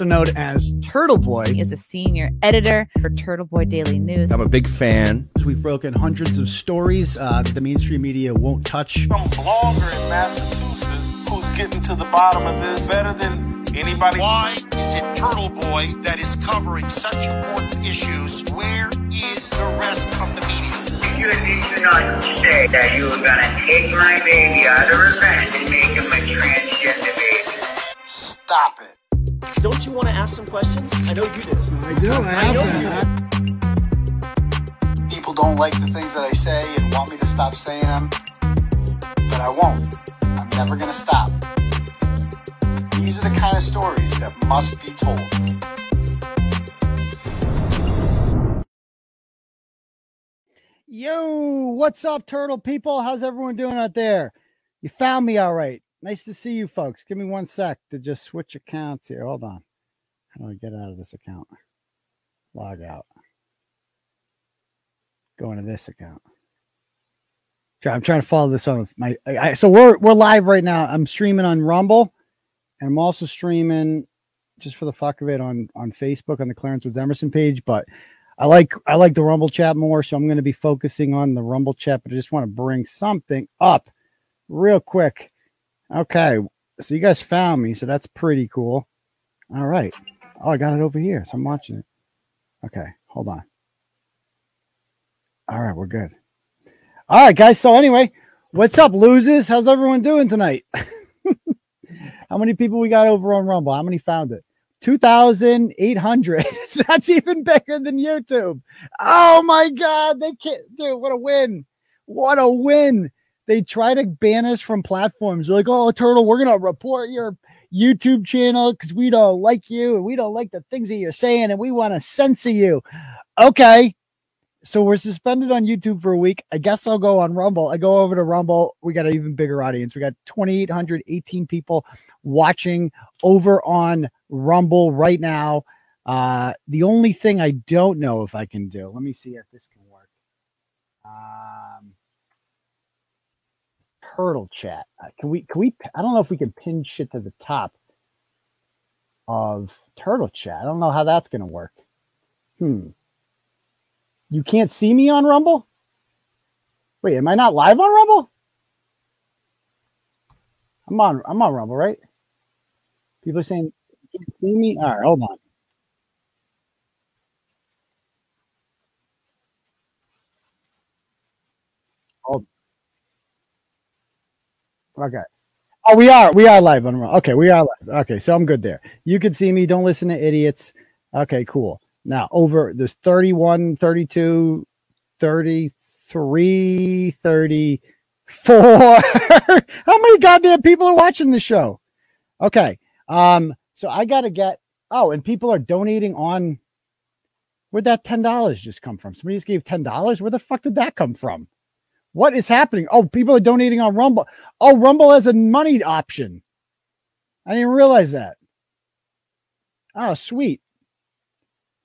also known as Turtle Boy. He is a senior editor for Turtle Boy Daily News. I'm a big fan. We've broken hundreds of stories uh, that the mainstream media won't touch. Some blogger in Massachusetts who's getting to the bottom of this better than anybody. Why is it Turtle Boy that is covering such important issues? Where is the rest of the media? You did you not say that you were gonna take my baby out of revenge and make him a transgender baby? Stop it. Don't you want to ask some questions? I know you do. I do. I, I know you do. People don't like the things that I say and want me to stop saying them, but I won't. I'm never going to stop. These are the kind of stories that must be told. Yo, what's up, turtle people? How's everyone doing out there? You found me all right. Nice to see you folks. Give me one sec to just switch accounts here. Hold on. How do I get out of this account? Log out. Go into this account. I'm trying to follow this on my. I, so we're we're live right now. I'm streaming on Rumble, and I'm also streaming just for the fuck of it on on Facebook on the Clarence Woods Emerson page. But I like I like the Rumble chat more, so I'm going to be focusing on the Rumble chat. But I just want to bring something up real quick. Okay, so you guys found me, so that's pretty cool. All right. Oh, I got it over here, so I'm watching it. Okay, hold on. All right, we're good. All right, guys. So anyway, what's up, losers? How's everyone doing tonight? How many people we got over on Rumble? How many found it? 2,800. That's even bigger than YouTube. Oh my God. They can't, dude, what a win. What a win. They try to ban us from platforms. They're like, oh, Turtle, we're going to report your YouTube channel because we don't like you and we don't like the things that you're saying and we want to censor you. Okay. So we're suspended on YouTube for a week. I guess I'll go on Rumble. I go over to Rumble. We got an even bigger audience. We got 2,818 people watching over on Rumble right now. Uh, the only thing I don't know if I can do, let me see if this can work. Um, turtle chat. Uh, Can we, can we, I don't know if we can pin shit to the top of turtle chat. I don't know how that's going to work. Hmm. You can't see me on Rumble? Wait, am I not live on Rumble? I'm on I'm on Rumble, right? People are saying you can't see me. All right, hold on. Okay. Oh, we are we are live on. Okay, we are live. Okay, so I'm good there. You can see me. Don't listen to idiots. Okay, cool. Now over there's 31, 32, 33, 34. How many goddamn people are watching the show? Okay. Um, so I gotta get oh, and people are donating on where'd that ten dollars just come from? Somebody just gave ten dollars. Where the fuck did that come from? What is happening? Oh, people are donating on Rumble. Oh, Rumble has a money option. I didn't realize that. Oh, sweet.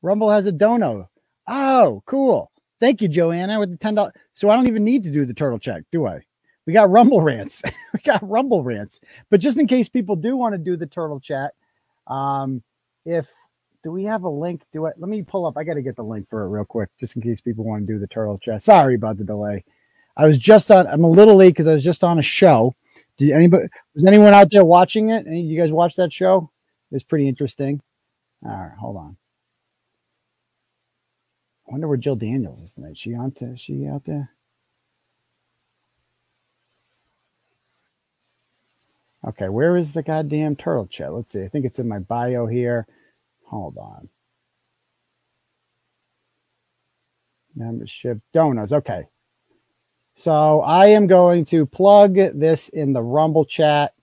Rumble has a dono. Oh, cool. Thank you, Joanna, with the ten dollars. So I don't even need to do the turtle check, do I? We got Rumble rants. we got Rumble rants. But just in case people do want to do the turtle chat, um, if do we have a link? Do I let me pull up? I got to get the link for it real quick, just in case people want to do the turtle chat. Sorry about the delay. I was just on. I'm a little late because I was just on a show. Did anybody? Was anyone out there watching it? Any you guys watch that show? It's pretty interesting. All right, hold on. I wonder where Jill Daniels is tonight. She on? To, she out there? Okay, where is the goddamn turtle chat? Let's see. I think it's in my bio here. Hold on. Membership donos. Okay. So I am going to plug this in the Rumble chat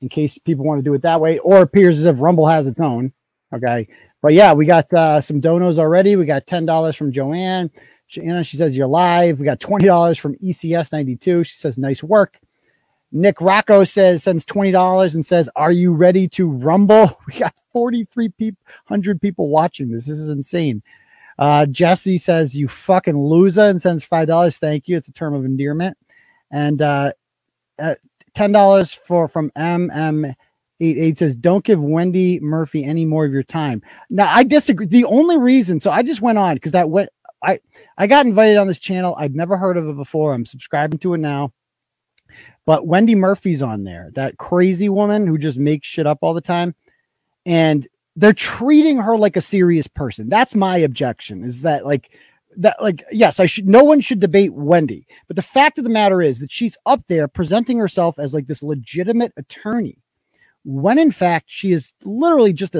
in case people want to do it that way, or appears as if Rumble has its own. Okay. But yeah, we got uh, some donos already. We got $10 from Joanne. Joanna, she says, You're live. We got $20 from E ECS92. She says, Nice work. Nick Rocco says, sends $20 and says, Are you ready to rumble? We got 4,300 people watching this. This is insane. Uh, Jesse says, You fucking loser and sends $5. Thank you. It's a term of endearment. And uh, uh, $10 for from MM eight eight says, "Don't give Wendy Murphy any more of your time." Now, I disagree. The only reason, so I just went on because that went. I I got invited on this channel. I'd never heard of it before. I'm subscribing to it now. But Wendy Murphy's on there, that crazy woman who just makes shit up all the time, and they're treating her like a serious person. That's my objection. Is that like that like yes i should no one should debate wendy but the fact of the matter is that she's up there presenting herself as like this legitimate attorney when in fact she is literally just a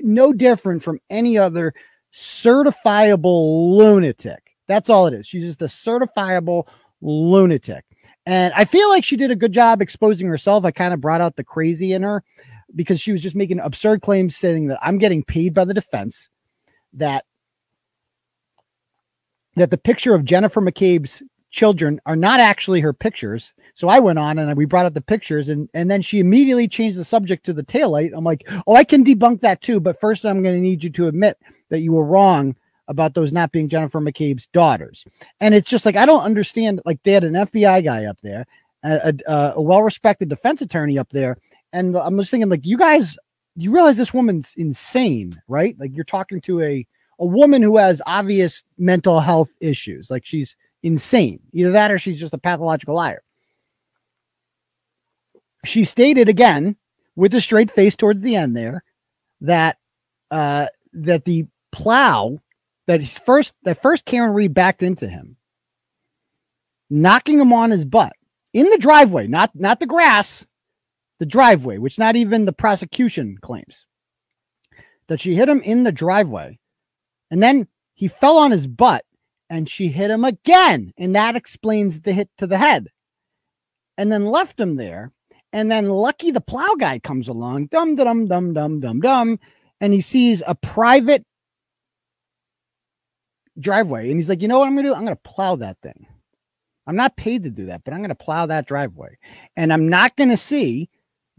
no different from any other certifiable lunatic that's all it is she's just a certifiable lunatic and i feel like she did a good job exposing herself i kind of brought out the crazy in her because she was just making absurd claims saying that i'm getting paid by the defense that that the picture of Jennifer McCabe's children are not actually her pictures. So I went on and we brought up the pictures and and then she immediately changed the subject to the taillight. I'm like, "Oh, I can debunk that too, but first I'm going to need you to admit that you were wrong about those not being Jennifer McCabe's daughters." And it's just like I don't understand like they had an FBI guy up there, a, a, a well-respected defense attorney up there, and I'm just thinking like you guys you realize this woman's insane, right? Like you're talking to a a woman who has obvious mental health issues. Like she's insane. Either that or she's just a pathological liar. She stated again with a straight face towards the end there that uh that the plow that first that first Karen Read backed into him, knocking him on his butt in the driveway, not not the grass, the driveway, which not even the prosecution claims. That she hit him in the driveway and then he fell on his butt and she hit him again. And that explains the hit to the head. And then left him there. And then Lucky the plow guy comes along, dum dum dum dum dum dum, and he sees a private driveway. And he's like, you know what I'm gonna do? I'm gonna plow that thing. I'm not paid to do that, but I'm gonna plow that driveway. And I'm not gonna see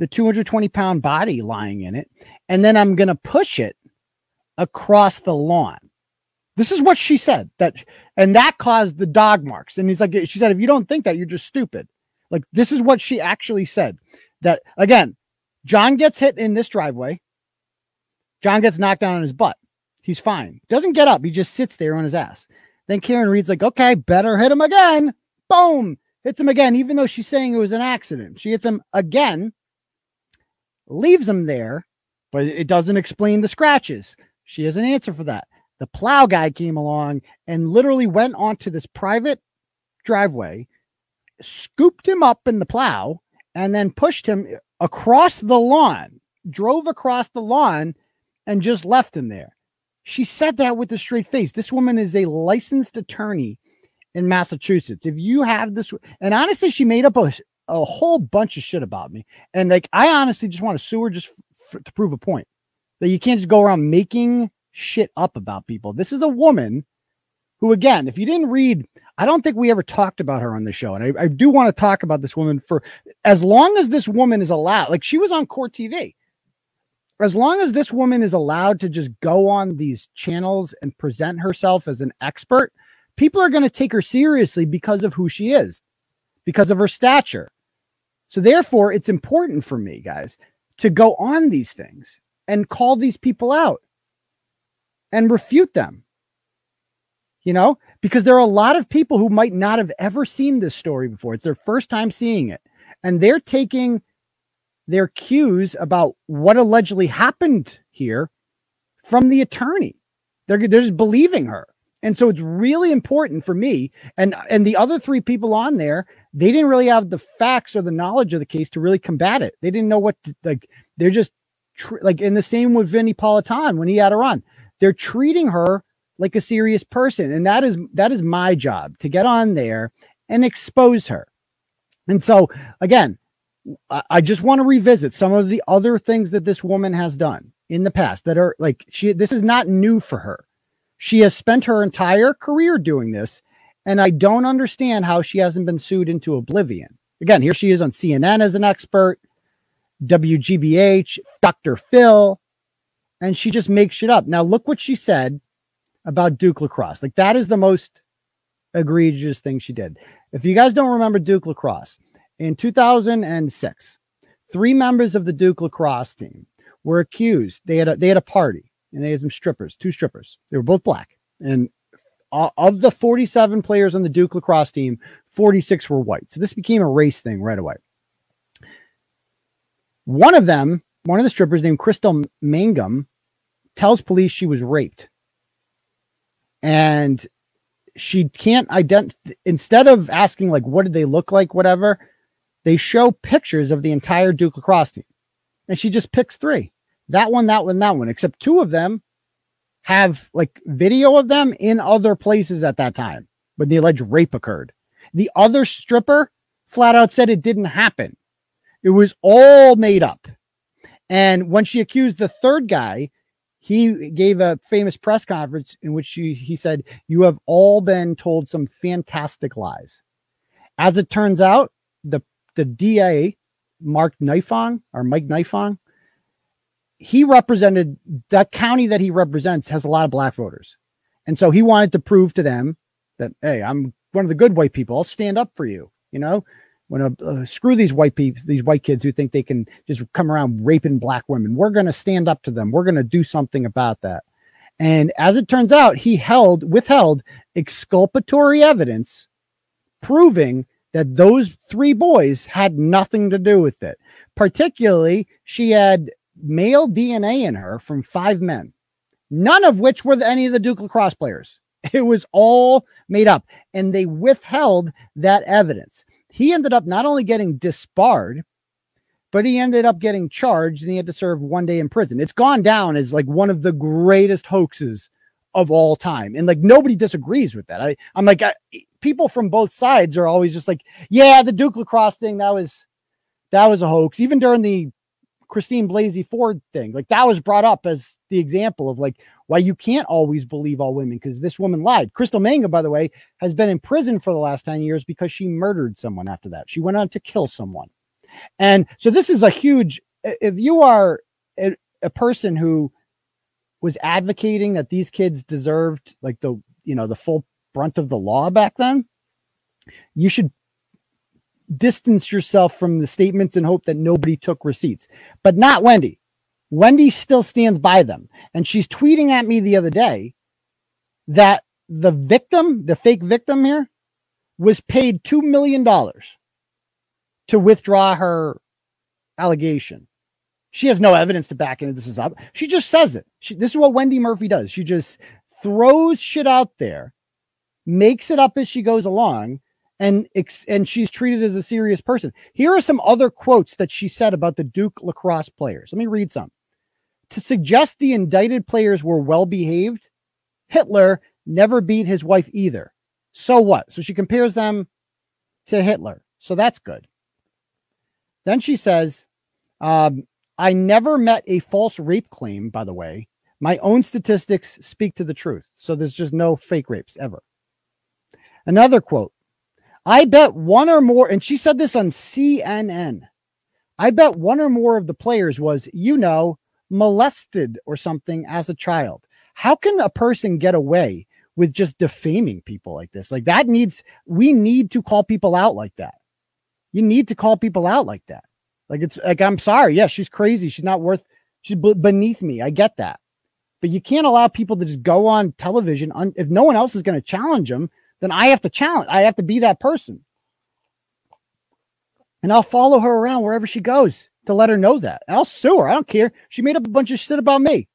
the 220 pound body lying in it. And then I'm gonna push it across the lawn. This is what she said that, and that caused the dog marks. And he's like, she said, if you don't think that, you're just stupid. Like, this is what she actually said that again, John gets hit in this driveway. John gets knocked down on his butt. He's fine. Doesn't get up. He just sits there on his ass. Then Karen Read's like, okay, better hit him again. Boom. Hits him again, even though she's saying it was an accident. She hits him again, leaves him there, but it doesn't explain the scratches. She has an answer for that. The plow guy came along and literally went onto this private driveway, scooped him up in the plow, and then pushed him across the lawn, drove across the lawn, and just left him there. She said that with a straight face. This woman is a licensed attorney in Massachusetts. If you have this, and honestly, she made up a, a whole bunch of shit about me. And like, I honestly just want to sue her just f- to prove a point that you can't just go around making shit up about people. This is a woman who, again, if you didn't read, I don't think we ever talked about her on the show. And I, I do want to talk about this woman for as long as this woman is allowed, like she was on court TV. As long as this woman is allowed to just go on these channels and present herself as an expert, people are going to take her seriously because of who she is, because of her stature. So, therefore, it's important for me, guys, to go on these things and call these people out and refute them. You know, because there are a lot of people who might not have ever seen this story before. It's their first time seeing it. And they're taking their cues about what allegedly happened here from the attorney. They're, they're just believing her. And so it's really important for me and and the other three people on there, they didn't really have the facts or the knowledge of the case to really combat it. They didn't know what to, like they're just tr- like in the same with Vinnie Politan when he had her on. They're treating her like a serious person and that is that is my job to get on there and expose her. And so again, I, I just want to revisit some of the other things that this woman has done in the past that are like she this is not new for her. She has spent her entire career doing this, and I don't understand how she hasn't been sued into oblivion. Again, here she is on CNN as an expert, WGBH, Dr. Phil, and she just makes shit up. Now, look what she said about Duke Lacrosse. Like, that is the most egregious thing she did. If you guys don't remember Duke Lacrosse, in 2006, three members of the Duke lacrosse team were accused. They had a, they had a party and they had some strippers, two strippers. They were both black. And of the 47 players on the Duke lacrosse team, 46 were white. So this became a race thing right away. One of them, one of the strippers named Crystal Mangum, tells police she was raped. And she can't identify, instead of asking, like, what did they look like, whatever, they show pictures of the entire Duke lacrosse team. And she just picks three that one, that one, that one, except two of them have like video of them in other places at that time when the alleged rape occurred. The other stripper flat out said it didn't happen. It was all made up. And when she accused the third guy, he gave a famous press conference in which he, he said, You have all been told some fantastic lies. As it turns out, the, the DA, Mark Nifong or Mike Nifong, he represented that county that he represents has a lot of black voters. And so he wanted to prove to them that, hey, I'm one of the good white people. I'll stand up for you. You know, when a, uh, screw these white people, these white kids who think they can just come around raping black women. We're going to stand up to them. We're going to do something about that. And as it turns out, he held, withheld exculpatory evidence proving that those three boys had nothing to do with it. Particularly, she had male DNA in her from five men, none of which were any of the Duke lacrosse players. It was all made up, and they withheld that evidence. He ended up not only getting disbarred, but he ended up getting charged and he had to serve one day in prison. It's gone down as like one of the greatest hoaxes of all time. And like nobody disagrees with that. I, I'm like, I, people from both sides are always just like, yeah, the Duke lacrosse thing, that was, that was a hoax. Even during the Christine Blasey Ford thing. Like that was brought up as the example of like why you can't always believe all women because this woman lied. Crystal Mangum, by the way, has been in prison for the last 10 years because she murdered someone after that. She went on to kill someone. And so this is a huge, if you are a, a person who was advocating that these kids deserved like the, you know, the full brunt of the law back then, you should distance yourself from the statements and hope that nobody took receipts, but not Wendy. Wendy still stands by them. And she's tweeting at me the other day that the victim, the fake victim here, was paid $2 million to withdraw her allegation. She has no evidence to back any this is up. She just says it. She, this is what Wendy Murphy does. She just throws shit out there, makes it up as she goes along, and and she's treated as a serious person. Here are some other quotes that she said about the Duke lacrosse players. Let me read some. To suggest the indicted players were well behaved, Hitler never beat his wife either. So what? So she compares them to Hitler. So that's good. Then she says, um, I never met a false rape claim, by the way. My own statistics speak to the truth. So there's just no fake rapes ever. Another quote I bet one or more, and she said this on CNN. I bet one or more of the players was, you know, molested or something as a child. How can a person get away with just defaming people like this? Like that needs, we need to call people out like that. You need to call people out like that. Like it's like, I'm sorry. Yeah, she's crazy. She's not worth, she's beneath me. I get that. But you can't allow people to just go on television. Un- if no one else is going to challenge them, then I have to challenge. I have to be that person. And I'll follow her around wherever she goes to let her know that. And I'll sue her. I don't care. She made up a bunch of shit about me.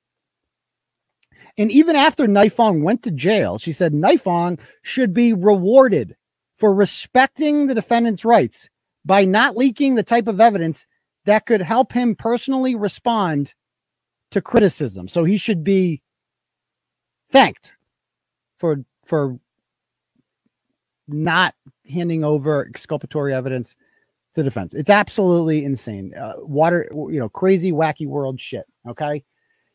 And even after Nifong went to jail, she said Nifong should be rewarded for respecting the defendant's rights by not leaking the type of evidence that could help him personally respond to criticism. So he should be thanked for for not handing over exculpatory evidence to defense. It's absolutely insane. Uh, water, you know, crazy, wacky world shit. Okay.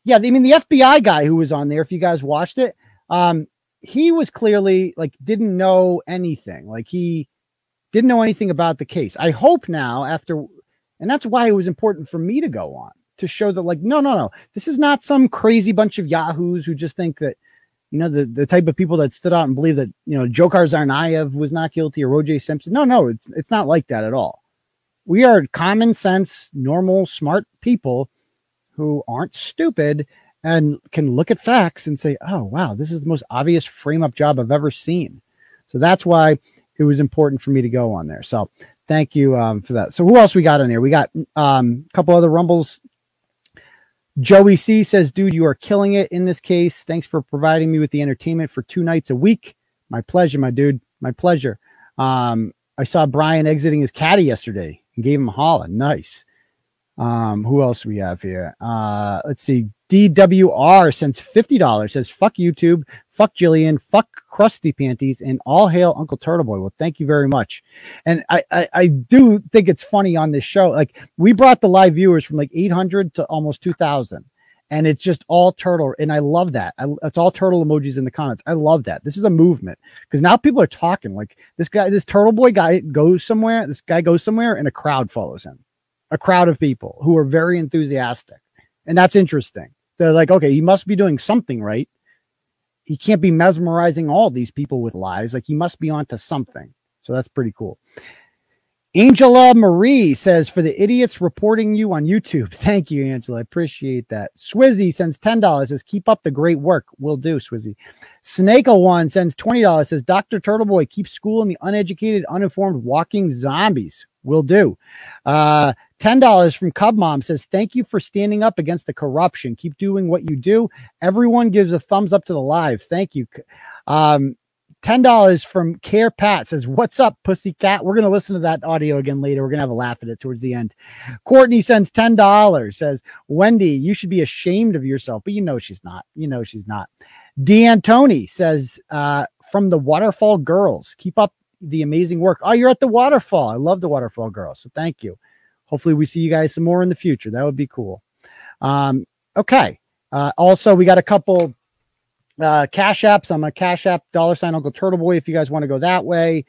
Yeah. I mean, the FBI guy who was on there, if you guys watched it, um, he was clearly like, didn't know anything. Like, he didn't know anything about the case. I hope now, after, and that's why it was important for me to go on to show that, like, no, no, no, this is not some crazy bunch of yahoos who just think that you know, the, the type of people that stood out and believe that, you know, Dzhokhar Tsarnaev was not guilty or OJ Simpson. No, no, it's it's not like that at all. We are common sense, normal, smart people who aren't stupid and can look at facts and say, oh, wow, this is the most obvious frame up job I've ever seen. So that's why it was important for me to go on there. So thank you um, for that. So who else we got on here? We got um, a couple other rumbles. Joey C says, dude, you are killing it in this case. Thanks for providing me with the entertainment for two nights a week. My pleasure, my dude. My pleasure. Um, I saw Brian exiting his caddy yesterday and gave him a holla. Nice. Um, who else we have here? Uh, let's see. DWR sends $50, says, fuck YouTube, fuck Jillian, fuck Crusty Panties, and all hail Uncle Turtle Boy. Well, thank you very much. And I, I, I do think it's funny on this show. Like, we brought the live viewers from like 800 to almost 2,000 and it's just all turtle and i love that I, it's all turtle emojis in the comments i love that this is a movement because now people are talking like this guy this turtle boy guy goes somewhere this guy goes somewhere and a crowd follows him a crowd of people who are very enthusiastic and that's interesting they're like okay he must be doing something right he can't be mesmerizing all these people with lies like he must be onto something so that's pretty cool Angela Marie says, for the idiots reporting you on YouTube. Thank you, Angela. I appreciate that. Swizzy sends $10, says, keep up the great work. Will do, Swizzy. Snakel one sends $20, says, Dr. Turtleboy, keep schooling the uneducated, uninformed walking zombies. Will do. Uh, $10 from Cub Mom says, Thank you for standing up against the corruption. Keep doing what you do. Everyone gives a thumbs up to the live. Thank you. Um, $10 from Care Pat says, What's up, pussycat? We're going to listen to that audio again later. We're going to have a laugh at it towards the end. Courtney sends $10, says, Wendy, you should be ashamed of yourself, but you know she's not. You know she's not. D'Antoni says, uh, From the Waterfall Girls, keep up the amazing work. Oh, you're at the waterfall. I love the Waterfall Girls. So thank you. Hopefully, we see you guys some more in the future. That would be cool. Um, okay. Uh, also, we got a couple uh, Cash Apps. I'm a Cash App dollar sign Uncle Turtle Boy if you guys want to go that way.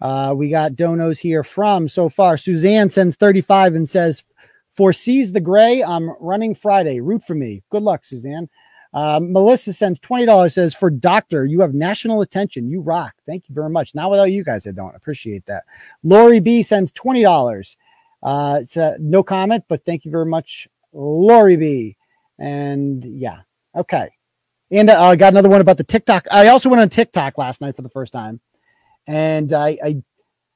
Uh, we got donos here from so far. Suzanne sends 35 and says, Foresees the gray. I'm running Friday. Root for me. Good luck, Suzanne. Uh, Melissa sends $20, says, For doctor, you have national attention. You rock. Thank you very much. Not without you guys, I don't appreciate that. Lori B sends $20. Uh, it's a, no comment, but thank you very much, Lori B. And yeah, okay. And uh, I got another one about the TikTok. I also went on TikTok last night for the first time, and I I,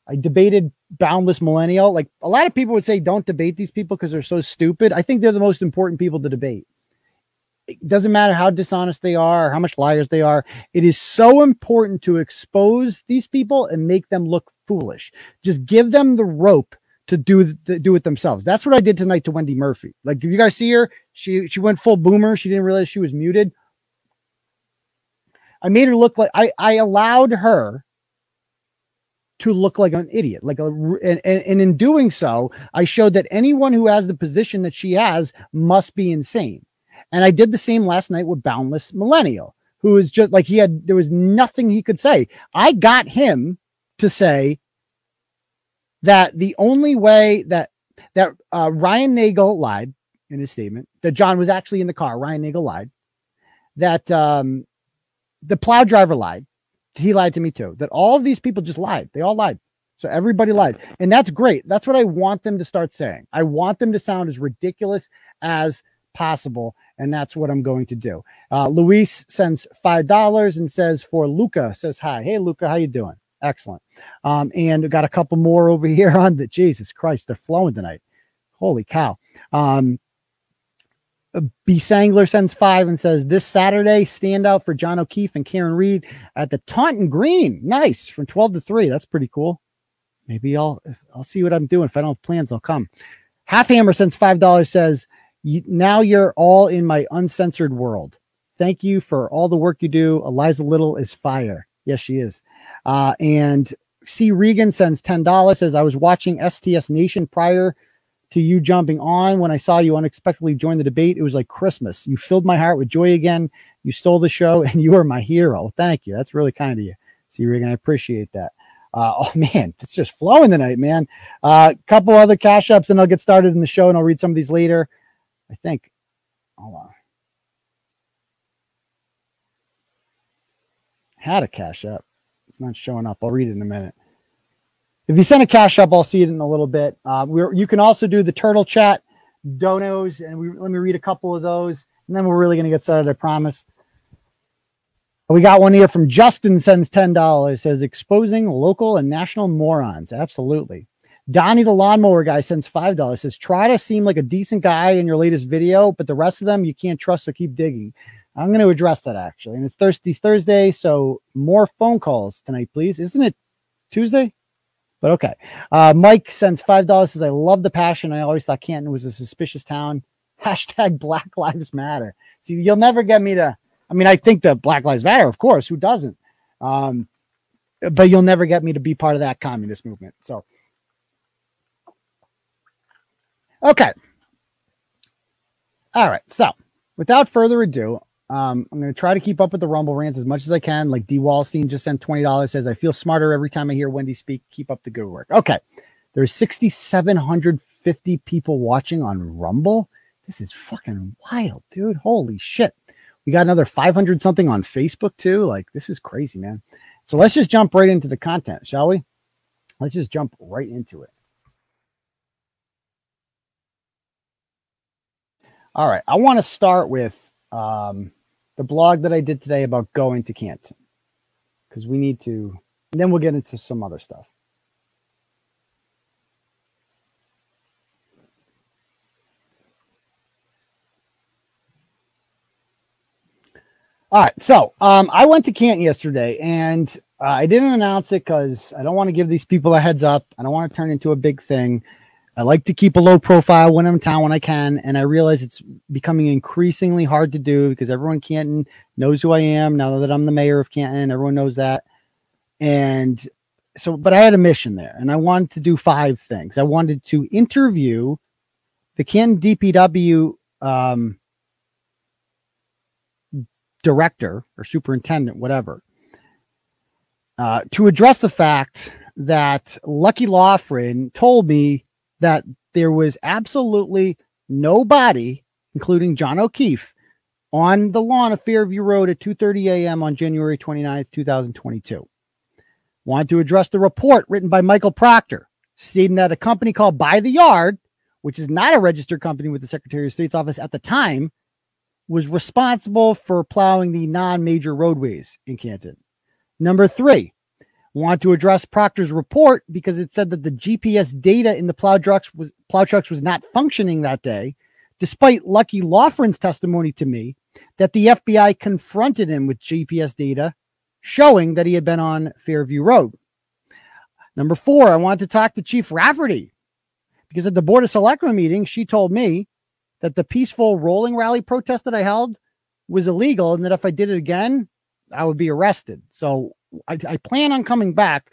I debated Boundless Millennial. Like a lot of people would say, don't debate these people because they're so stupid. I think they're the most important people to debate. It doesn't matter how dishonest they are, how much liars they are. It is so important to expose these people and make them look foolish. Just give them the rope to do do it themselves. That's what I did tonight to Wendy Murphy. Like, if you guys see her, she she went full boomer. She didn't realize she was muted. I made her look like I, I allowed her to look like an idiot. Like a and, and, and in doing so, I showed that anyone who has the position that she has must be insane. And I did the same last night with Boundless Millennial, who is just like he had there was nothing he could say. I got him to say that the only way that that uh, Ryan Nagel lied in his statement that John was actually in the car. Ryan Nagel lied that um, the plow driver lied. He lied to me too. That all of these people just lied. They all lied. So everybody lied. And that's great. That's what I want them to start saying. I want them to sound as ridiculous as possible. And that's what I'm going to do. Uh, Luis sends $5 and says for Luca, says hi. Hey, Luca, how you doing? Excellent. Um, and got a couple more over here on the Jesus Christ. They're flowing tonight. Holy cow. Um, B. Sangler sends five and says this Saturday standout for John O'Keefe and Karen Read at the Taunton Green. Nice from 12 to 3. That's pretty cool. Maybe I'll I'll see what I'm doing. If I don't have plans, I'll come. Half Hammer sends five dollars says now you're all in my uncensored world. Thank you for all the work you do. Eliza Little is fire. Yes, she is. Uh, and C. Regan sends ten dollars. Says I was watching STS Nation prior to you jumping on when I saw you unexpectedly join the debate. It was like Christmas. You filled my heart with joy again. You stole the show and you are my hero. Thank you. That's really kind of you. See, Regan, I appreciate that. Uh, oh man, it's just flowing tonight, man. A uh, couple other Cash Apps, and I'll get started in the show, and I'll read some of these later. I think. Hold on. Had a Cash App. It's not showing up. I'll read it in a minute. If you send a Cash App, I'll see it in a little bit. Uh, you can also do the turtle chat donos, and we, let me read a couple of those, and then we're really going to get started. I promise. We got one here from Justin sends ten dollars. Says exposing local and national morons. Absolutely. Donnie the lawnmower guy sends five dollars. Says try to seem like a decent guy in your latest video, but the rest of them you can't trust. So keep digging. I'm going to address that actually, and it's Thursday, Thursday, so more phone calls tonight, please. Isn't it Tuesday? But okay. Uh, Mike sends five dollars. Says I love the passion. I always thought Canton was a suspicious town. Hashtag Black Lives Matter. See, you'll never get me to. I mean, I think that Black Lives Matter, of course. Who doesn't? Um, but you'll never get me to be part of that communist movement. So, okay. All right. So, without further ado, um, I'm going to try to keep up with the Rumble rants as much as I can. Like D. Wallstein just sent $20, says, I feel smarter every time I hear Wendy speak. Keep up the good work. Okay. There's 6,750 people watching on Rumble. This is fucking wild, dude. Holy shit. We got another 500 something on Facebook too. Like, this is crazy, man. So let's just jump right into the content, shall we? Let's just jump right into it. All right. I want to start with um, the blog that I did today about going to Canton because we need to, then we'll get into some other stuff. All right, so um, I went to Canton yesterday, and uh, I didn't announce it because I don't want to give these people a heads up. I don't want to turn into a big thing. I like to keep a low profile when I'm in town when I can, and I realize it's becoming increasingly hard to do because everyone in Canton knows who I am now that I'm the mayor of Canton. Everyone knows that, and so, but I had a mission there, and I wanted to do five things. I wanted to interview the Canton DPW um, director or superintendent, whatever, uh, to address the fact that Lucky Loughran told me that there was absolutely nobody, including John O'Keefe, on the lawn of Fairview Road at 2:30 a.m. on January 29th, 2022. Wanted to address the report written by Michael Proctor, stating that a company called By the Yard, which is not a registered company with the Secretary of State's office at the time, was responsible for plowing the non-major roadways in Canton. Number three, want to address Proctor's report because it said that the GPS data in the plow trucks was plow trucks was not functioning that day, despite Lucky Loughran's testimony to me that the FBI confronted him with GPS data showing that he had been on Fairview Road. Number four, I wanted to talk to Chief Rafferty because at the Board of Selectmen meeting, she told me that the peaceful rolling rally protest that I held was illegal and that if I did it again, I would be arrested. So I, I plan on coming back.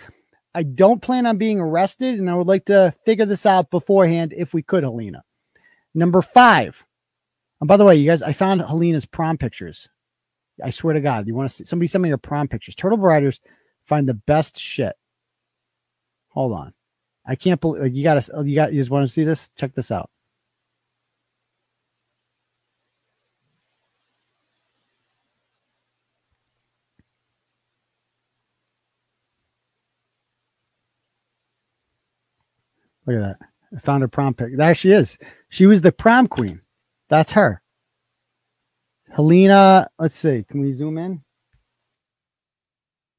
I don't plan on being arrested, and I would like to figure this out beforehand if we could, Helena. Number five. And by the way, you guys, I found Helena's prom pictures. I swear to God, you want to see somebody send me your prom pictures. Turtle Riders find the best shit. Hold on. I can't believe you gotta you got you just want to see this? Check this out. Look at that. I found her prom pic. There she is. She was the prom queen. That's her. Helena, let's see. Can we zoom in?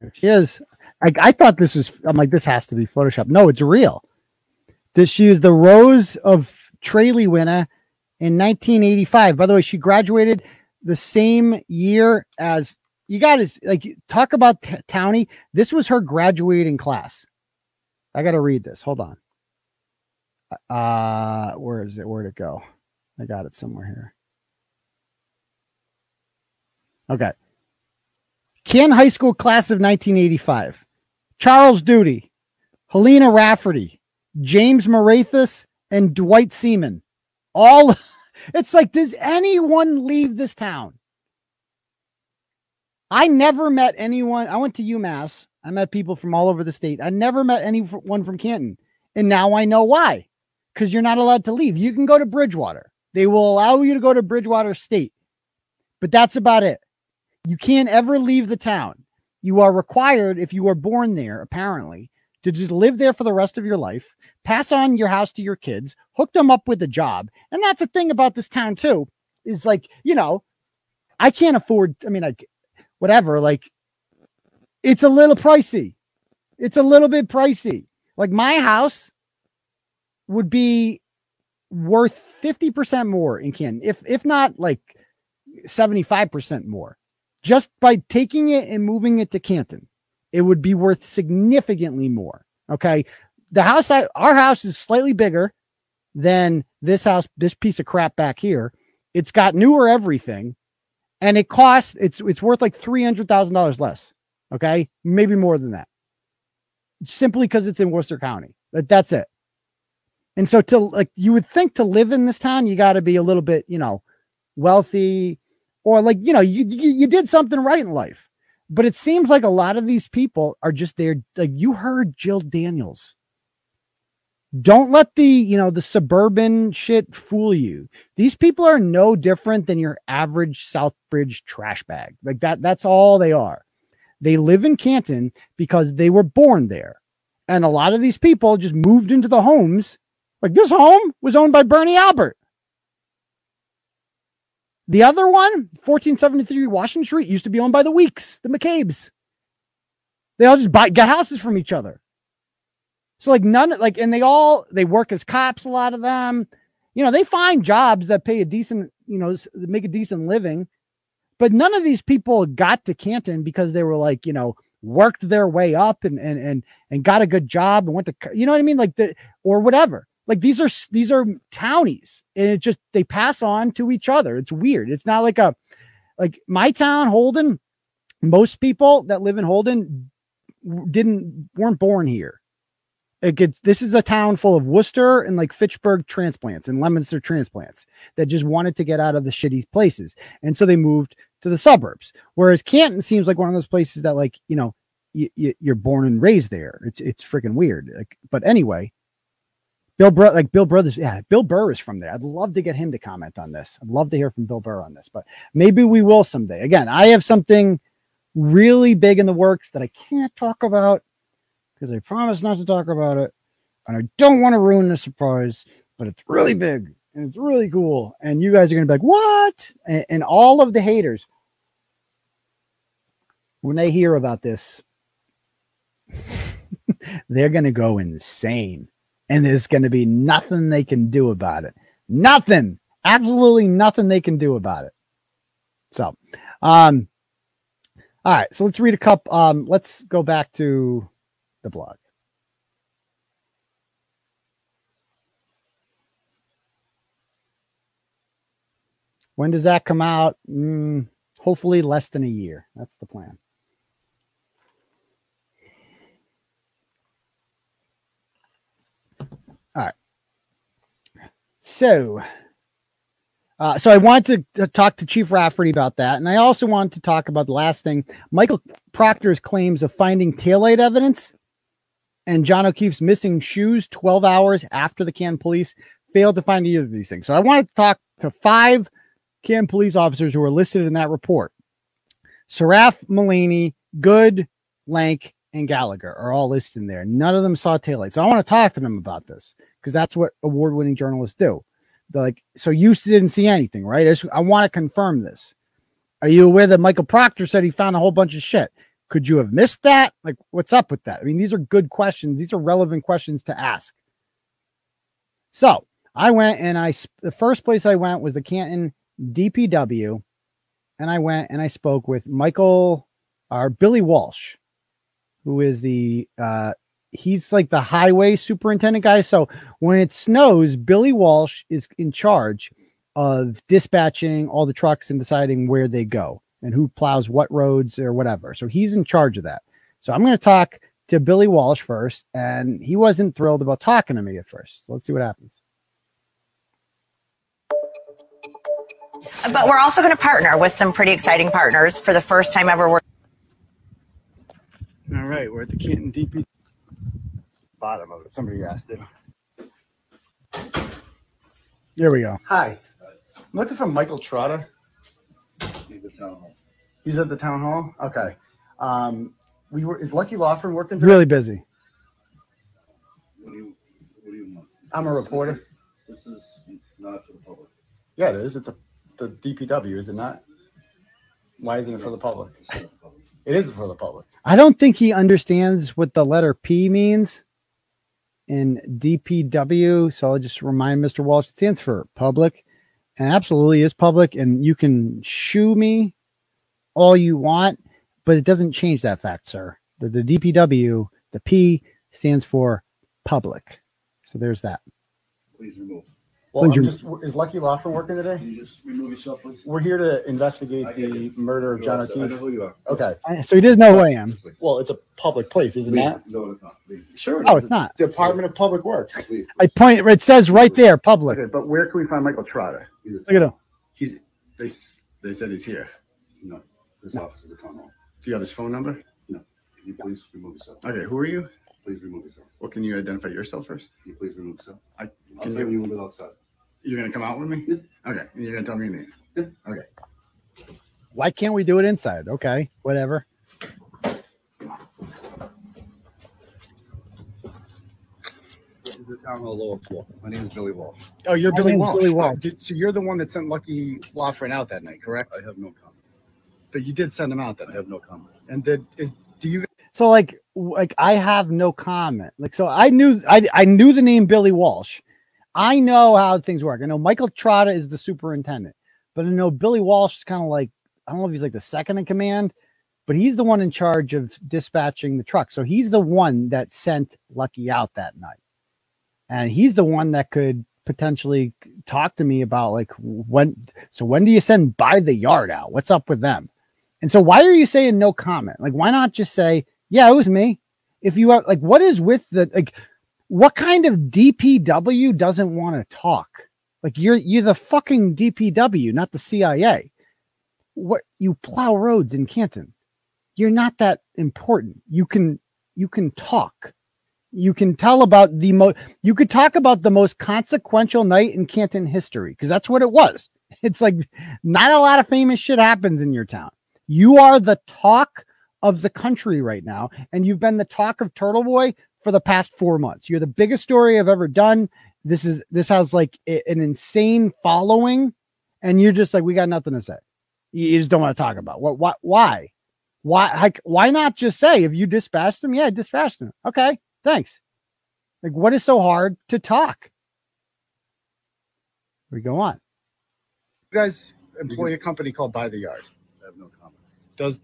There she is. I, I thought this was, I'm like, this has to be Photoshop. No, it's real. This she is the Rose of Tralee winner in 1985. By the way, she graduated the same year as you got to like talk about t- Townie. This was her graduating class. I got to read this. Hold on uh where is it where'd it go i got it somewhere here okay Ken High School class of 1985. Charles Duty, Helena Rafferty, James Marathis, and Dwight Seaman. All it's like, does anyone leave this town? I never met anyone. I went to UMass. I met people from all over the state. I never met anyone from Canton. And now I know why because you're not allowed to leave. You can go to Bridgewater. They will allow you to go to Bridgewater State, but that's about it. You can't ever leave the town. You are required, if you are born there, apparently, to just live there for the rest of your life, pass on your house to your kids, hook them up with a job. And that's the thing about this town, too, is like, you know, I can't afford, I mean, like, whatever, like, it's a little pricey. It's a little bit pricey. Like, my house would be worth 50% more in Canton, if if not like 75% more. Just by taking it and moving it to Canton, it would be worth significantly more. Okay. The house, I, our house is slightly bigger than this house, this piece of crap back here. It's got newer everything and it costs, it's, it's worth like $300,000 less. Okay. Maybe more than that. Simply because it's in Worcester County. That, that's it. And so to like you would think to live in this town, you got to be a little bit, you know, wealthy or like, you know, you, you you did something right in life. But it seems like a lot of these people are just there. Like you heard Jill Daniels. Don't let the, you know, the suburban shit fool you. These people are no different than your average Southbridge trash bag. Like that, that's all they are. They live in Canton because they were born there. And a lot of these people just moved into the homes like this home was owned by Bernie Albert. The other one, 1473 Washington Street, used to be owned by the Weeks, the McCabe's. They all just buy get houses from each other. So like none like and they all they work as cops, a lot of them. You know, they find jobs that pay a decent, you know, make a decent living. But none of these people got to Canton because they were like, you know, worked their way up and and and and got a good job and went to you know what I mean? Like the or whatever. Like these are these are townies, and it just they pass on to each other. It's weird. It's not like a like my town, Holden. Most people that live in Holden didn't weren't born here. It gets this is a town full of Worcester and like Fitchburg transplants and Leominster transplants that just wanted to get out of the shitty places, and so they moved to the suburbs. Whereas Canton seems like one of those places that like you know you, you, you're born and raised there. It's it's freaking weird. Like, but anyway, Bill Burr, like Bill Brothers, yeah, Bill Burr is from there. I'd love to get him to comment on this. I'd love to hear from Bill Burr on this, but maybe we will someday. Again, I have something really big in the works that I can't talk about because I promised not to talk about it, and I don't want to ruin the surprise. But it's really big and it's really cool, and you guys are gonna be like, "What?" And, and all of the haters when they hear about this, they're gonna go insane and there's going to be nothing they can do about it. Nothing, absolutely nothing they can do about it. So, um, all right, so let's read a couple. Um, let's go back to the blog. When does that come out? Mm, hopefully, less than a year. That's the plan. So, uh, so I wanted to, talk to Chief Rafferty about that, and I also wanted to talk about the last thing: Michael Proctor's claims of finding taillight evidence and John O'Keefe's missing shoes 12 hours after the Canton police failed to find either of these things. So I wanted to talk to five Canton police officers who are listed in that report. Saraf Mullaney, Good, Lank, and Gallagher are all listed in there. None of them saw taillights. So I want to talk to them about this because that's what award winning journalists do. They're like, so you didn't see anything, right? I, I want to confirm this. Are you aware that Michael Proctor said he found a whole bunch of shit? Could you have missed that? Like, what's up with that? I mean, these are good questions. These are relevant questions to ask. So I went and I, the first place I went was the Canton DPW. And I went and I spoke with Michael or Billy Walsh, who is the uh, he's like the highway superintendent guy. So when it snows, Billy Walsh is in charge of dispatching all the trucks and deciding where they go and who plows what roads or whatever. So he's in charge of that. So I'm going to talk to Billy Walsh first, and he wasn't thrilled about talking to me at first. Let's see what happens. But we're also going to partner with some pretty exciting partners for the first time ever. We're all right, we're at the Canton DP bottom of it. Somebody asked it. There we go. Hi. I'm looking for Michael Trotta. He's at town hall. He's at the town hall? Okay. Um, we were is Lucky Loughran working today? Really busy. What do you what do you want? I'm a reporter. This is not for the public. Yeah, it is. It's a the DPW, is it not? Why isn't it for the public? It's not for the public. It is for the public. I don't think he understands what the letter P means in DPW. So I'll just remind Mr. Walsh, it stands for public and absolutely is public. And you can shoo me all you want, but it doesn't change that fact, sir. The, the DPW, the P stands for public. So there's that. Please remove. Well, I'm just, is Lucky Loughran working today? Can you just remove yourself, please? We're here to investigate I get the it. murder of John I know O'Keefe. who you are. Okay. I- So he does know who I am. Just leave. Well, it's a public place, isn't Leave. that? No, it's not. Leave. Sure. Oh, it's not. Department of Public Works. Leave. I point, it says right there, public. Okay, but where can we find Michael Trotta? Look at him. He's they s- they said he's here. No, this office is the town hall. Do you have his phone number? No. Can you please remove yourself? Okay, who are you? Please remove yourself. Well, can you identify yourself first? Can you please remove yourself? I I'll can tell you. you when we're outside. You're gonna come out with me? Yeah. Okay, and you're gonna tell me your name. Yeah. Okay. Why can't we do it inside? Okay, whatever. This is the town hall lower floor. My name is Billy Walsh. Oh, you're My Billy name's Walsh. Billy Walsh. Oh, did- so you're the one that sent Lucky Loughran out that night, correct? I have no comment. But you did send him out that I night. have no comment. And did is do you So like like I have no comment. Like so I knew I I knew the name Billy Walsh. I know how things work. I know Michael Trotta is the superintendent, but I know Billy Walsh is kind of like I don't know if he's like the second in command, but he's the one in charge of dispatching the truck. So he's the one that sent Lucky out that night. And he's the one that could potentially talk to me about like when so when do you send by the yard out? What's up with them? And so why are you saying no comment? Like why not just say, yeah, it was me. If you are like what is with the like what kind of DPW doesn't want to talk? Like you're you're the fucking DPW, not the CIA. What you plow roads in Canton. You're not that important. You can you can talk. You can tell about the most you could talk about the most consequential night in Canton history because that's what it was. It's like not a lot of famous shit happens in your town. You are the talk of the country right now, and you've been the talk of Turtle Boy for the past four months. You're the biggest story I've ever done. This is this has like an insane following, and you're just like, we got nothing to say. You you just don't want to talk about what what why? Why like why not just say if you dispatched them? Yeah, I dispatched them. Okay, thanks. Like, what is so hard to talk? We go on. you guys employ a company called By the Yard? I have no comment. Does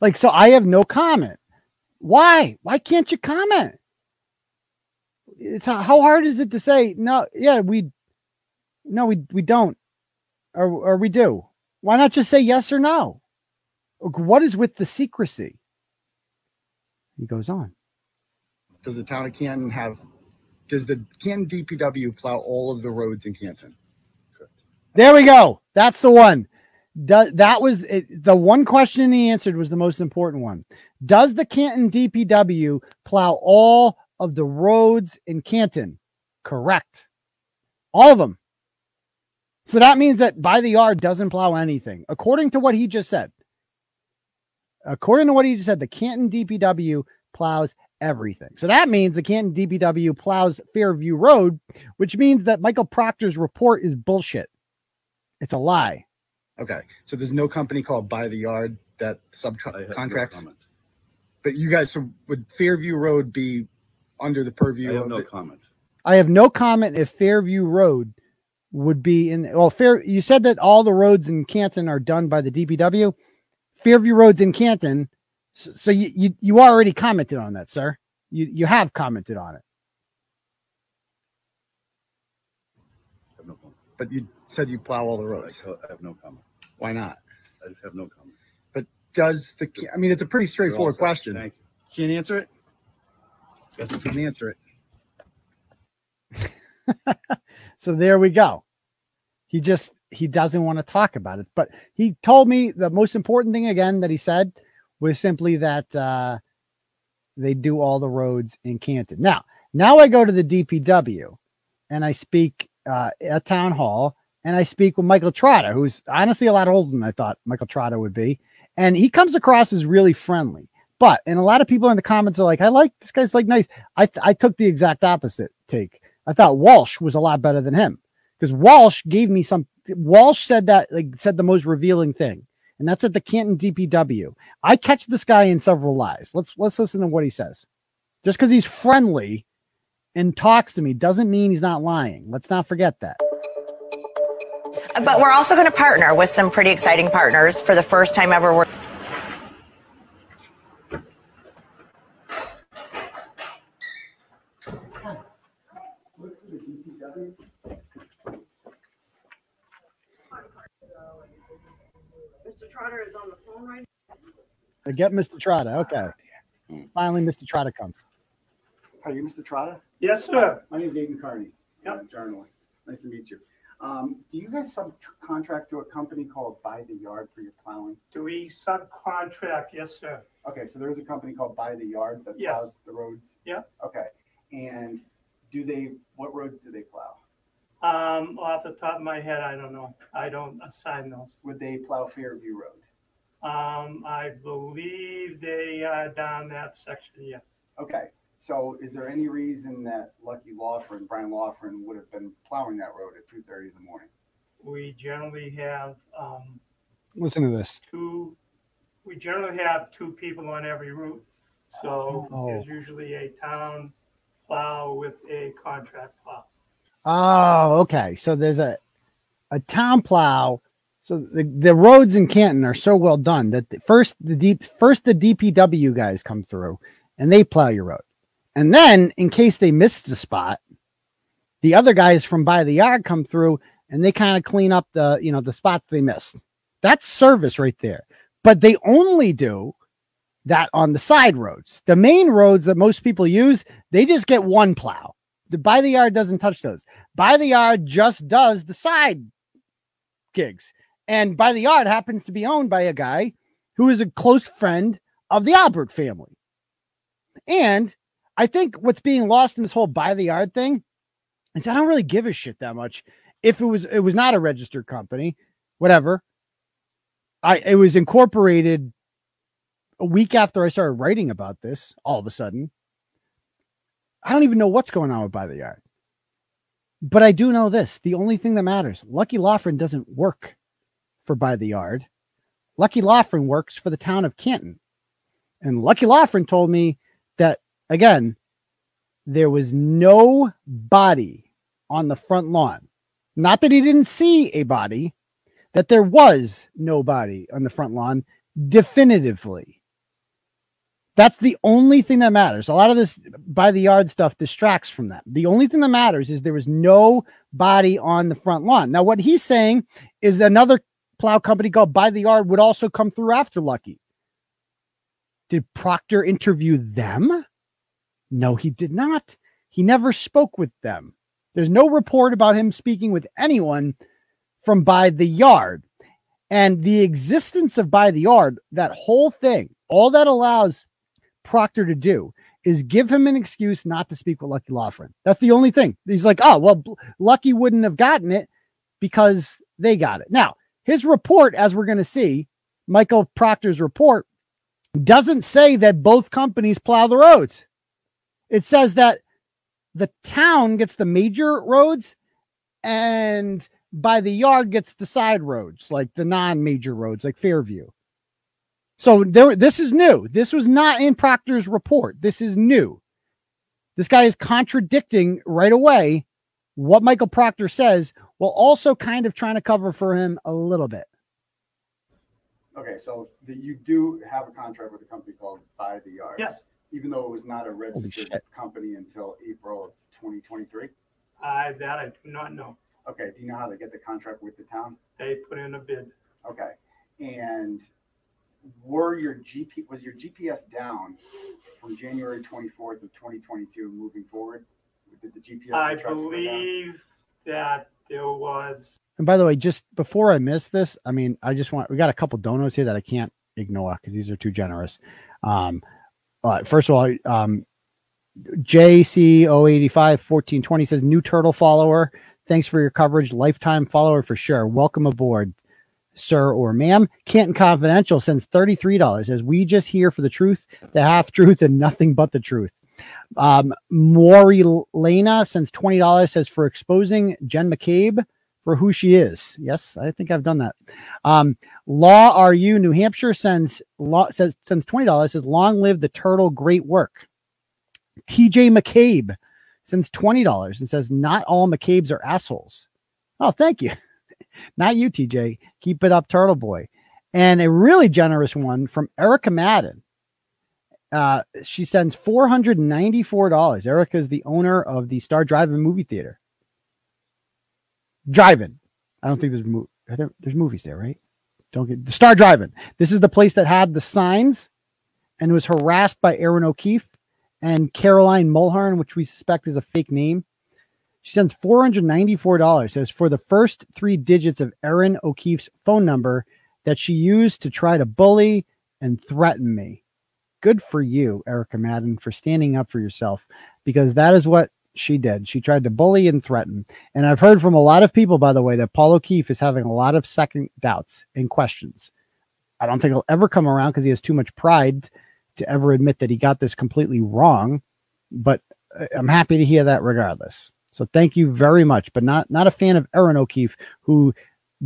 Like, so I have no comment. Why? Why can't you comment? It's how, how hard is it to say no? Yeah, we no, we we don't, or or we do. Why not just say yes or no? What is with the secrecy? He goes on. does the town of Canton have does the Canton DPW plow all of the roads in Canton? There we go. That's the one. Do, that was it, the one question he answered was the most important one. Does the Canton DPW plow all of the roads in Canton? Correct. All of them. So that means that by the yard doesn't plow anything, according to what he just said. According to what he just said, the Canton DPW plows everything. So that means the Canton DPW plows Fairview Road, which means that Michael Proctor's report is bullshit. It's a lie. Okay, so there's no company called By the Yard that I have no subcontracts. comment. but you guys, so would Fairview Road be under the I purview have of no the, comment. I have no comment if Fairview Road would be in. Well, Fair, you said that all the roads in Canton are done by the DPW. Fairview Roads in Canton. So, so you, you you already commented on that, sir. You you have commented on it. I have no comment. but you said you plow all the roads. I have no comment. Why not? I just have no comment. But does the I mean it's a pretty straightforward question. Thank you. Can't answer it? Guess if you can answer it. So there we go. He just he doesn't want to talk about it. But he told me the most important thing again that he said was simply that uh they do all the roads in Canton. Now, now I go to the DPW and I speak uh at town hall and I speak with Michael Trotta, who's honestly a lot older than I thought Michael Trotta would be. And he comes across as really friendly. But and a lot of people in the comments are like, I like this guy's like nice. I I took the exact opposite take. I thought Walsh was a lot better than him because Walsh gave me some. Walsh said that like said the most revealing thing, and that's at the Canton DPW. I catch this guy in several lies. Let's let's listen to what he says. Just because he's friendly and talks to me doesn't mean he's not lying. Let's not forget that. But we're also going to partner with some pretty exciting partners for the first time ever. We're Mr. Trotta is on the phone right I get Mr. Trotta. Okay. Hmm. Finally, Mr. Trotta comes. Are you Mr. Trotta? Yes, sir. My name is Aidan Kearney. I'm a journalist. Nice to meet you. Um, do you guys subcontract to a company called By the Yard for your plowing? Do we subcontract? Yes, sir. Okay, so there is a company called By the Yard that Yes. plows the roads? Yeah. Okay, and do they, what roads do they plow? Um, off the top of my head, I don't know. I don't assign those. Would they plow Fairview Road? Um, I believe they are down that section, yes. Okay, so is there any reason that Lucky Loughran, and Brian Loughran would have been plowing that road at two thirty in the morning? We generally have, um, Listen to this. two, we generally have two people on every route. So Oh. there's usually a town plow with a contract plow. Oh, okay. So there's a a town plow. So the, the roads in Canton are so well done that the, first the deep first the DPW guys come through and they plow your road. And then in case they missed the spot, the other guys from by the yard come through and they kind of clean up the, you know, the spots they missed. That's service right there. But they only do that on the side roads. The main roads that most people use, they just get one plow. The by the yard doesn't touch those. By the yard just does the side gigs. And by the yard happens to be owned by a guy who is a close friend of the Albert family. And I think what's being lost in this whole by the yard thing is I don't really give a shit that much. If it was it was not a registered company, whatever. I it was incorporated a week after I started writing about this, all of a sudden. I don't even know what's going on with by the yard. But I do know this the only thing that matters Lucky Loughran doesn't work for By the Yard. Lucky Loughran works for the town of Canton. And Lucky Loughran told me again, there was no body on the front lawn. Not that he didn't see a body, that there was no body on the front lawn definitively. That's the only thing that matters. A lot of this by the yard stuff distracts from that. The only thing that matters is there was no body on the front lawn. Now, what he's saying is another plow company called By the Yard would also come through after Lucky. Did Proctor interview them? No, he did not. He never spoke with them. There's no report about him speaking with anyone from By the Yard. And the existence of By the Yard, that whole thing, all that allows Proctor to do is give him an excuse not to speak with Lucky Loughran. That's the only thing. He's like, oh, well, Lucky wouldn't have gotten it because they got it. Now, his report, as we're going to see, Michael Proctor's report, doesn't say that both companies plow the roads. It says that the town gets the major roads and by the yard gets the side roads, like the non major roads, like Fairview. So there, this is new. This was not in Proctor's report. This is new. This guy is contradicting right away what Michael Proctor says, while also kind of trying to cover for him a little bit. Okay, so the, you do have a contract with a company called By the Yard? Yes. Even though it was not a registered shit. company until April of twenty twenty-three? I, that I do not know. Okay, do you know how they get the contract with the town? They put in a bid. Okay, and were your GP, was your GPS down from January twenty-fourth of twenty twenty-two moving forward? Did the GPS? I trucks go down? believe that there was, And by the way, just before I miss this, I mean, I just want we got a couple donos here that I can't ignore because these are too generous. Um, uh, first of all, um, JC085 1420 says new turtle follower. Thanks for your coverage. Lifetime follower for sure. Welcome aboard, sir or ma'am. Canton Confidential sends $33 as we just here for the truth, the half truth, and nothing but the truth. Um, Maury Lena sends twenty dollars. Says for exposing Jen McCabe for who she is. Yes, I think I've done that. Um, Law RU New Hampshire sends law says sends twenty dollars. Says long live the turtle, great work. TJ McCabe sends twenty dollars and says not all McCabe's are assholes. Oh, thank you. not you, TJ. Keep it up, Turtle Boy. And a really generous one from Erica Madden. Uh, she sends four hundred ninety-four dollars. Erica is the owner of the Star Drive-In movie theater. Drive-In. I don't think there's mo- there, there's movies there, right? Don't get the Star Drive-In. This is the place that had the signs and was harassed by Aaron O'Keefe and Caroline Mulhern, which we suspect is a fake name. She sends $494. Says for the first three digits of Aaron O'Keefe's phone number that she used to try to bully and threaten me. Good for you, Erica Madden, for standing up for yourself because that is what she did. She tried to bully and threaten. And I've heard from a lot of people, by the way, that Paul O'Keefe is having a lot of second doubts and questions. I don't think he'll ever come around because he has too much pride to ever admit that he got this completely wrong. But uh, I'm happy to hear that regardless. So thank you very much. But not not a fan of Aaron O'Keefe, who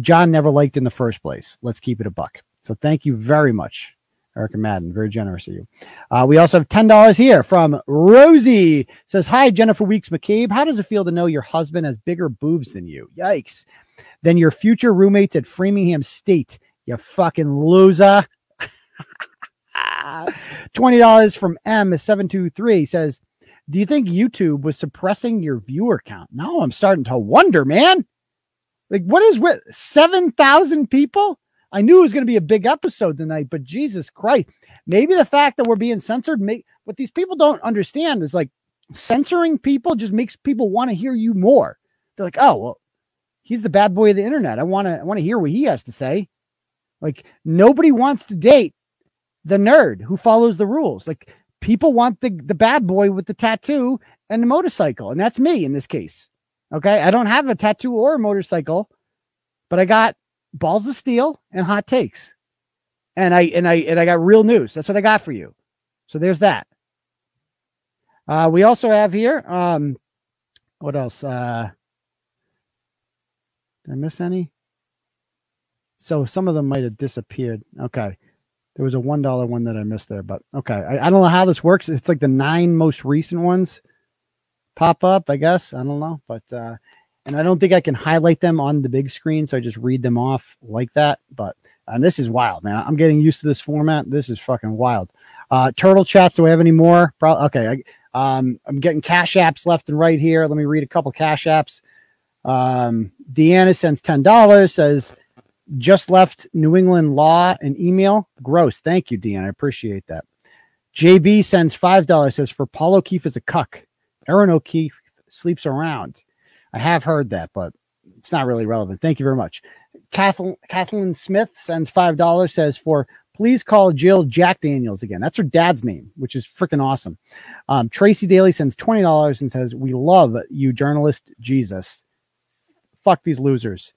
John never liked in the first place. Let's keep it a buck. So thank you very much, Erica Madden. Very generous of you. Uh, we also have $10 here from Rosie. Says, Hi, Jennifer Weeks McCabe. How does it feel to know your husband has bigger boobs than you? Yikes. Than your future roommates at Framingham State. You fucking loser. $20 from M723 says, Do you think YouTube was suppressing your viewer count? No, I'm starting to wonder, man. Like, what is with 7,000 people? I knew it was going to be a big episode tonight, but Jesus Christ, maybe the fact that we're being censored, make what these people don't understand is like censoring people just makes people want to hear you more. They're like, oh, well, he's the bad boy of the internet. I want to, I want to hear what he has to say. Like, nobody wants to date the nerd who follows the rules. Like, people want the, the bad boy with the tattoo and the motorcycle. And that's me in this case. Okay. I don't have a tattoo or a motorcycle, but I got balls of steel and hot takes. And I and I and I got real news. That's what I got for you. So there's that. Uh we also have here um what else? Uh did I miss any? So some of them might have disappeared. Okay. There was a one dollar one that I missed there, but okay. I, I don't know how this works. It's like the nine most recent ones pop up, I guess. I don't know. But uh and I don't think I can highlight them on the big screen, so I just read them off like that. But and this is wild, man. I'm getting used to this format. This is fucking wild. Uh, turtle chats. Do we have any more? Pro- okay, I, um, I'm getting cash apps left and right here. Let me read a couple cash apps. Um, Deanna sends ten dollars. Says just left New England Law an email. Gross. Thank you, Deanna. I appreciate that. JB sends five dollars. Says for Paul O'Keefe is a cuck. Aaron O'Keefe sleeps around. I have heard that, but it's not really relevant. Thank you very much. Kathleen, Kathleen Smith sends five dollars. Says for please call Jill Jack Daniels again. That's her dad's name, which is freaking awesome. Um, Tracy Daly sends twenty dollars and says we love you, journalist Jesus. Fuck these losers,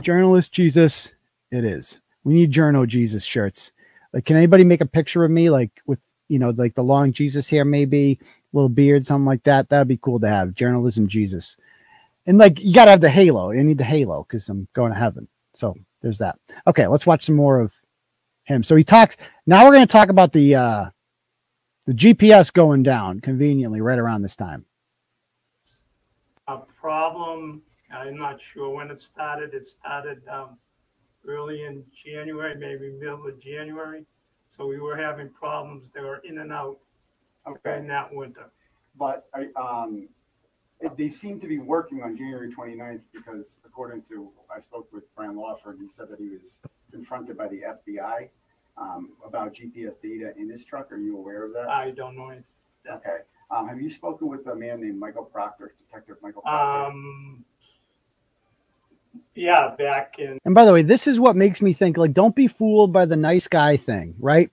journalist Jesus. It is. We need journo Jesus shirts. Like, can anybody make a picture of me like with you know like the long Jesus hair, maybe little beard, something like that? That'd be cool to have. Journalism Jesus and like you got to have the halo. You need the halo because I'm going to heaven. So there's that. Okay, let's watch some more of him. So he talks. Now we're going to talk about the uh, the GPS going down conveniently right around this time. A problem. I'm not sure when it started. It started um, early in January, maybe middle of January. So we were having problems. They were in and out Okay, in that winter. but I, um, it- they seem to be working on January 29th because according to I spoke with Brian Loughran, he said that he was confronted by the FBI um, about GPS data in his truck. Are you aware of that? I don't know. anything. Okay. Um, have you spoken with a man named Michael Proctor, Detective Michael Proctor? Um, yeah, back in and by the way, this is what makes me think like, don't be fooled by the nice guy thing, right?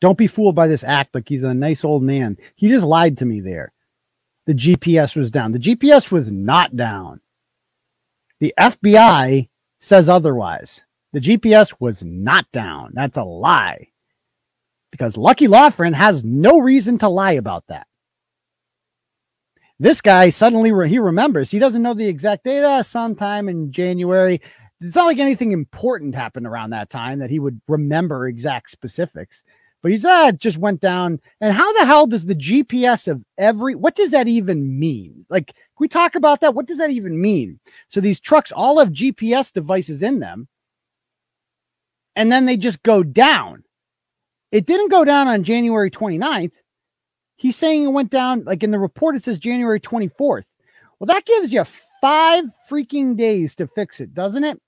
Don't be fooled by this act like he's a nice old man. He just lied to me there. The GPS was down. The GPS was not down. The FBI says otherwise. The GPS was not down. That's a lie. Because Lucky Loughran has no reason to lie about that. This guy suddenly re- he remembers. He doesn't know the exact date. Uh, sometime in January. It's not like anything important happened around that time that he would remember exact specifics. But he's uh, just went down. And how the hell does the GPS of every what does that even mean? Like, we talk about that? What does that even mean? So these trucks all have GPS devices in them, and then they just go down. It didn't go down on January 29th. He's saying it went down, like in the report, it says January 24th. Well, that gives you five freaking days to fix it, doesn't it?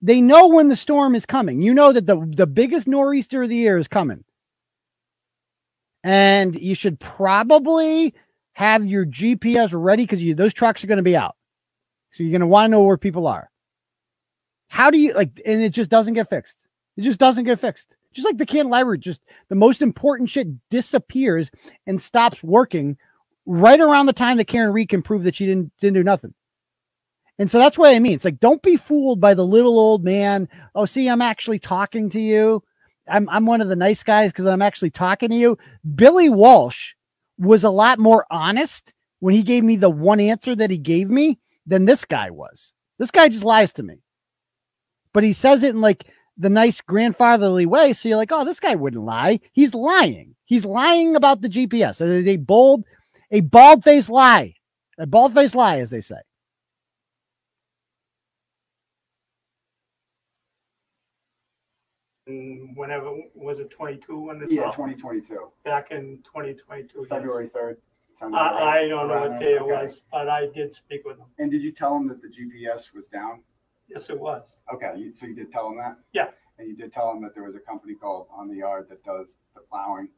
They know when the storm is coming. You know that the, the biggest nor'easter of the year is coming. And you should probably have your GPS ready because those trucks are going to be out. So you're going to want to know where people are. How do you like, and it just doesn't get fixed. It just doesn't get fixed. Just like the can library, just the most important shit disappears and stops working right around the time that Karen Read can prove that she didn't didn't do nothing. And so that's what I mean. It's like don't be fooled by the little old man. Oh, see, I'm actually talking to you. I'm I'm one of the nice guys because I'm actually talking to you. Billy Walsh was a lot more honest when he gave me the one answer that he gave me than this guy was. This guy just lies to me. But he says it in like the nice grandfatherly way. So you're like, oh, this guy wouldn't lie. He's lying. He's lying about the GPS. It is a bold, a bald faced lie. A bald faced lie, as they say. And whenever, was it 22 when this? Yeah, all- 2022, Back in 2022. yes. February 3rd. sound about right? I, I don't know Around what day it Okay. was, but I did speak with him. And did you tell him that the GPS was down? Yes, it was. Okay, you, so you did tell him that? Yeah. And you did tell him that there was a company called On the Yard that does the plowing?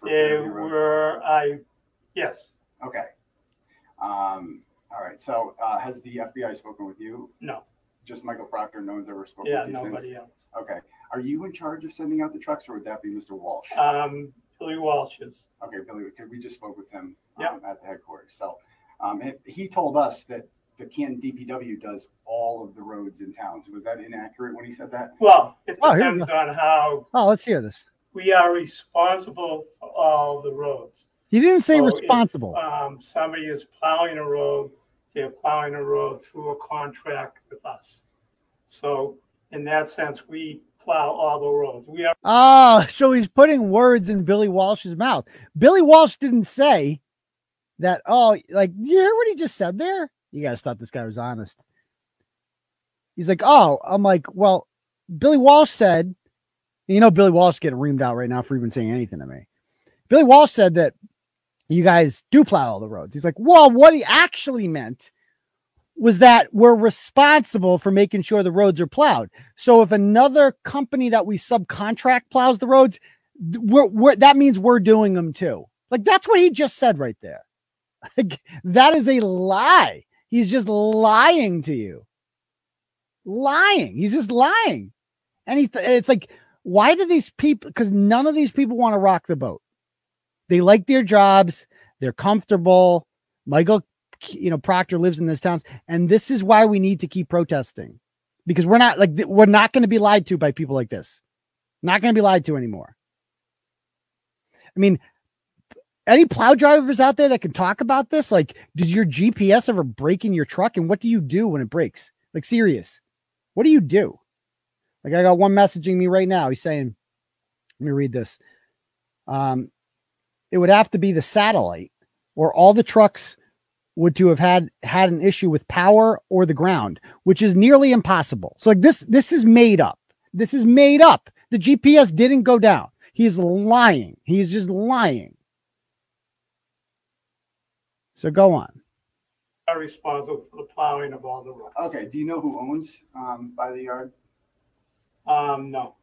for They Fairview Road? were, I, yes, Okay. Um, all right, so, uh, has the FBI spoken with you? no, Just Michael Proctor, no one's ever spoken yeah, with you since? nobody else. Okay, are you in charge of sending out the trucks or would that be Mr. Walsh? Um, Billy Walsh's, Okay, Billy, because we just spoke with him Yeah. um, at the headquarters. So um, he- he told us that the Canton DPW does all of the roads in town. Was that inaccurate when he said that? well, it Oh, here we depends on how, Oh, let's hear this. we are responsible for all the roads. He didn't say So if, responsible. Um, somebody is plowing a road, they're plowing a road through a contract with us. So in that sense, we plow all the roads. We are Oh, so he's putting words in Billy Walsh's mouth. Billy Walsh didn't say that. Oh, like you hear what he just said there? You guys thought this guy was honest. He's like, oh, I'm like, well, Billy Walsh said, you know, Billy Walsh getting reamed out right now for even saying anything to me. Billy Walsh said that you guys do plow all the roads. He's like, well, what he actually meant was that we're responsible for making sure the roads are plowed. So if another company that we subcontract plows the roads, we're, we're, that means we're doing them too. Like that's what he just said right there. Like, that is a lie. He's just lying to you. Lying. He's just lying. And he, it's like, why do these people? Because none of these people want to rock the boat. They like their jobs. They're comfortable. Michael, you know, Proctor lives in this town, and this is why we need to keep protesting because we're not like we're not going to be lied to by people like this. Not going to be lied to anymore. I mean, any plow drivers out there that can talk about this? Like, does your GPS ever break in your truck? And what do you do when it breaks? Like, serious, what do you do? Like, I got one messaging me right now. He's saying, let me read this. Um, it would have to be the satellite, or all the trucks would to have had had an issue with power or the ground, which is nearly impossible. So like this, this is made up. This is made up. The GPS didn't go down. He's lying. He's just lying. So go on. are responsible for the plowing of all the roads. Okay, do you know who owns um, By the Yard? Um, no,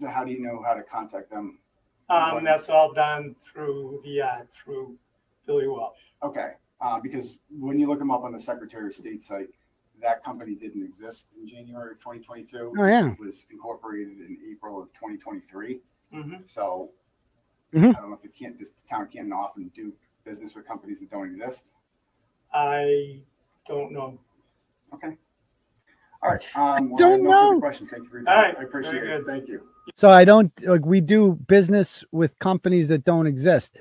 So How do you know how to contact them? um, that's all done through the, uh, through Billy Walsh. Okay, uh, because when you look them up on the Secretary of State site, that company didn't exist in January of 2022. Oh, yeah. It was incorporated in April of 2023. hmm So Mhm. I don't know if the can't this town can't often do business with companies that don't exist. I don't know. Okay. All right. Um, well, Don't have no know. questions. Thank you for your time. right, I appreciate very it. Thank you. So I don't like we do business with companies that don't exist.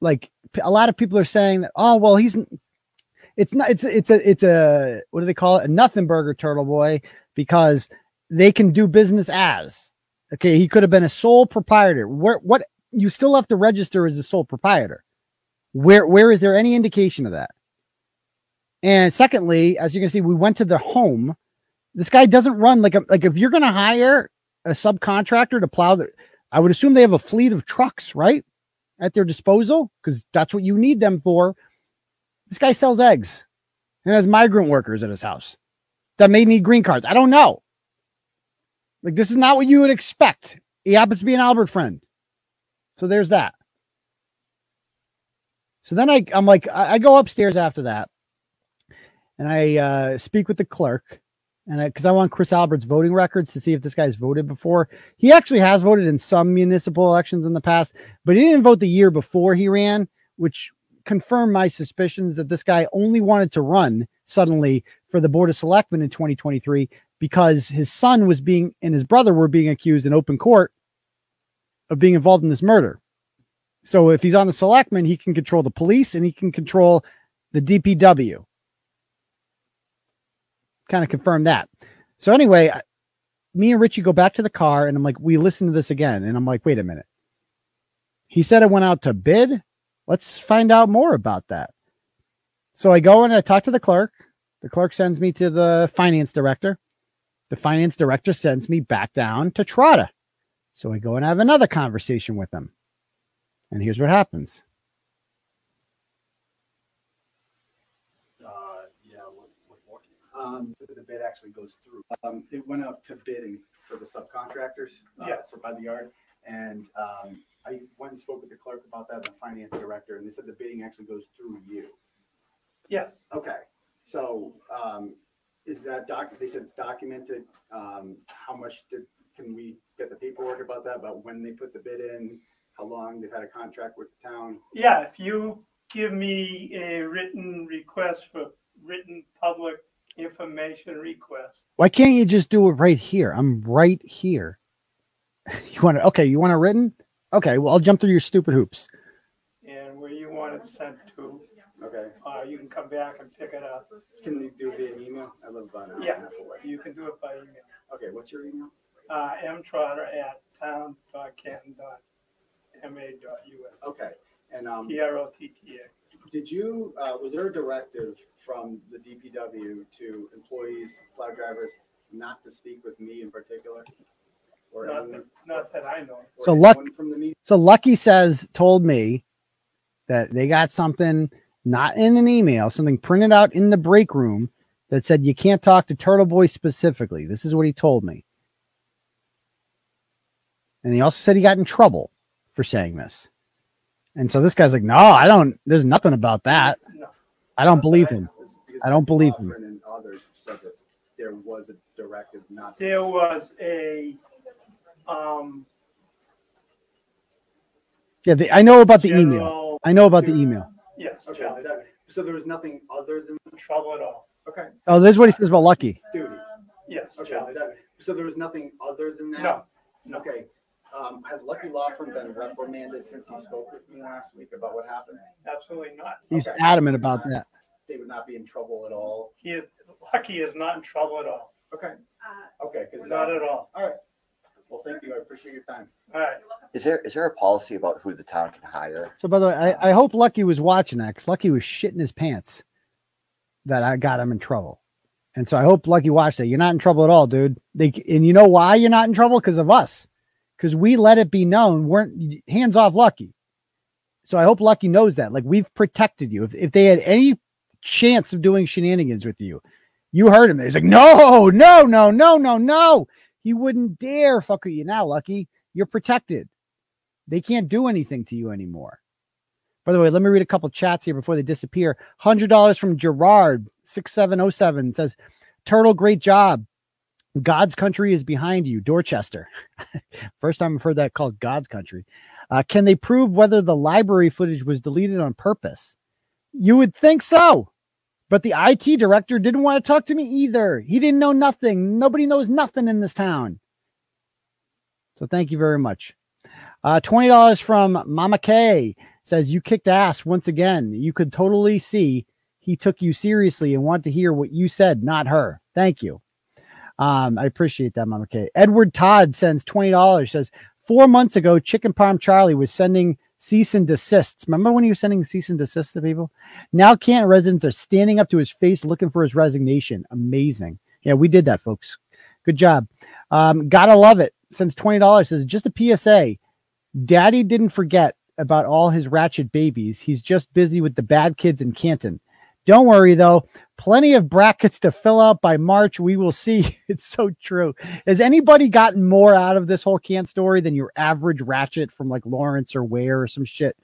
Like p- a lot of people are saying that. Oh well, he's. It's not. It's it's a it's a what do they call it? A nothing burger turtle boy because they can do business as. Okay, he could have been a sole proprietor. Where what you still have to register as a sole proprietor. Where where is there any indication of that? And secondly, as you can see, we went to the home. This guy doesn't run like a like if you're going to hire a subcontractor to plow the, I would assume they have a fleet of trucks, right, at their disposal because that's what you need them for. This guy sells eggs and has migrant workers at his house that may need green cards. I don't know. Like this is not what you would expect. He happens to be an Albert friend, so there's that. So then I I'm like I, I go upstairs after that, and I uh, speak with the clerk, and because I, want Chris Albert's voting records to see if this guy's voted before. He actually has voted in some municipal elections in the past, but he didn't vote the year before he ran, which confirmed my suspicions that this guy only wanted to run suddenly for the board of selectmen in 2023 because his son was being and his brother were being accused in open court of being involved in this murder. So if he's on the selectmen, he can control the police and he can control the DPW. Kind of confirm that. So anyway, me and Richie go back to the car and I'm like, we listen to this again. And I'm like, wait a minute. He said it went out to bid. Let's find out more about that. So I go and I talk to the clerk. The clerk sends me to the finance director. The finance director sends me back down to Trotta. So I go and have another conversation with him. And here's what happens. Uh, yeah, what, what more? Um, the, bid actually goes through. Um, it went out to bidding for the subcontractors. uh, Yes. For by the yard. And, um, I went and spoke with the clerk about that, and the finance director, and they said the bidding actually goes through you. Yes, Okay, so, um, is that doc, they said it's documented, um, how much did, can we get the paperwork about that, about when they put the bid in? How long they've had a contract with the town? yeah, if you give me a written request for written public information request, Why can't you just do it right here? I'm right here. You want to, okay, you want a written? Okay, well, I'll jump through your stupid hoops. and where you want it sent to, Okay, uh, you can come back and pick it up. can you do it via email? I live about an hour and a Yeah, half away. you can do it by email. Okay, what's your email? Uh, mtrotta at town.canton.ma.us. Okay, and, um, T R O T T A. did you, uh, was there a directive from the DPW to employees, flag drivers, not to speak with me in particular? Or Not anyone, that, not that I know. or So luck- anyone from the meeting? So Lucky says, told me that they got something not in an email, something printed out in the break room that said you can't talk to Turtle Boy specifically. This is what he told me. And he also said he got in trouble for saying this. And so this guy's like, no, I don't, there's nothing about that. I don't believe him. Because- because I don't believe him. And others said that there was a directive not. to- There was a, um, Yeah, the, I know about the email. I know about the email. yes, Okay, that- so there was nothing other than, trouble at all. okay, Oh, this is what he says about Lucky. duty. Yes, Okay, that- so there was nothing other than that? No, no. Okay, um, has Lucky Loughran been reprimanded since he spoke with me last week about what happened? absolutely not. He's Okay. adamant about that. They would not be in trouble at all? He is, Lucky is not in trouble at all, Okay, okay, because, not at all. all right. Well, thank you, I appreciate your time. All right, Is there is there a policy about who the town can hire? So, by the way, I, I hope Lucky was watching that because Lucky was shitting his pants that I got him in trouble. And so I hope Lucky watched that. You're not in trouble at all, dude. They and you know why you're not in trouble? Because of us. Because we let it be known. Weren't hands off Lucky. So I hope Lucky knows that. Like we've protected you. If, if they had any chance of doing shenanigans with you, you heard him. He's like, no, no, no, no, no, no. He wouldn't dare fuck with you now, Lucky. You're protected. They can't do anything to you anymore. By the way, let me read a couple chats here before they disappear. Hundred dollars from Gerard six seven oh seven says, "Turtle, great job. God's country is behind you, Dorchester." First time I've heard that called God's country. Uh, can they prove whether the library footage was deleted on purpose? You would think so, but the IT director didn't want to talk to me either. He didn't know nothing. Nobody knows nothing in this town. So thank you very much. Uh, $20 from Mama K says you kicked ass once again. You could totally see he took you seriously and want to hear what you said, not her. Thank you. Um, I appreciate that, Mama K. Edward Todd sends twenty dollars. Says four months ago, Chicken Parm Charlie was sending cease and desists. Remember when he was sending cease and desists to people? Now Canton residents are standing up to his face looking for his resignation. Amazing. Yeah, we did that, folks. Good job. Um, gotta love it. Since twenty dollars says just a PSA. Daddy didn't forget about all his ratchet babies. He's just busy with the bad kids in Canton. Don't worry though, plenty of brackets to fill out by March. We will see. It's so true. Has anybody gotten more out of this whole Cant story than your average ratchet from like Lawrence or Ware or some shit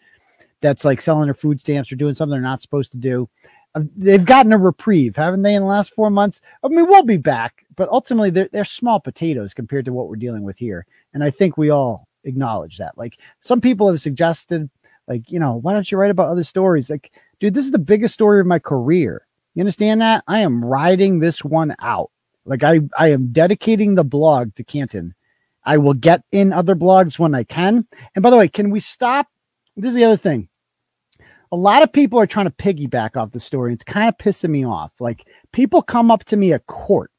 that's like selling their food stamps or doing something they're not supposed to do? Uh, They've gotten a reprieve, haven't they, in the last four months? I mean, we'll be back, but ultimately they're, they're small potatoes compared to what we're dealing with here. And I think we all acknowledge that. Like some people have suggested, like, you know, why don't you write about other stories? Like, dude, this is the biggest story of my career. You understand that? I am riding this one out. Like I, I am dedicating the blog to Canton. I will get in other blogs when I can. And by the way, can we stop? This is the other thing. A lot of people are trying to piggyback off the story. It's kind of pissing me off. Like people come up to me at court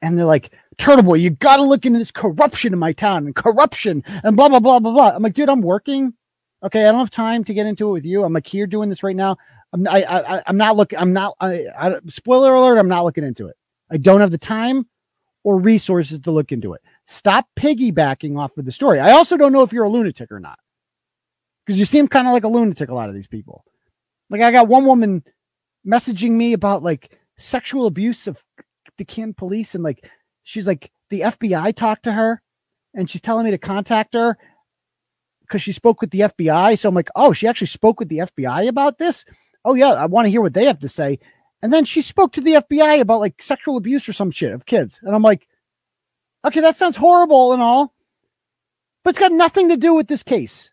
and they're like, Turtle Boy, you got to look into this corruption in my town and corruption and blah, blah, blah, blah, blah. I'm like, dude, I'm working. Okay. I don't have time to get into it with you. I'm like here doing this right now. I'm, I, I, I'm not looking, I'm not, I, I, spoiler alert, I'm not looking into it. I don't have the time or resources to look into it. Stop piggybacking off of the story. I also don't know if you're a lunatic or not because you seem kind of like a lunatic, a lot of these people. Like I got one woman messaging me about like sexual abuse of the Canton police and like she's like the FBI talked to her and she's telling me to contact her because she spoke with the FBI. So I'm like, oh, she actually spoke with the FBI about this. Oh yeah, I want to hear what they have to say. And then she spoke to the FBI about like sexual abuse or some shit of kids. And I'm like, okay, that sounds horrible and all, but it's got nothing to do with this case.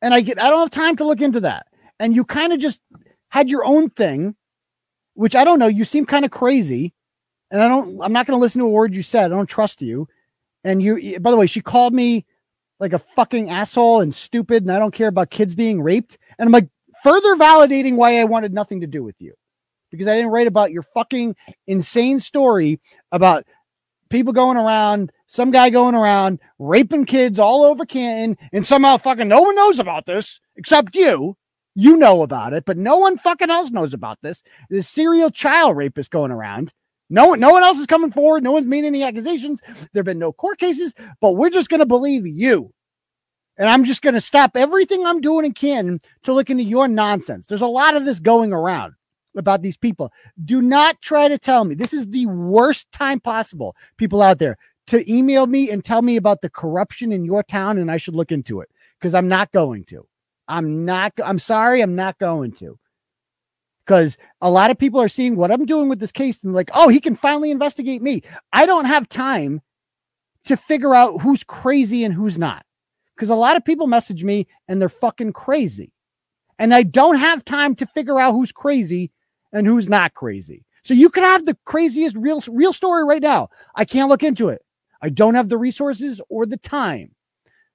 And I get, I don't have time to look into that. And you kind of just had your own thing, which I don't know. You seem kind of crazy. And I don't, I'm not going to listen to a word you said. I don't trust you. And you, by the way, she called me like a fucking asshole and stupid. And I don't care about kids being raped. And I'm like, further validating why I wanted nothing to do with you because I didn't write about your fucking insane story about people going around, some guy going around raping kids all over Canton, and somehow fucking no one knows about this except you. You know about it, but no one fucking else knows about this. This serial child rapist going around. No one, no one else is coming forward. No one's made any accusations. There have been no court cases, but we're just going to believe you. And I'm just going to stop everything I'm doing in can to look into your nonsense. There's a lot of this going around about these people. Do not try to tell me this is the worst time possible, people out there, to email me and tell me about the corruption in your town and I should look into it because I'm not going to. I'm not, I'm sorry, I'm not going to. Because a lot of people are seeing what I'm doing with this case and like, oh, he can finally investigate me. I don't have time to figure out who's crazy and who's not. Because a lot of people message me and they're fucking crazy. And I don't have time to figure out who's crazy and who's not crazy. So you can have the craziest real real story right now. I can't look into it. I don't have the resources or the time.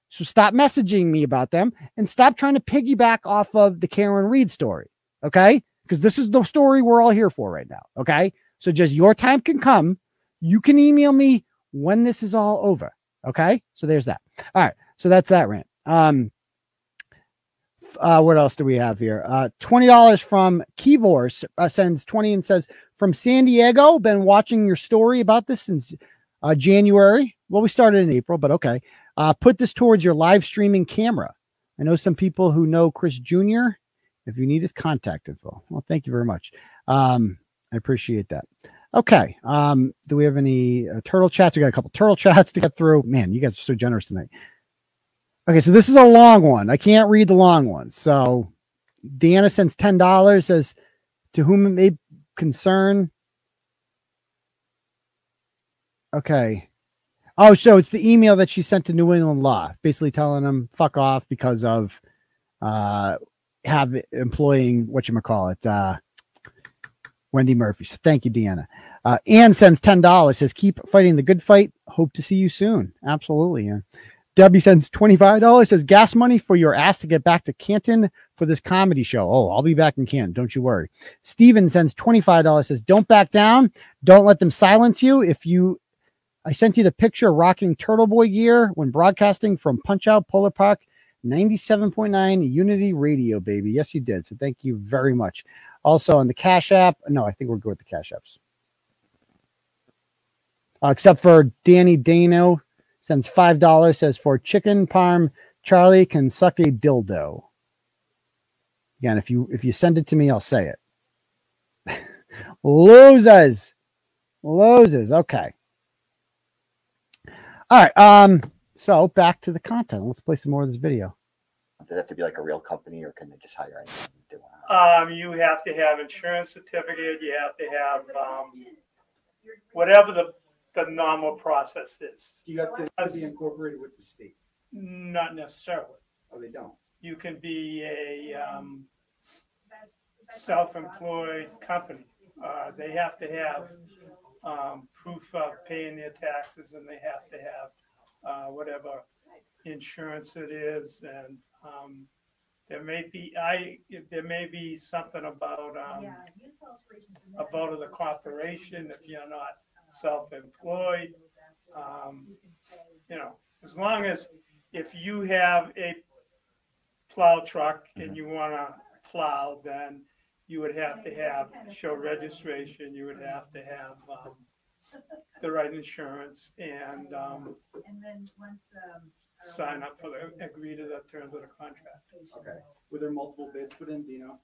So stop messaging me about them and stop trying to piggyback off of the Karen Read story. Okay? Because this is the story we're all here for right now. Okay? So just your time can come. You can email me when this is all over. Okay? So there's that. All right. So that's that rant. Um uh, what else do we have here? Uh, twenty dollars from Keyvor uh, sends twenty and says from San Diego. Been watching your story about this since uh, January. Well, we started in April, but okay. Uh, put this towards your live streaming camera. I know some people who know Chris Jr. If you need his contact info, well, thank you very much. Um, I appreciate that. Okay. Um, do we have any uh, turtle chats? We got a couple turtle chats to get through. Man, you guys are so generous tonight. Okay, so this is a long one. I can't read the long ones. So Deanna sends ten dollars. Says to whom it may concern. Okay. Oh, so it's the email that she sent to New England Law, basically telling them fuck off because of uh have employing what you call it, uh Wendy Murphy. So thank you, Deanna. Uh, Ann sends ten dollars. Says keep fighting the good fight. Hope to see you soon. Absolutely. Yeah. Debbie sends $25, says gas money for your ass to get back to Canton for this comedy show. Oh, I'll be back in Canton. Don't you worry. Steven sends $25, says don't back down. Don't let them silence you. If you, I sent you the picture rocking Turtleboy gear when broadcasting from Punch Out Polar Park 97.9 Unity Radio, baby. Yes, you did. So thank you very much. Also on the Cash App. No, I think we're good with the Cash Apps. Uh, except for Danny Dano sends five dollars. Says for chicken parm, Charlie can suck a dildo. Again, if you if you send it to me, I'll say it. Losers, losers. Okay. All right. Um. So back to the content. Let's play some more of this video. Does it have to be like a real company, or can they just hire anyone? Um, you have to have insurance certificate, you have to have, um, whatever the, the normal process is. You have to be incorporated with the state. Not necessarily. Oh, they don't. You can be a, um, self-employed company. Uh, they have to have, um, proof of paying their taxes and they have to have, uh, whatever insurance it is and, um, there may be, I, there may be something about, um, a vote of the corporation if you're not self-employed. Um, you know, as long as, if you have a plow truck and you wanna plow, then you would have to have, show registration, you would have to have, um, the right insurance and, um, sign up for the, agree to the terms of the contract. Okay. Were there multiple bids put in, do you know?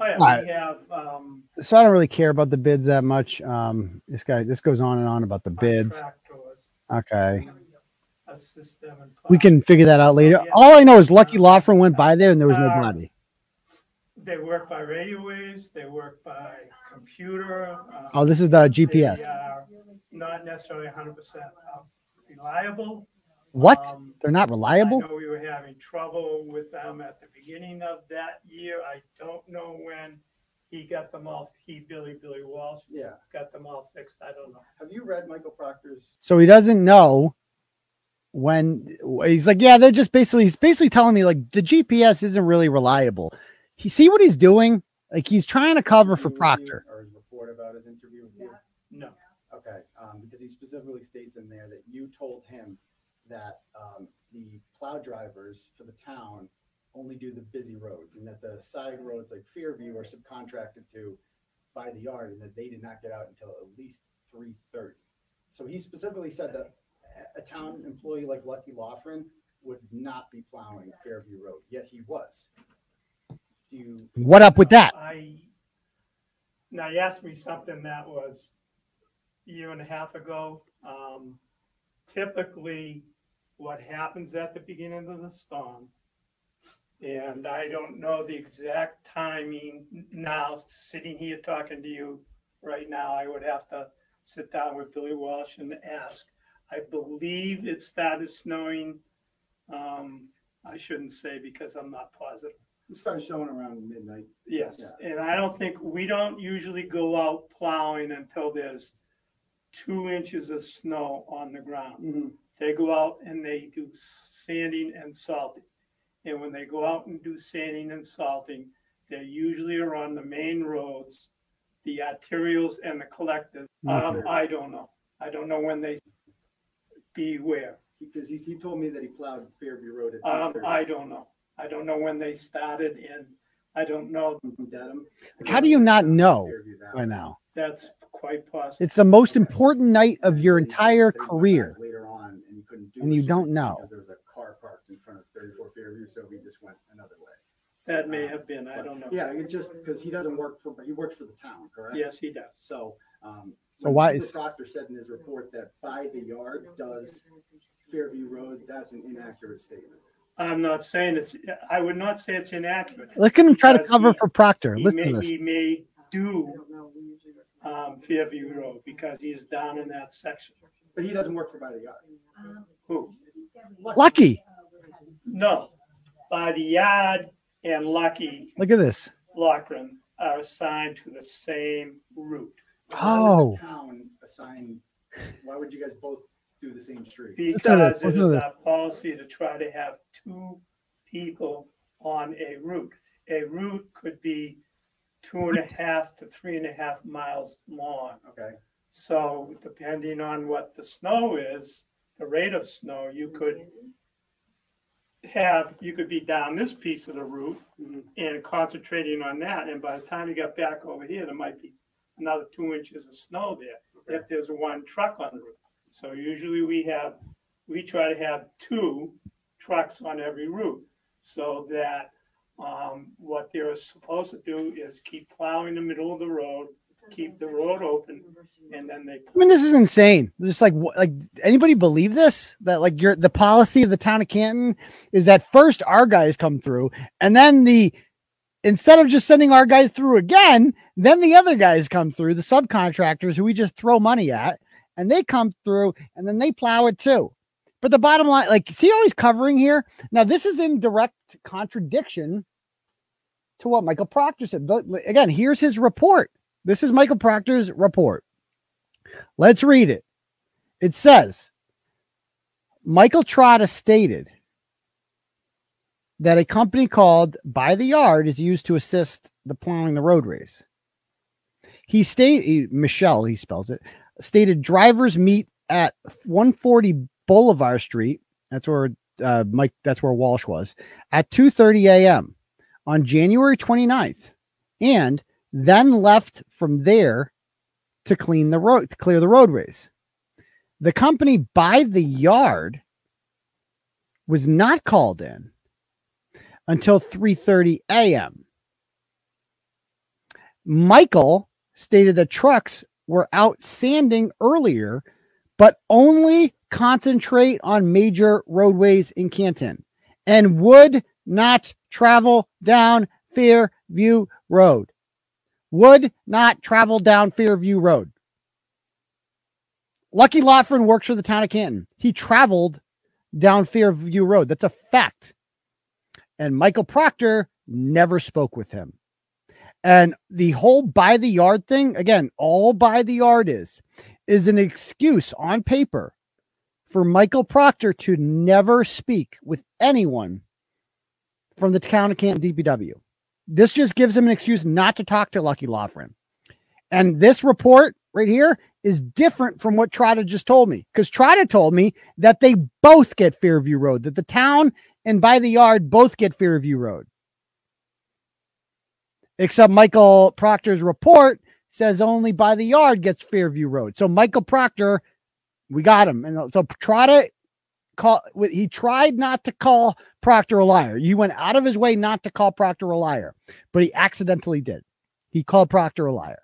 Oh, yeah, have, um, So I don't really care about the bids that much. Um. This guy. This goes on and on about the bids. Okay. assist them and. We can figure that out later. All I know is Lucky Loughran went by there and there was Uh, nobody. They work by radio waves, they work by computer. um, Oh, this is the GPS. Not necessarily hundred percent reliable. What? Um, They're not I reliable? know we were having trouble with them at the beginning of that year. I don't know when he got them all, he, Billy, Billy Walsh, Yeah. got them all fixed. I don't know. Have you read Michael Proctor's? So he doesn't know when he's like, yeah, they're just basically he's basically telling me like the GPS isn't really reliable. He see what he's doing? Like he's trying to cover for Proctor. Or his report about his interview with you? No. Okay, um, because he specifically states in there that you told him that, um, the plow drivers for the town only do the busy roads and that the side roads like Fairview are subcontracted to by the yard and that they did not get out until at least three thirty. So he specifically said that a- a town employee like Lucky Loughran would not be plowing Fairview Road, yet he was. Do you? What up with that? I, now you asked me something that was a year and a half ago. Um, typically, what happens at the beginning of the storm, and I don't know the exact timing now, sitting here talking to you right now, I would have to sit down with Billy Walsh and ask. I believe it started snowing, um, I shouldn't say because I'm not positive. It started showing around midnight. Yes, Yeah. and I don't think, we don't usually go out plowing until there's two inches of snow on the ground. Mm-hmm. They go out and they do sanding and salting. And when they go out and do sanding and salting, they usually are on the main roads, the arterials and the collectors. Um, Okay. I don't know. I don't know when they be where. Because he, he told me that he plowed Fairview Road at. Um, 2:30. I don't know. I don't know when they started and I don't know. Dedham. Like, how do you not know Fairview Valley. by now? That's quite possible. It's the most important night of your entire career. Later on, and he couldn't do. And you don't know. There was a car parked in front of thirty-four Fairview, so he just went another way. That may have been, I don't know. Yeah, it just, because he doesn't work for, he works for the town, correct? Yes, he does. So, um. So when why Mr. is- Proctor said in his report that by the yard does Fairview Road, that's an inaccurate statement. I'm not saying it's, I would not say it's inaccurate. Look at him try to Because cover he- for Proctor. He Listen may, to this. he may do, um, Fairview Road because he is down in that section. But he doesn't work for by the yard. Who? Lucky. No, by the yard and Lucky Look at this. Loughran are assigned to the same route. Why would Oh. the Town assign, why would you guys both do the same street. Listen to this, Because it listen to is this. our policy to try to have two people on a route. A route could be two and a half to three and a half miles long. Okay. So depending on what the snow is, the rate of snow, you could have, you could be down this piece of the route mm-hmm. and concentrating on that. And by the time you got back over here, there might be another two inches of snow there if there's one truck on the route. So usually we have, we try to have two trucks on every route so that um, what they're supposed to do is keep plowing the middle of the road, keep the road open, and then they I mean, this is insane. Just like, like anybody believe this? That like your the policy of the town of Canton is that first our guys come through, and then the instead of just sending our guys through again, then the other guys come through, the subcontractors who we just throw money at, and they come through, and then they plow it too. But the bottom line, like, see how he's covering here? Now, this is in direct contradiction to what Michael Proctor said. Again, here's his report. This is Michael Proctor's report. Let's read it. It says Michael Trotta stated that a company called By the Yard is used to assist the plowing the roadways. He stated, Michelle, he spells it, stated drivers meet at 140 Boulevard Street. That's where uh, Mike, that's where Walsh was at 2:30 a.m. on January 29th, and then left from there to clean the road, to clear the roadways. The company by the yard was not called in until 3:30 a.m. Michael stated that trucks were out sanding earlier, but only concentrate on major roadways in Canton and would not travel down Fairview Road. Would not travel down Fairview Road. Lucky Loughran works for the town of Canton. He traveled down Fairview Road. That's a fact. And Michael Proctor never spoke with him. And the whole by the yard thing, again, all by the yard is, is an excuse on paper for Michael Proctor to never speak with anyone from the town of Canton DPW. This just gives him an excuse not to talk to Lucky Loughran. And this report right here is different from what Trotta just told me because Trotta told me that they both get Fairview Road, that the town and by the yard both get Fairview Road. Except Michael Proctor's report says only by the yard gets Fairview Road. So Michael Proctor, we got him. And so Trotta call he tried not to call Proctor a liar. You went out of his way not to call Proctor a liar, but he accidentally did. He called Proctor a liar.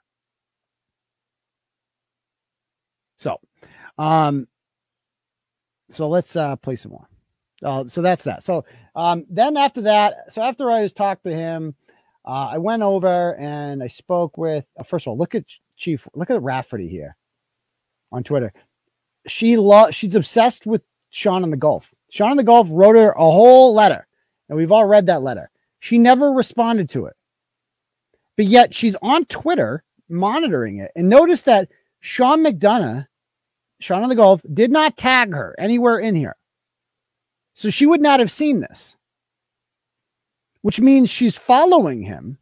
So, um, so let's uh play some more. Uh, so that's that. So um, then after that, so after I was talked to him, uh, I went over and I spoke with. Uh, first of all, look at Chief. Look at Rafferty here on Twitter. She lo- She's obsessed with Sean in the Gulf. Sean the Gulf wrote her a whole letter, and we've all read that letter. She never responded to it, but yet she's on Twitter monitoring it. And notice that Sean McDonough, Sean on the Gulf, did not tag her anywhere in here. So she would not have seen this, which means she's following him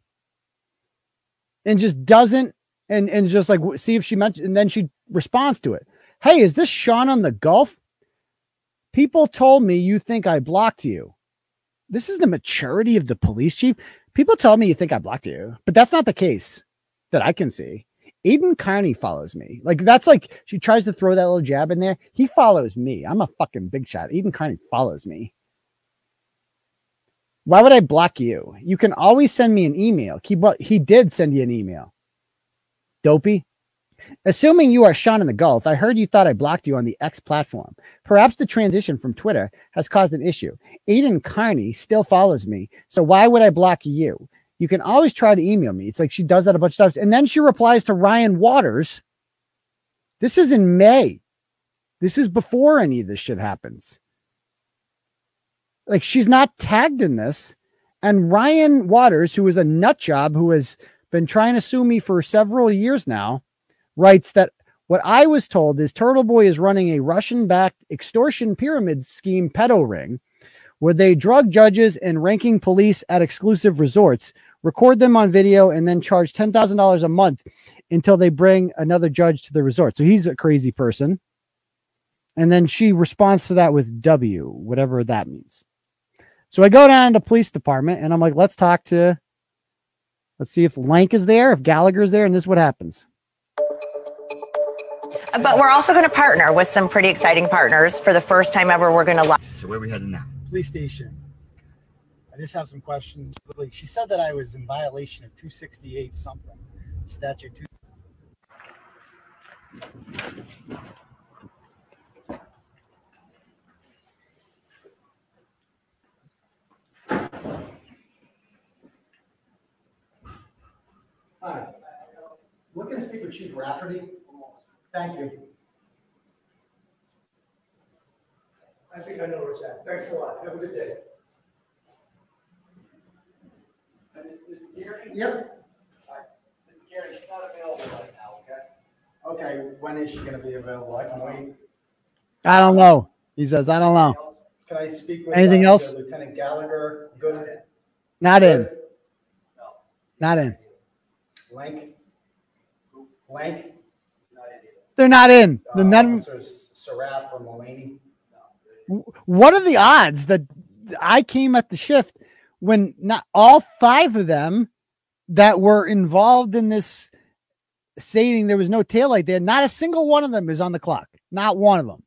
and just doesn't, and, and just like see if she mentioned, and then she responds to it. Hey, is this Sean on the Gulf? People told me you think I blocked you. This is the maturity of the police chief. People tell me you think I blocked you, but that's not the case that I can see. Aidan Kearney follows me. Like that's like she tries to throw that little jab in there. He follows me. I'm a fucking big shot. Aidan Kearney follows me. Why would I block you? You can always send me an email. He, he did send you an email. Dopey. Assuming you are Sean in the Gulf, I heard you thought I blocked you on the X platform. Perhaps the transition from Twitter has caused an issue. Aidan Kearney still follows me, so why would I block you? You can always try to email me. It's like she does that a bunch of times. And then she replies to Ryan Waters. This is in May. This is before any of this shit happens. Like she's not tagged in this. And Ryan Waters, who is a nut job who has been trying to sue me for several years now, writes that What I was told is Turtleboy is running a Russian backed extortion pyramid scheme pedo ring where they drug judges and ranking police at exclusive resorts, record them on video, and then charge $10,000 a month until they bring another judge to the resort. So he's a crazy person. And then she responds to that with W, whatever that means. So I go down to police department and I'm like, let's talk to, let's see if Lank is there, if Gallagher is there, and this is what happens. But we're also going to partner with some pretty exciting partners. For the first time ever, we're going to. So where are we headed now? Police station. I just have some questions. She said that I was in violation of 268 something statute. Two- Hi. Looking to speak with Chief Rafferty. Thank you. I think I know where it's at. Thanks a lot. Have a good day. Yep. Mr. Gary, she's not available right now, okay? Okay, when is she gonna be available? I can wait. I don't know. He says, I don't know. Can I speak with? Anything uh, else? Lieutenant Gallagher, good. Not in. Not in. Lank? Lank? They're not in. The. Officers Saraf or Mulaney? What are the odds that I came at the shift when not all five of them that were involved in this saying there was no taillight there, not a single one of them is on the clock. Not one of them.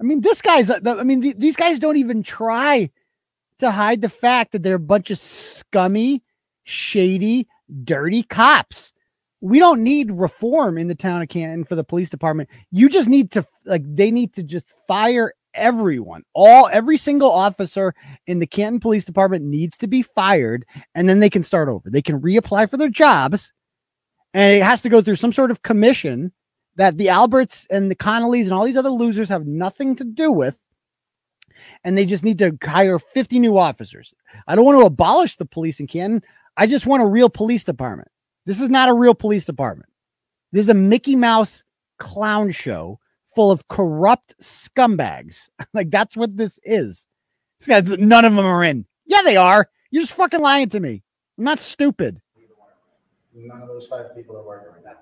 I mean, this guy's, I mean, these guys don't even try to hide the fact that they're a bunch of scummy, shady, dirty cops. We don't need reform in the town of Canton for the police department. You just need to, like, they need to just fire everyone. All, every single officer in the Canton Police Department needs to be fired, and then they can start over. They can reapply for their jobs, and it has to go through some sort of commission that the Alberts and the Connollys and all these other losers have nothing to do with. And they just need to hire 50 new officers. I don't want to abolish the police in Canton. I just want a real police department. This is not a real police department. This is a Mickey Mouse clown show full of corrupt scumbags. like that's what this is. This guy, none of them are in. Yeah, they are. You're just fucking lying to me. I'm not stupid. None of those five people are working right now.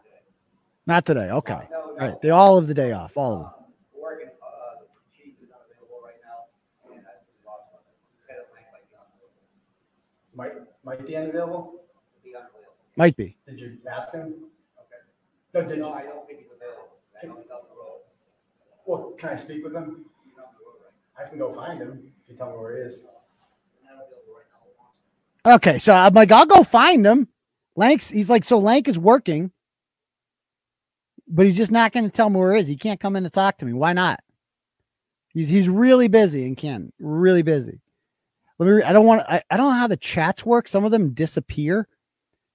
Not today. Okay. All right. They all have the day off. All of them. Working, uh, the chief is unavailable right now, and I, head of Lang might be unavailable. Might, might be unavailable? Be unavailable. Might be. Did you ask him? No, did you? No, I don't think he's available. I know he's out the road. Well, can I speak with him? I can go find him if you tell me where he is. Okay. So I'm like, I'll go find him. Lank's, he's like, so Lank is working, but he's just not going to tell me where he is. He can't come in to talk to me. Why not? He's he's really busy and can really busy. Let me. Re- I don't want. I, I don't know how the chats work. Some of them disappear,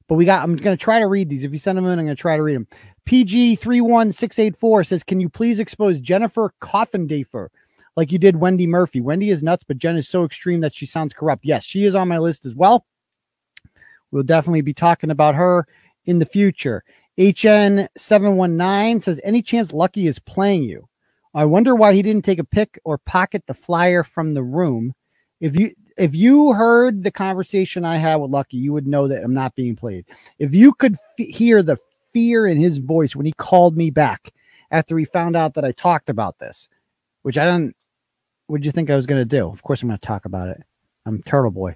but we got. I'm going to try to read these. If you send them in, I'm going to try to read them. PG three one six eight four says, "Can you please expose Jennifer Coffindaffer like you did Wendy Murphy? Wendy is nuts, but Jen is so extreme that she sounds corrupt. Yes, she is on my list as well. We'll definitely be talking about her in the future. HN719 says, Any chance Lucky is playing you? I wonder why he didn't take a pick or pocket the flyer from the room. If you if you heard the conversation I had with Lucky, you would know that I'm not being played. If you could f- hear the fear in his voice when he called me back after he found out that I talked about this, which I don't, what did you think I was going to do? Of course, I'm going to talk about it. I'm Turtleboy.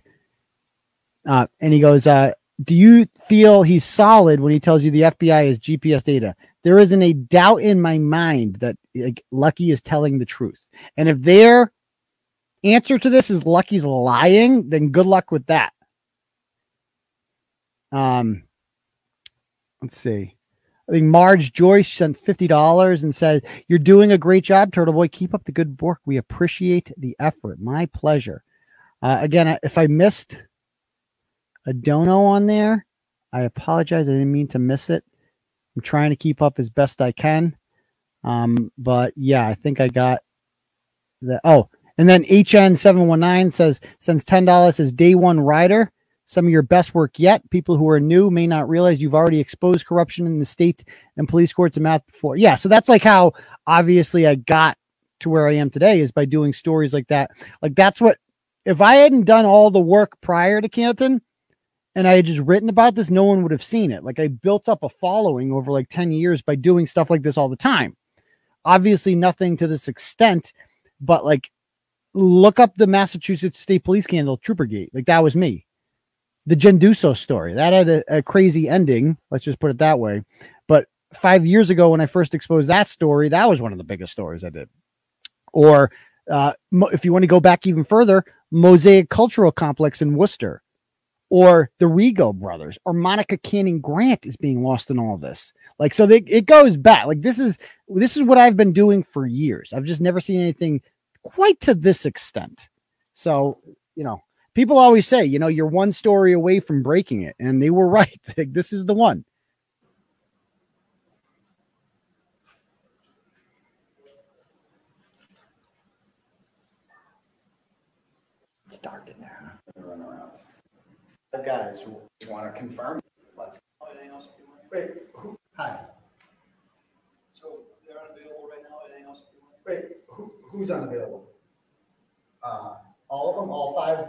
Uh, and he goes, uh, Do you feel he's solid when he tells you the FBI is GPS data? There isn't a doubt in my mind that like, Lucky is telling the truth. And if their answer to this is Lucky's lying, then good luck with that. Um, let's see. I think Marge Joyce sent fifty dollars and said, "You're doing a great job, Turtleboy. Keep up the good work. We appreciate the effort. My pleasure." Uh, again, if I missed a dono on there, I apologize. I didn't mean to miss it. I'm trying to keep up as best I can. Um, but yeah, I think I got the oh, and then HN719 says since ten dollars is day one rider. some of your best work yet. People who are new may not realize you've already exposed corruption in the state and police courts and math before. Yeah, so that's like how obviously I got to where I am today is by doing stories like that. Like that's what if I hadn't done all the work prior to Canton and I had just written about this, no one would have seen it. Like I built up a following over like 10 years by doing stuff like this all the time. Obviously, nothing to this extent, but like look up the Massachusetts State Police scandal, Troopergate. Like that was me. The Genduso story that had a, a crazy ending. Let's just put it that way. But five years ago, when I first exposed that story, that was one of the biggest stories I did. Or uh, if you want to go back even further, Mosaic Cultural Complex in Worcester, or the Rigo brothers, or Monica Cannon-Grant is being lost in all this. Like, so they, it goes back. Like, this is this is what I've been doing for years. I've just never seen anything quite to this extent. So, you know, people always say, you know, you're one story away from breaking it, and they were right. Like, this is the one. It's dark in there. Run around. The guys who want to confirm, let's. Oh, Wait, who, hi. So they're unavailable right now, anything else? Wait, who, who's unavailable? Uh, all of them, all five?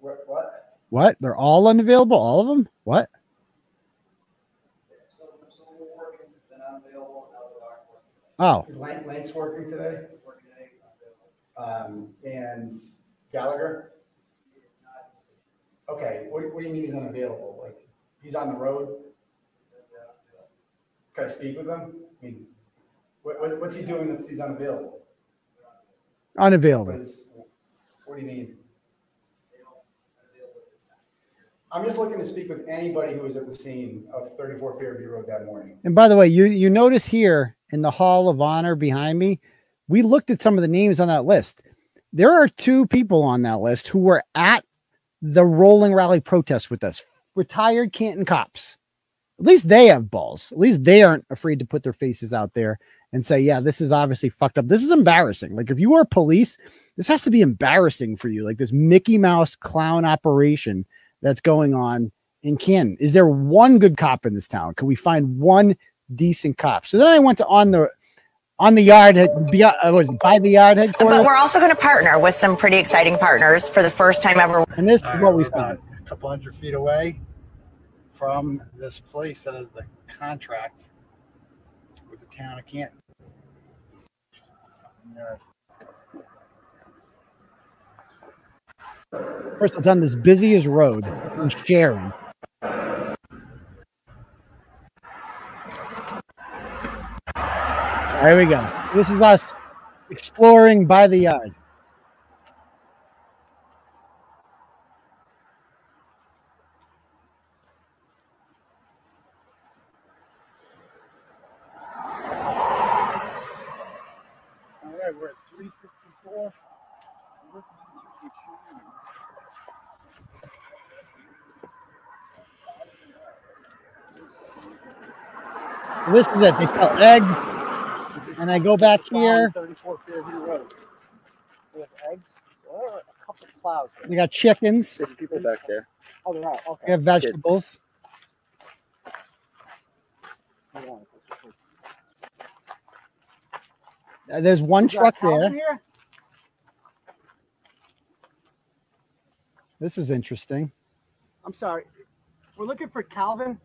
What, what? What? They're all unavailable? All of them? What? So, so working, they're not available, now they are working. Oh, Is Lank, Lank's working today? Working today. Um, and Gallagher? Okay, what, what do you mean he's unavailable? Like, he's on the road? Can I speak with him? I mean, what, what, what's he doing that he's unavailable? What unavailable. is, what do you mean? I'm just looking to speak with anybody who was at the scene of thirty-four Fairview Road that morning. And by the way, you you notice here in the Hall of Honor behind me, we looked at some of the names on that list. There are two people on that list who were at the rolling rally protest with us, retired Canton cops. At least they have balls. At least they aren't afraid to put their faces out there and say, yeah, this is obviously fucked up. This is embarrassing. Like if you are police, this has to be embarrassing for you. Like this Mickey Mouse clown operation that's going on in Canton. Is there one good cop in this town? Can we find one decent cop? So then I went to on the on the yard head- be, uh, what is it, by the yard headquarters. But we're also going to partner with some pretty exciting partners for the first time ever. And this is what we We're found. A couple hundred feet away from this place that has the contract with the town of Canton. First, it's on this busiest road in Sharon. There we go. This is us exploring by the yard. This is it. They sell eggs. And I go back here. Thirty-four Fairview Road. We have eggs, or a couple of plows. They got chickens. There's people back there. Oh, they're out, okay. They have vegetables. Uh, There's one You got truck Calvin there. here? This is interesting. I'm sorry. We're looking for Calvin.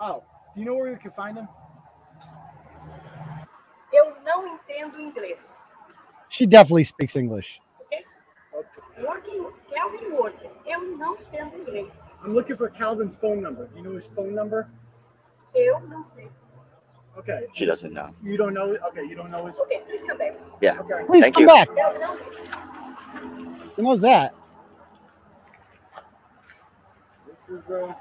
Oh, do you know where you can find him? Eu não entendo inglês. She definitely speaks English. Okay. Working, Kelvin Worker. Eu não entendo inglês. I'm looking for Calvin's phone number. Do you know his phone number? Eu não sei. Okay. She doesn't know. You don't know? Okay, you don't know his. Okay, please come back. Yeah. Okay. Please Thank come you. back. Eu não She knows that. This is uh.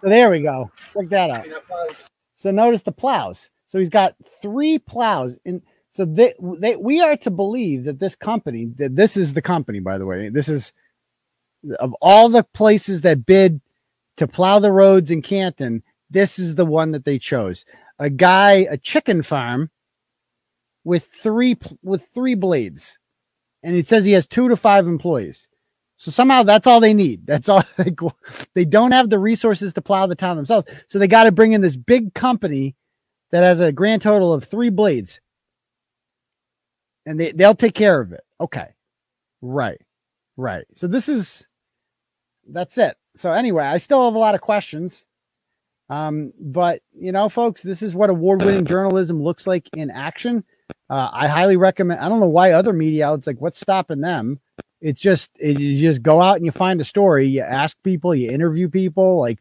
So there we go. Check that out. So notice the plows. So he's got three plows in. So they, they we are to believe that this company that this is the company by the way. This is of all the places that bid to plow the roads in Canton. this is the one that they chose. A guy, a chicken farm with three with three blades, and it says he has two to five employees. So somehow that's all they need. That's all like, they don't have the resources to plow the town themselves. So they got to bring in this big company that has a grand total of three blades, and they they'll take care of it. Okay, right, right. So this is that's it. So anyway, I still have a lot of questions. Um, but you know, folks, this is what award-winning journalism looks like in action. Uh, I highly recommend. I don't know why other media outlets like what's stopping them. It's just it, you just go out and you find a story, you ask people, you interview people. Like,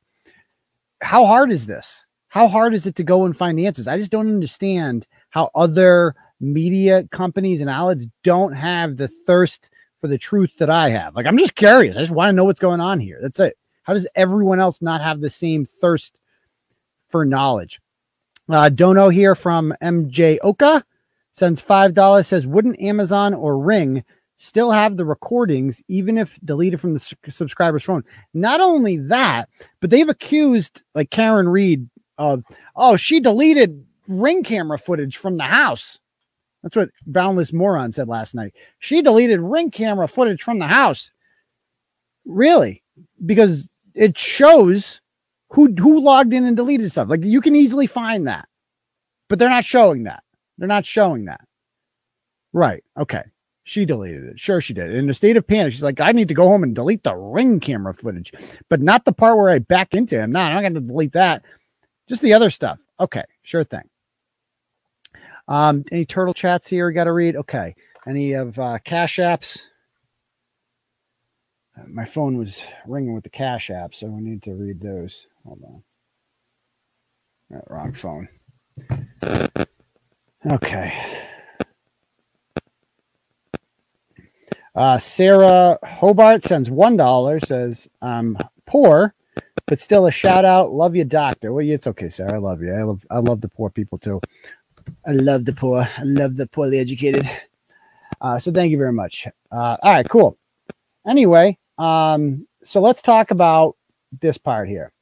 how hard is this? How hard is it to go and find answers? I just don't understand how other media companies and outlets don't have the thirst for the truth that I have. Like, I'm just curious. I just want to know what's going on here. That's it. How does everyone else not have the same thirst for knowledge? Uh, Dono here from MJ Oka sends five dollars. Says, wouldn't Amazon or Ring still have the recordings even if deleted from the subscriber's phone? Not only that, but they've accused like Karen Read of, oh, she deleted Ring camera footage from the house. That's what Boundless Moron said last night. She deleted ring camera footage from the house. Really? Because it shows who who logged in and deleted stuff. Like you can easily find that. But they're not showing that. They're not showing that. Right. Okay. She deleted it. Sure, she did. In a state of panic, she's like, I need to go home and delete the ring camera footage, but not the part where I back into him. No, I'm not going to delete that. Just the other stuff. Okay. Sure thing. Um, any turtle chats here? Got to read. Okay. Any of uh, cash apps? Uh, My phone was ringing with the cash app, so we need to read those. Hold on. Uh, wrong phone. Okay. Uh, Sarah Hobart sends one dollar. Says I'm poor, but still a shout out. Love you, doctor. Well, it's okay, Sarah. I love you. I love I love the poor people too. I love the poor. I love the poorly educated. Uh, so thank you very much. Uh, all right, cool. Anyway, um, so let's talk about this part here.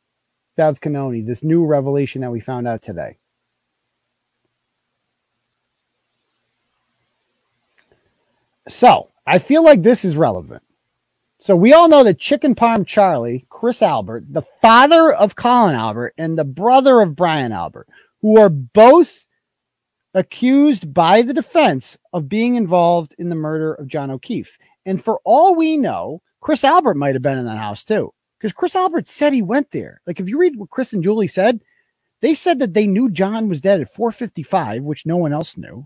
Bev Cannone, this new revelation that we found out today. So I feel like this is relevant. So we all know that Chicken Parm Charlie, Chris Albert, the father of Colin Albert and the brother of Brian Albert, who are both accused by the defense of being involved in the murder of John O'Keefe. And for all we know, Chris Albert might have been in that house too. Because Chris Albert said he went there. Like if you read what Chris and Julie said, they said that they knew John was dead at 455, which no one else knew.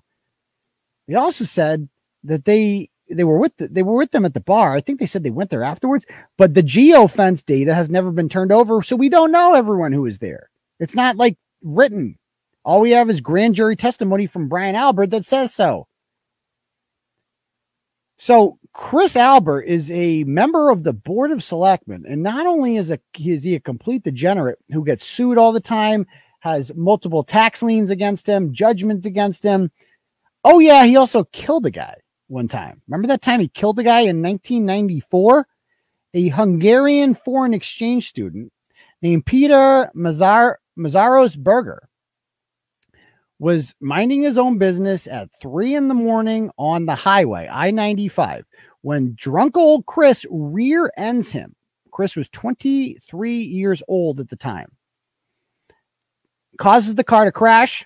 They also said that they they were with the, they were with them at the bar. I think they said they went there afterwards, but the geofence data has never been turned over, so we don't know everyone who was there. It's not like written. All we have is grand jury testimony from Brian Albert that says so. So Chris Albert is a member of the board of selectmen, and not only is a is he a complete degenerate who gets sued all the time, has multiple tax liens against him, judgments against him. Oh yeah, he also killed a guy one time. Remember that time he killed a guy in 1994? A Hungarian foreign exchange student named Peter Mazar Mazaros Berger was minding his own business at three in the morning on the highway, I 95, when drunk old Chris rear ends him. Chris was 23 years old at the time. Causes the car to crash,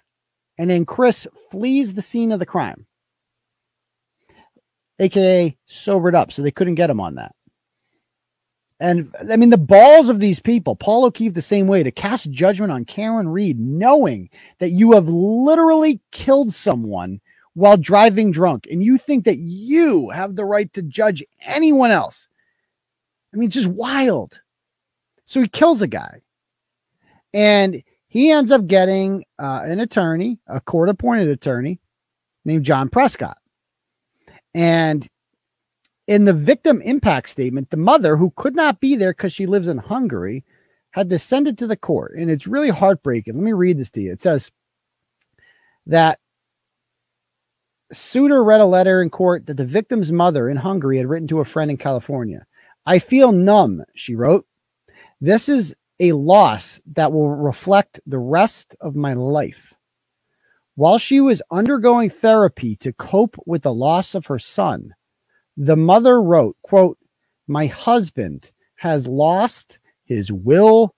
and then Chris flees the scene of the crime, aka sobered up, so they couldn't get him on that. And I mean, the balls of these people, Paul O'Keefe, the same way to cast judgment on Karen Read, knowing that you have literally killed someone while driving drunk, and you think that you have the right to judge anyone else. I mean, just wild. So he kills a guy, and he ends up getting uh, an attorney, a court appointed attorney named John Prescott. And in the victim impact statement, the mother, who could not be there because she lives in Hungary, had to send it to the court. And it's really heartbreaking. Let me read this to you. It says that Suitor read a letter in court that the victim's mother in Hungary had written to a friend in California. I feel numb, she wrote. This is a loss that will reflect the rest of my life. While she was undergoing therapy to cope with the loss of her son, the mother wrote, quote, My husband has lost his will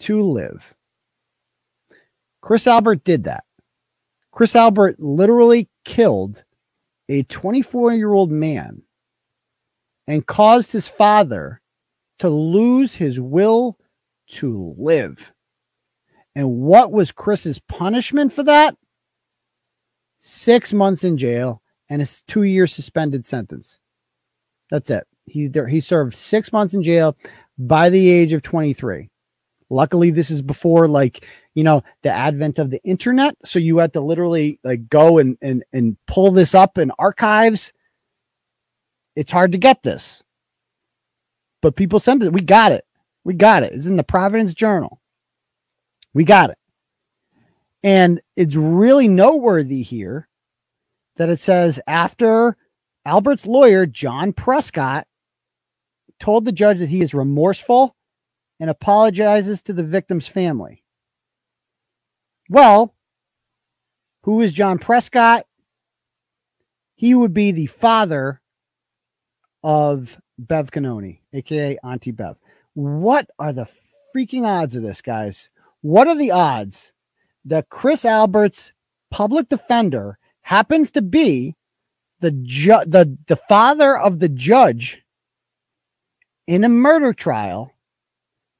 to live. Chris Albert did that. Chris Albert literally killed a 24 year old man and caused his father to lose his will to live. And what was Chris's punishment for that? Six months in jail and a two year suspended sentence. That's it. He there, he served six months in jail by the age of 23. Luckily, this is before like you know the advent of the internet, so you had to literally like go and and and pull this up in archives. It's hard to get this, but people sent it. We got it. We got it. It's in the Providence Journal. We got it. And it's really noteworthy here that it says after Albert's lawyer, John Prescott, told the judge that he is remorseful and apologizes to the victim's family. Well, who is John Prescott? He would be the father of Bev Cannone, aka Auntie Bev. What are the freaking odds of this, guys? What are the odds that Chris Albert's public defender happens to be the ju- the the father of the judge in a murder trial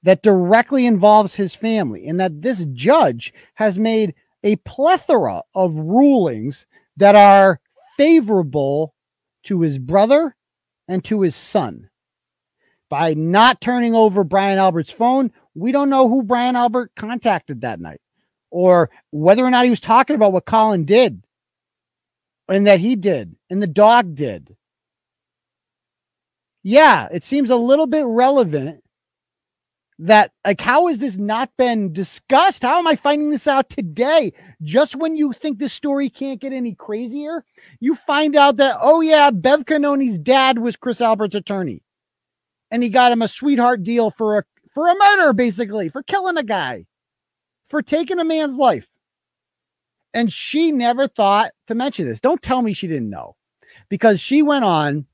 that directly involves his family and that this judge has made a plethora of rulings that are favorable to his brother and to his son. By not turning over Brian Albert's phone we don't know who Brian Albert contacted that night or whether or not he was talking about what Colin did and that he did and the dog did yeah, it seems a little bit relevant that like how has this not been discussed? How am I finding this out today? Just when you think this story can't get any crazier, you find out that oh yeah, Bev Cannone's dad was Chris Albert's attorney. And he got him a sweetheart deal for a for a murder basically, for killing a guy, for taking a man's life. And she never thought to mention this. Don't tell me she didn't know. Because she went on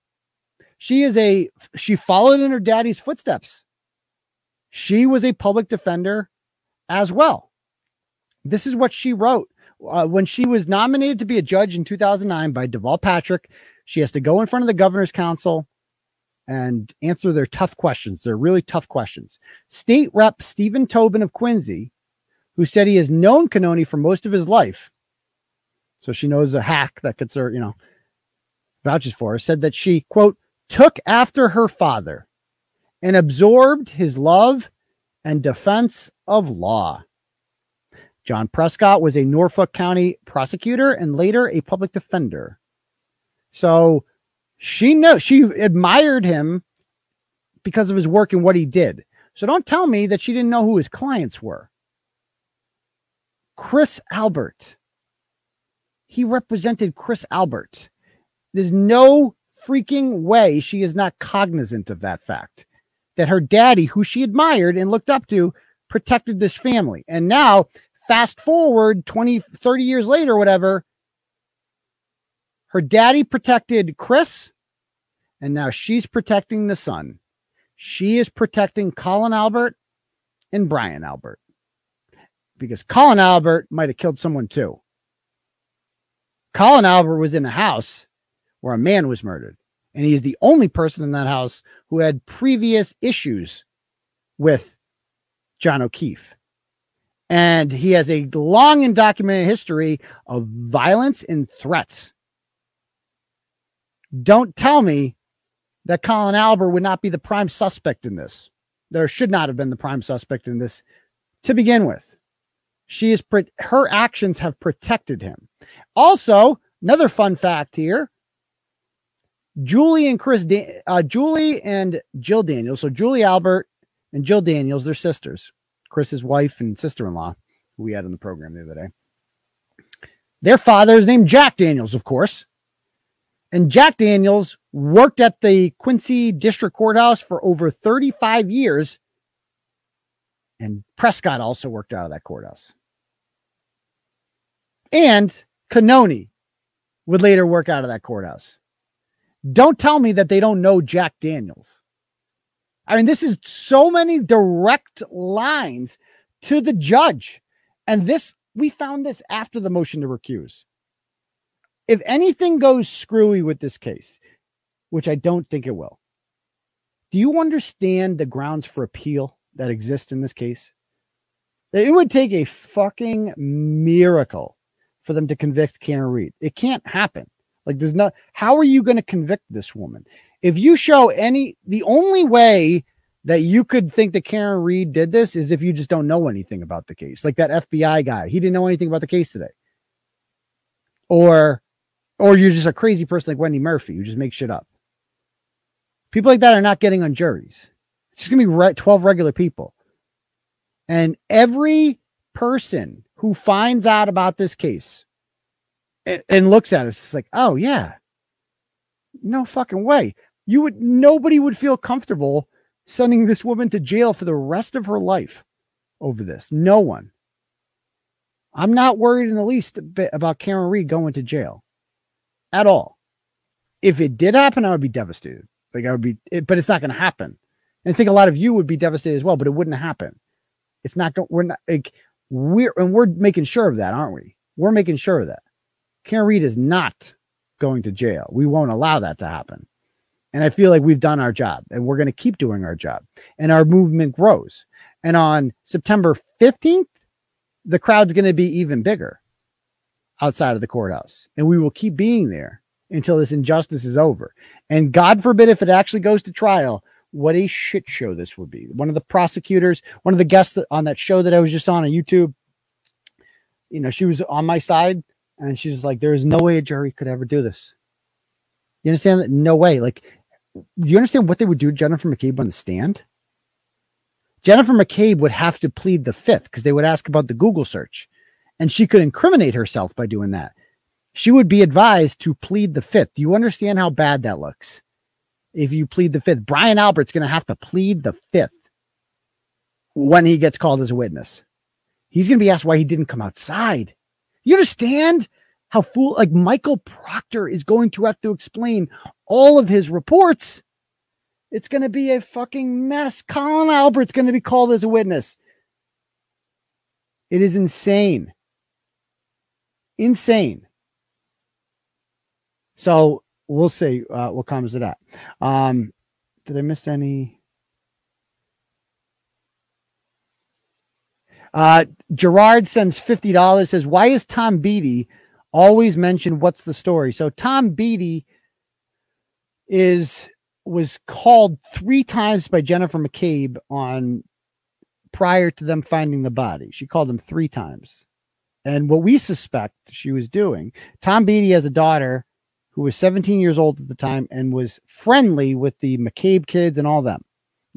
she is a she followed in her daddy's footsteps. She was a public defender as well. This is what she wrote uh, when she was nominated to be a judge in 2009 by Deval Patrick. She has to go in front of the governor's council and answer their tough questions. They're really tough questions. State Rep Stephen Tobin of Quincy, who said he has known Cannone for most of his life, so she knows a hack that could, you know, vouches for her, said that she quote took after her father and absorbed his love and defense of law. John Prescott was a Norfolk County prosecutor and later a public defender. So she knows she admired him because of his work and what he did. So don't tell me that she didn't know who his clients were. Chris Albert. He represented Chris Albert. There's no freaking way she is not cognizant of that fact that her daddy, who she admired and looked up to, protected this family. And now, fast forward 20, 30 years later, whatever, her daddy protected Chris, and now she's protecting the son. She is protecting Colin Albert and Brian Albert because Colin Albert might have killed someone too. Colin Albert was in a house where a man was murdered. And he is the only person in that house who had previous issues with John O'Keefe. And he has a long and documented history of violence and threats. Don't tell me that Colin Albert would not be the prime suspect in this. There should not have been the prime suspect in this to begin with. She is her actions have protected him. Also, another fun fact here Julie and Chris, da- uh, Julie and Jill Daniels. So Julie Albert and Jill Daniels, they're sisters. Chris's wife and sister-in-law, who we had on the program the other day. Their father is named Jack Daniels, of course. And Jack Daniels worked at the Quincy District Courthouse for over 35 years And Prescott also worked out of that courthouse. And Cannone would later work out of that courthouse. Don't tell me that they don't know Jack Daniels. I mean, this is so many direct lines to the judge. And this, we found this after the motion to recuse. If anything goes screwy with this case, which I don't think it will, do you understand the grounds for appeal that exist in this case? It would take a fucking miracle for them to convict Karen Read. It can't happen. Like, there's not, how are you going to convict this woman? If you show any, the only way that you could think that Karen Read did this is if you just don't know anything about the case. Like that FBI guy, he didn't know anything about the case today. Or, or you're just a crazy person like Wendy Murphy who just makes shit up. People like that are not getting on juries. It's just gonna be re- 12 regular people. And every person who finds out about this case and, and looks at it, it's like, oh yeah, no fucking way. You would nobody would feel comfortable sending this woman to jail for the rest of her life over this. No one. I'm not worried in the least bit about Karen Read going to jail at all. If it did happen, I would be devastated. Like I would be, it, but it's not going to happen. And I think a lot of you would be devastated as well, but it wouldn't happen. It's not going. We're not like we're and we're making sure of that, aren't we? We're making sure of that. Karen Read is not going to jail. We won't allow that to happen. And I feel like we've done our job and we're going to keep doing our job. And our movement grows. And on September 15th, the crowd's going to be even bigger outside of the courthouse. And we will keep being there until this injustice is over. And God forbid if it actually goes to trial, what a shit show this would be. One of the prosecutors, one of the guests on that show that I was just on on YouTube, you know, she was on my side and she's like, there is no way a jury could ever do this. You understand that? No way. Like, you understand what they would do Jennifer McCabe on the stand? Jennifer McCabe would have to plead the fifth because they would ask about the Google search and she could incriminate herself by doing that. She would be advised to plead the fifth. Do you understand how bad that looks? If you plead the fifth, Brian Albert's going to have to plead the fifth when he gets called as a witness. He's going to be asked why he didn't come outside. You understand how fool like Michael Proctor is going to have to explain all of his reports. It's going to be a fucking mess. Colin Albert's going to be called as a witness. It is insane. Insane. So we'll see uh, what comes of that. Um, did I miss any? Uh, Gerard sends fifty dollars. Says, "Why is Tom Beatty always mentioned? What's the story?" So Tom Beatty is was called three times by Jennifer McCabe on prior to them finding the body. She called him three times. And what we suspect she was doing, Tom Beatty has a daughter who was 17 years old at the time and was friendly with the McCabe kids and all them.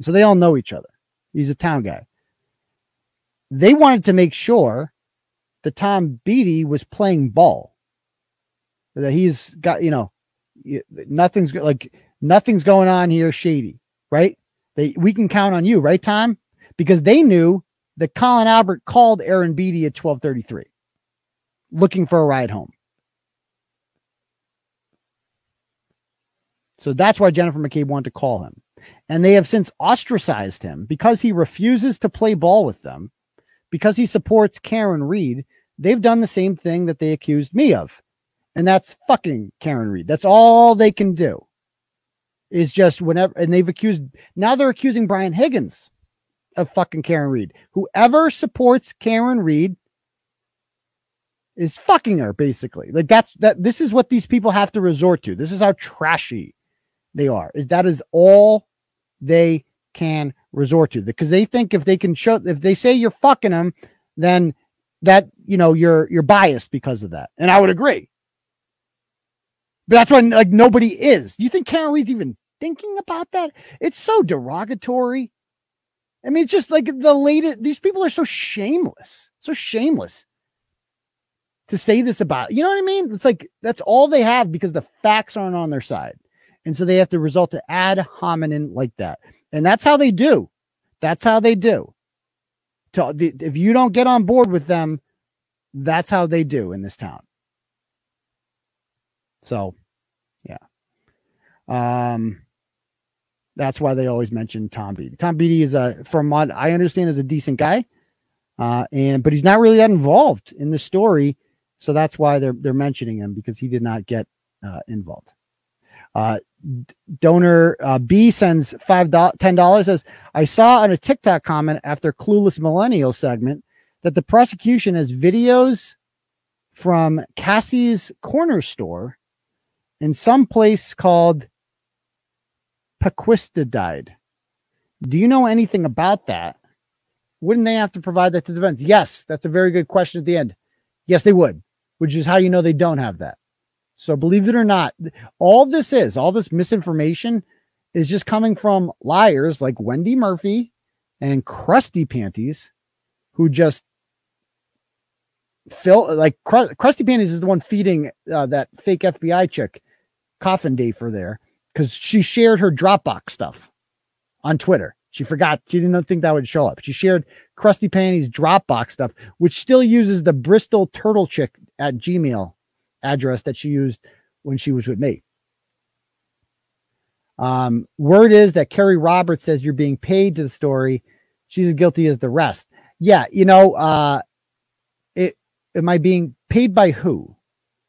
So they all know each other. He's a town guy. They wanted to make sure that Tom Beatty was playing ball. That he's got, you know, nothing's like nothing's going on here shady, right? They we can count on you, right, Tom? Because they knew that Colin Albert called Aaron Beatty at 1233 looking for a ride home. So that's why Jennifer McCabe wanted to call him. And they have since ostracized him because he refuses to play ball with them, because he supports Karen Read. They've done the same thing that they accused me of. And that's fucking Karen Read. That's all they can do. Is just whenever, and they've accused, now they're accusing Brian Higgins of fucking Karen Read. Whoever supports Karen Read is fucking her, basically. Like that's that, this is what these people have to resort to. This is how trashy they are is that is all they can resort to because they think if they can show if they say you're fucking them then that you know you're you're biased because of that and i would agree. But that's why like nobody is. You think karen read's even thinking about that? It's so derogatory. I mean it's just like the latest these people are so shameless so shameless to say this about you know what i mean? It's like that's all they have because the facts aren't on their side and so they have to result to ad hominem like that. And that's how they do. That's how they do. To if you don't get on board with them, that's how they do in this town. So, yeah. Um, that's why they always mention Tom Beatty. Tom Beatty is a, from what I understand, is a decent guy, uh, and but he's not really that involved in the story, so that's why they're they're mentioning him because he did not get uh, involved. Uh, donor uh, B sends five do- ten dollars. Says I saw on a TikTok comment after Clueless Millennial segment that the prosecution has videos from Cassie's corner store in some place called Paquistadide. Do you know anything about that? Wouldn't they have to provide that to the defense? Yes, that's a very good question at the end. Yes, they would, which is how you know they don't have that. So believe it or not, all this is, all this misinformation is just coming from liars like Wendy Murphy and Krusty Panties, who just fill like Krusty Panties is the one feeding uh, that fake FBI chick Coffindaffer because she shared her Dropbox stuff on Twitter. She forgot. She didn't think that would show up. She shared Krusty Panties Dropbox stuff, which still uses the Bristol Turtle Chick at Gmail address that she used when she was with me. Um, word is that Kerry Roberts says you're being paid to the story. She's as guilty as the rest. Yeah, you know, uh, it am I being paid by who?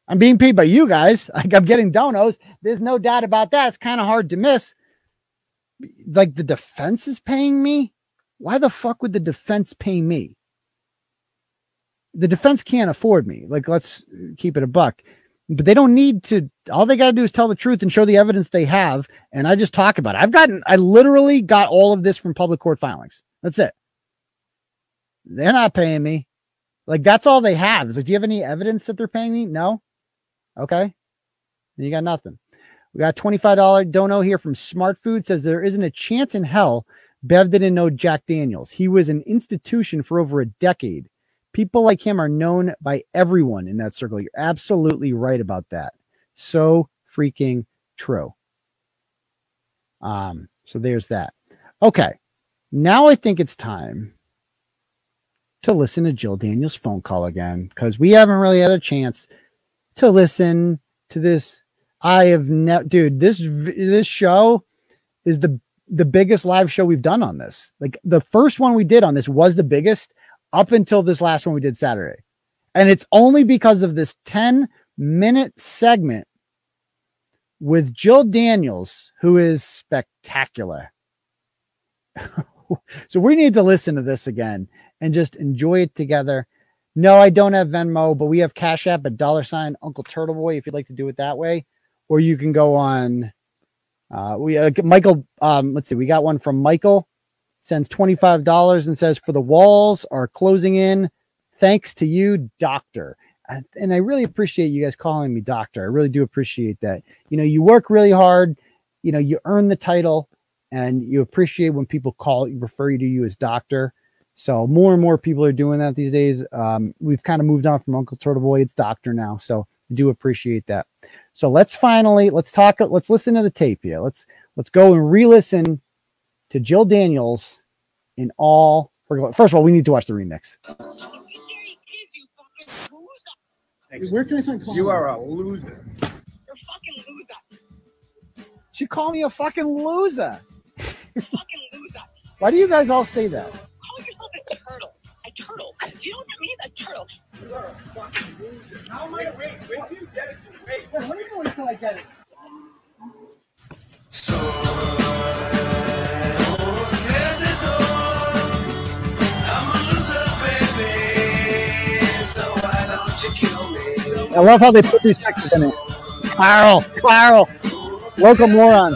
I'm being paid by you guys. Like I'm getting donos. There's no doubt about that. It's kind of hard to miss. Like the defense is paying me. Why the fuck would the defense pay me? The defense can't afford me. Like, let's keep it a buck. But they don't need to. All they got to do is tell the truth and show the evidence they have. And I just talk about it. I've gotten, I literally got all of this from public court filings. That's it. They're not paying me. Like, that's all they have. It's like, do you have any evidence that they're paying me? No. Okay. You got nothing. We got $25 dono here from Smart Food says there isn't a chance in hell Bev didn't know Jack Daniels. He was an institution for over a decade. People like him are known by everyone in that circle. You're absolutely right about that. So freaking true. Um, so there's that. Okay. Now I think it's time to listen to Jill Daniels' phone call again because we haven't really had a chance to listen to this. I have never, dude. This this show is the the biggest live show we've done on this. Like the first one we did on this was the biggest up until this last one we did Saturday, and it's only because of this ten minute segment with Jill Daniels, who is spectacular. so we need to listen to this again and just enjoy it together. No, I don't have Venmo, but we have Cash App at dollar sign Uncle Turtle Boy if you'd like to do it that way. Or you can go on. Uh, we uh, Michael. Um, let's see. We got one from Michael. Sends twenty five dollars and says for the walls are closing in. Thanks to you, Doctor. And, and I really appreciate you guys calling me Doctor. I really do appreciate that. You know, you work really hard. You know, you earn the title, and you appreciate when people call refer you to you as Doctor. So more and more people are doing that these days. Um, we've kind of moved on from Uncle Turtle Boy. It's Doctor now. So I do appreciate that. So let's finally let's talk. Let's listen to the tape here. Let's let's go and re-listen to Jill Daniels in all her glory. First of all, we need to watch the remix. Where can I find You are a loser. You're a fucking loser. She called me a fucking loser. Fucking loser. Why do you guys all say that? Call yourself a turtle. A turtle. Do you know what that means? A turtle. You are a fucking loser. How am I wait? Wait till you get it. Wait. What are you doing until I get it? I love how they put these texts in it. Carl, Carl, local moron.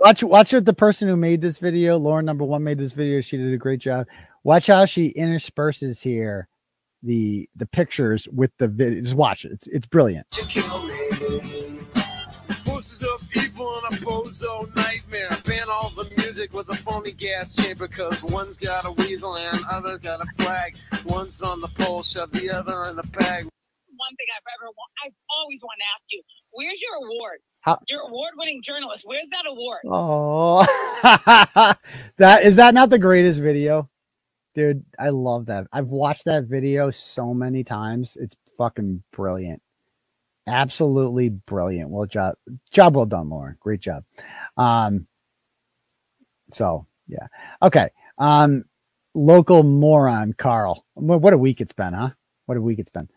Watch, watch what the person who made this video, Lauren number one, made this video. She did a great job. Watch how she intersperses here the the pictures with the video. Just watch it. It's it's brilliant. Forces of evil and a bozo nightmare. Gas chamber. Cause one's got a weasel and other's got a flag. One's on the pole, shove the other in the bag. One thing I've ever, wa- I've always wanted to ask you. Where's your award? How- Your award-winning journalist. Where's that award? Oh, that is that not the greatest video, dude? I love that. I've watched that video so many times. It's fucking brilliant, absolutely brilliant. Well, job, job well done, Lauren. Great job. Um, so yeah, okay. Um, local moron, Carl. What a week it's been, huh? What a week it's been.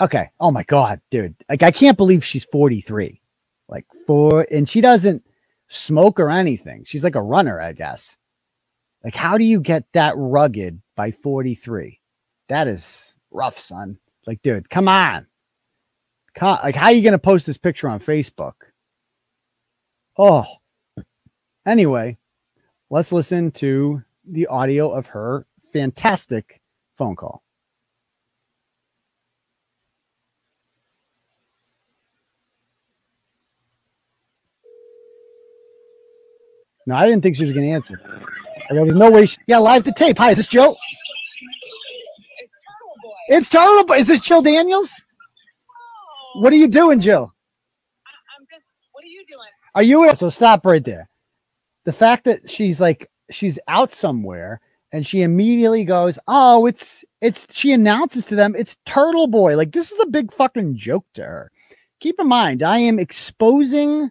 Okay. Oh my god, dude. Like I can't believe she's 43. Like four and she doesn't smoke or anything. She's like a runner, I guess. Like how do you get that rugged by 43? That is rough, son. Like dude, come on. Come, like how are you going to post this picture on Facebook? Oh. Anyway, let's listen to the audio of her fantastic phone call. No, I didn't think she was going to answer. I go, there's no way. She, yeah, live to tape. Hi, is this Jill? It's Turtle Boy. Is this Jill Daniels? What are you doing, Jill? I, am just. What are you doing? Are you so stop right there? The fact that she's like she's out somewhere and she immediately goes, "Oh, it's it's." She announces to them, "It's Turtle Boy." Like this is a big fucking joke to her. Keep in mind, I am exposing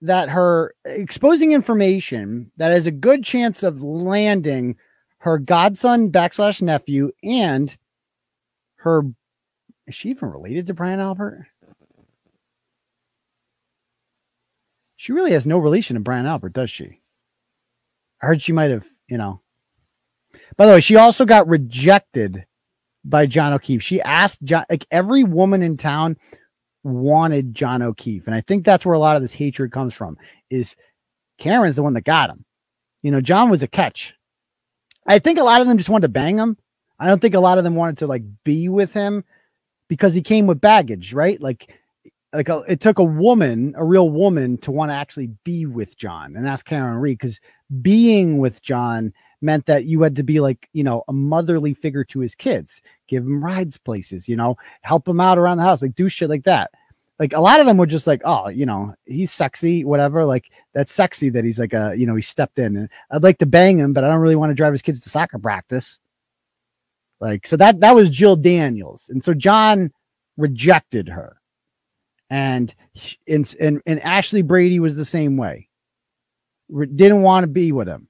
that her exposing information that has a good chance of landing her godson backslash nephew and her. Is she even related to Brian Albert? She really has no relation to Brian Albert, does she? I heard she might have, you know. By the way, she also got rejected by John O'Keefe. She asked John, like every woman in town wanted John O'Keefe. And I think that's where a lot of this hatred comes from is Karen's the one that got him. You know, John was a catch. I think a lot of them just wanted to bang him. I don't think a lot of them wanted to like be with him because he came with baggage, right? Like like a, it took a woman, a real woman, to want to actually be with John, and that's Karen Read. Because being with John meant that you had to be like, you know, a motherly figure to his kids, give him rides places, you know, help him out around the house, like do shit like that. Like a lot of them were just like, oh, you know, he's sexy, whatever. Like that's sexy that he's like a, you know, he stepped in. And I'd like to bang him, but I don't really want to drive his kids to soccer practice. Like so that that was Jill Daniels, and so John rejected her and and and, and Ashley Brady was the same way. Didn't want to be with him,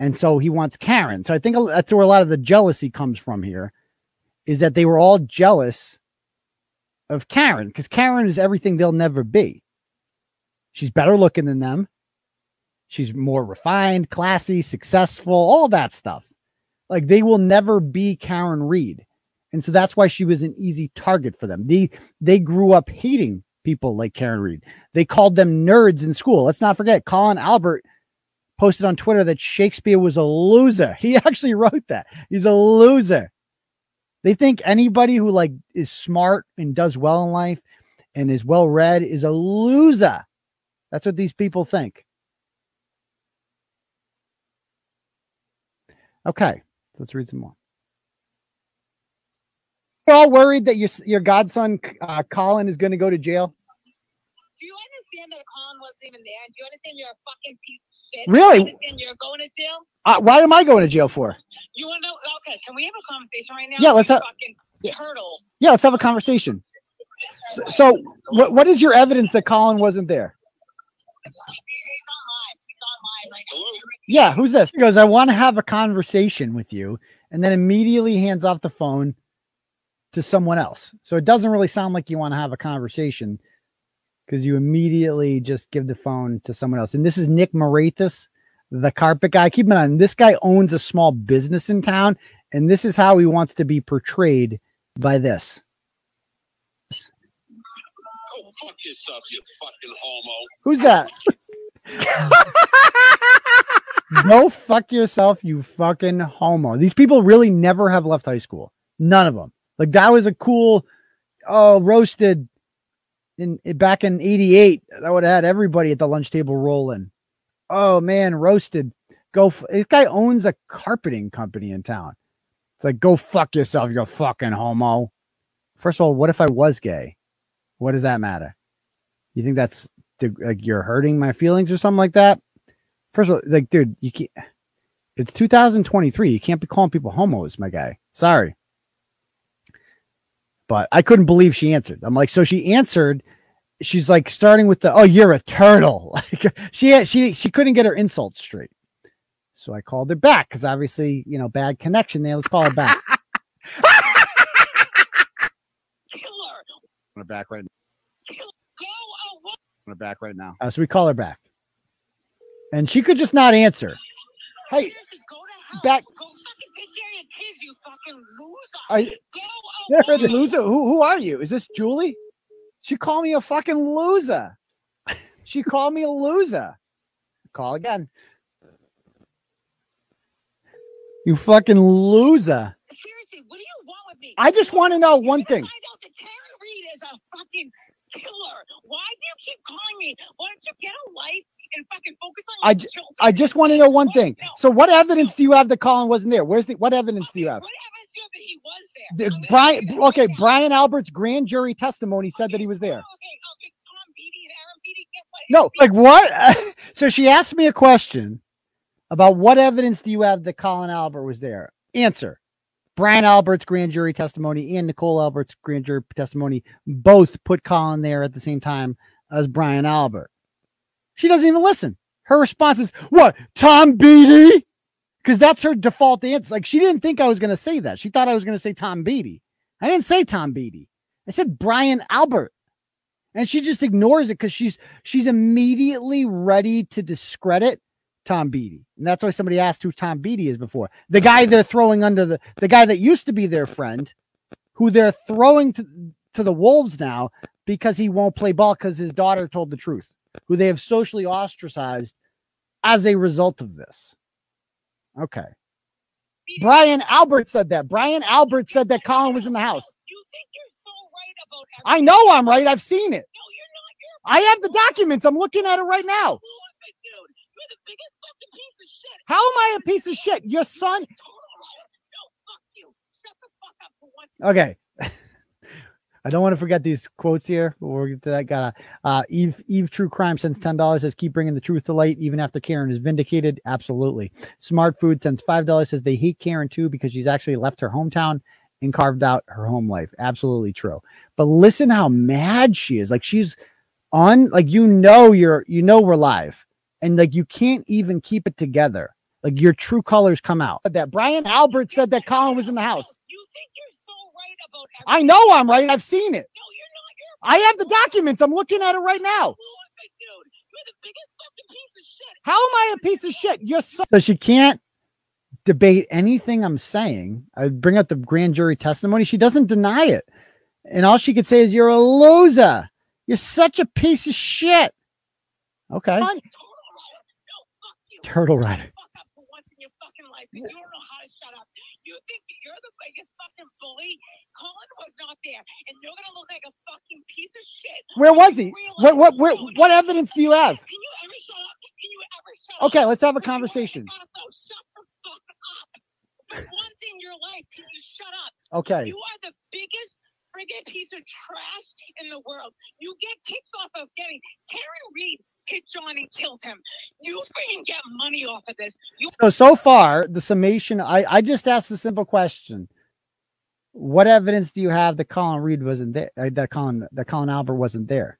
and so he wants Karen. So I think that's where a lot of the jealousy comes from here, is that they were all jealous of Karen because Karen is everything they'll never be. She's better looking than them. She's more refined, classy, successful, all that stuff. Like they will never be Karen Read. And so that's why she was an easy target for them. They they grew up hating people like Karen Read. They called them nerds in school. Let's not forget Colin Albert posted on Twitter that Shakespeare was a loser. He actually wrote that. He's a loser. They think anybody who like is smart and does well in life and is well read is a loser. That's what these people think. Okay, let's read some more. You're all worried that your your godson uh, Colin is going to go to jail. Do you understand that Colin wasn't even there? Do you understand you're a fucking piece of shit? Really? Do you understand you're going to jail? Uh, why am I going to jail for? You want to know? Okay, can we have a conversation right now? Yeah, let's have- Fucking turtle. Yeah, let's have a conversation. So, so what what is your evidence that Colin wasn't there? Yeah, who's this? He goes, I want to have a conversation with you, and then immediately hands off the phone to someone else. So it doesn't really sound like you want to have a conversation because you immediately just give the phone to someone else. And this is Nick Morathis, the carpet guy. Keep in mind, this guy owns a small business in town, and this is how he wants to be portrayed by this. Go fuck yourself, you fucking homo. Who's that? Go fuck yourself, you fucking homo. These people really never have left high school. None of them. Like that was a cool, oh, roasted in back in '88. That would have had everybody at the lunch table rolling. Oh man, roasted. Go. F- this guy owns a carpeting company in town. It's like go fuck yourself, you fucking homo. First of all, what if I was gay? What does that matter? You think that's like you're hurting my feelings or something like that? First of all, like, dude, you can't. It's 2023. You can't be calling people homos, my guy. Sorry. But I couldn't believe she answered. I'm like, so she answered. She's like starting with the, oh, you're a turtle. Like she she she couldn't get her insults straight. So I called her back because obviously, you know, bad connection there. Let's call her back. her back right her back right now. Uh, so we call her back, and she could just not answer. Hey, back. Are you, You're a loser. Who who are you? Is this Julie? She called me a fucking loser. She called me a loser. Call again. You fucking loser. Seriously, what do you want with me? I just want to know one thing. Find out that Tara Reid is a fucking killer. Why do you keep calling me? Why don't you get a life and fucking focus on I, j- children? I just want to know one thing. So, what evidence do you have that Colin wasn't there? Where's the what evidence do you have? The, Brian, okay, Brian Albert's grand jury testimony said that he was there. No, like what? so she asked me a question about what evidence do you have that Colin Albert was there? Answer. Brian Albert's grand jury testimony and Nicole Albert's grand jury testimony both put Colin there at the same time as Brian Albert. She doesn't even listen. Her response is, What? Tom Beatty? Because that's her default answer. Like she didn't think I was going to say that. She thought I was going to say Tom Beatty. I didn't say Tom Beatty. I said Brian Albert. And she just ignores it because she's she's immediately ready to discredit Tom Beatty. And that's why somebody asked who Tom Beatty is before. The guy they're throwing under the the guy that used to be their friend, who they're throwing to, to the wolves now because he won't play ball because his daughter told the truth, who they have socially ostracized as a result of this. Okay. Brian Albert said that. Brian Albert said that Colin was in the house. I know I'm right. I've seen it. I have the documents. I'm looking at it right now. How am I a piece of shit? Your son. Okay. I don't want to forget these quotes here. but We'll get to that. Got uh, Eve. Eve True Crime sends ten dollars. Says keep bringing the truth to light even after Karen is vindicated. Absolutely. Smart Food sends five dollars. Says they hate Karen too because she's actually left her hometown and carved out her home life. Absolutely true. But listen how mad she is. Like she's on. Like you know you're. You know we're live, and like you can't even keep it together. Like your true colors come out. That Brian Albert said that Colin was in the house. You think you're so right about everything. I know I'm right. I've seen it. No, you're not. You're I have the documents. I'm looking at it right now. How am I a piece of shit? You're so, so she can't debate anything I'm saying. I bring up the grand jury testimony. She doesn't deny it. And all she could say is, You're a loser. You're such a piece of shit. Okay. Turtle Rider. You don't know how to shut up. You think that you're the biggest fucking bully? Colin was not there, and you're gonna look like a fucking piece of shit. Where was he? What what where, what evidence do you have? Can you ever shut up? Can you ever? Okay, let's have a conversation. Once in your life, can you shut up? Okay. You are the biggest friggin' piece of trash in the world. You get kicks off of getting Karen Read hit John and killed him. You freaking get money off of this. You So so far, the summation. I I just asked a simple question. What evidence do you have that Colin Reed wasn't there? uh, That Colin that Colin Albert wasn't there.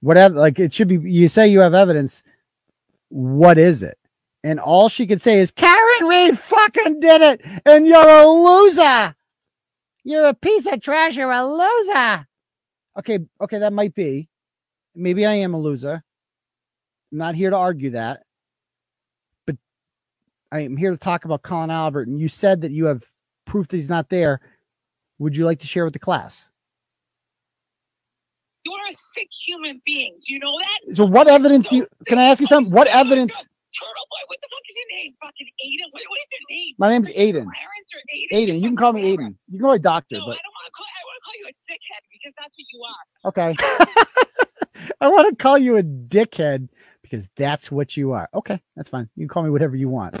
Whatever, like it should be. You say you have evidence. What is it? And all she could say is Karen Read fucking did it, and you're a loser. You're a piece of trash. You're a loser. Okay, okay, that might be. Maybe I am a loser. I'm not here to argue that. But I am here to talk about Colin Albert. And you said that you have proof that he's not there. Would you like to share with the class? you are a sick human being. Do you know that? So, what evidence do you? Can I ask you something? What evidence? Turtle boy, what the fuck is your name? Fucking Aidan. What, what is your name? My name's Aidan. Clarence or Aidan? Aidan. You can call me Aidan. You can call me Doctor, No, but I don't want to call. I want to call you a dickhead because that's what you are. okay. I want to call you a dickhead because that's what you are. Okay, that's fine. You can call me whatever you want.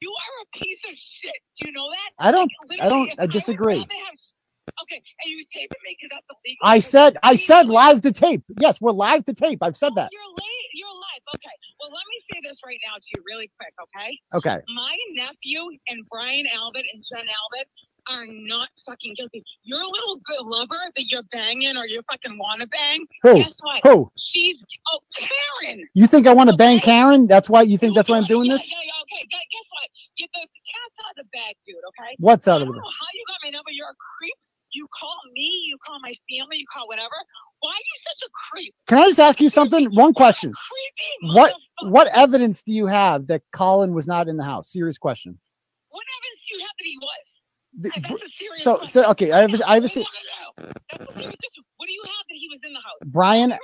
You are a piece of shit. Do you know that? I don't. I don't. I disagree. Okay, and you taping me because that's illegal. I said. I said live to tape. Yes, we're live to tape. I've said oh, that. You're late. Okay. Well, let me say this right now to you, really quick. Okay. Okay. My nephew and Brian Albert and Jen Albert are not fucking guilty. Your little good lover that you're banging or you fucking want to bang. Who? Guess what? Who? She's oh Karen. You think I want to bang Karen? That's why you think that's why I'm doing Yeah, this? yeah, yeah, okay. gu- Guess what? You, the, cat's out of the bag, dude. Okay. What's out of don't know how you got my number. You're a creep. You call me. You call my family. You call whatever. Why are you such a creep? Can I just ask you something? One question. What what evidence do you have that Colin was not in the house? Serious question. What evidence do you have that he was? The- that's a serious So question. so okay, I have a- I have a se-. What do you have that he was in the house? Brian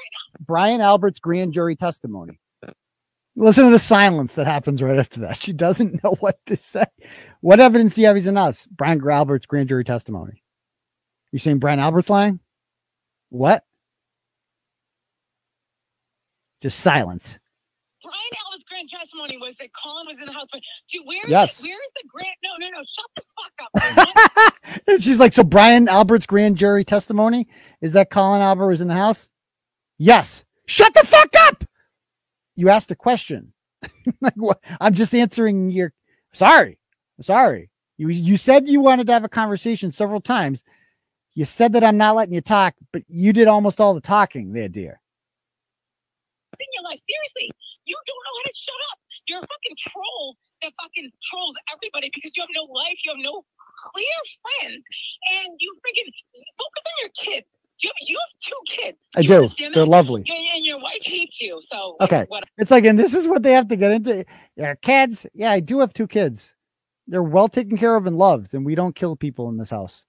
Brian Albert's grand jury testimony. Listen to the silence that happens right after that. She doesn't know what to say. What evidence do you have he's in us? Brian Albert's grand jury testimony. You saying Brian Albert's lying? What? Just silence. Brian Allen's grand testimony was that Colin was in the house. But dude, where is Yes. where's the grand? No, no, no. Shut the fuck up. And she's like, so Brian Albert's grand jury testimony is that Colin Albert was in the house? Yes. Shut the fuck up. You asked a question. like what? I'm just answering your. Sorry, sorry. You you said you wanted to have a conversation several times. You said that I'm not letting you talk, but you did almost all the talking there, dear. In your life. Seriously, you don't know how to shut up. You're a fucking troll that fucking trolls everybody because you have no life, you have no clear friends, and you freaking focus on your kids. You have, you have two kids. I do. They're that? lovely. Yeah, and your wife hates you. So Okay. what? It's like, and this is what they have to get into. Yeah, kids. Yeah, I do have two kids. They're well taken care of and loved, and we don't kill people in this house.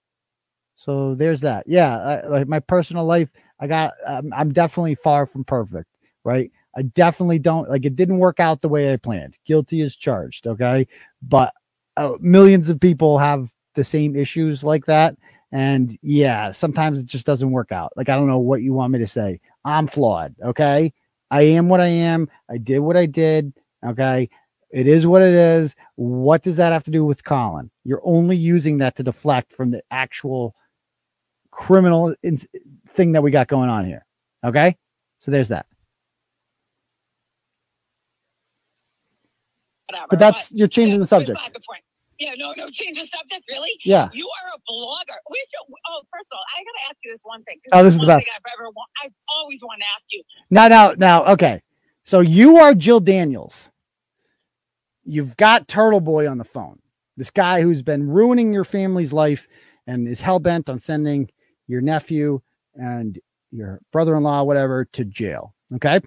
So there's that. Yeah, I, like my personal life, I got. Um, I'm definitely far from perfect, right? I definitely don't like. It didn't work out the way I planned. Guilty is charged. Okay, but uh, millions of people have the same issues like that, and yeah, sometimes it just doesn't work out. Like I don't know what you want me to say. I'm flawed. Okay, I am what I am. I did what I did. Okay. It is what it is. What does that have to do with Colin? You're only using that to deflect from the actual criminal in- thing that we got going on here. Okay. So there's that. Whatever. But that's, you're changing the subject. Yeah, no, no, change the subject, really? Yeah. You are a blogger. Where's your, oh, first of all, I gotta ask you this one thing. Oh, this is the best. I've ever, wa- I've always wanted to ask you. Now, now, now, okay. So you are Jill Daniels. You've got Turtle Boy on the phone. This guy who's been ruining your family's life and is hell bent on sending your nephew and your brother-in-law, whatever, to jail. Okay.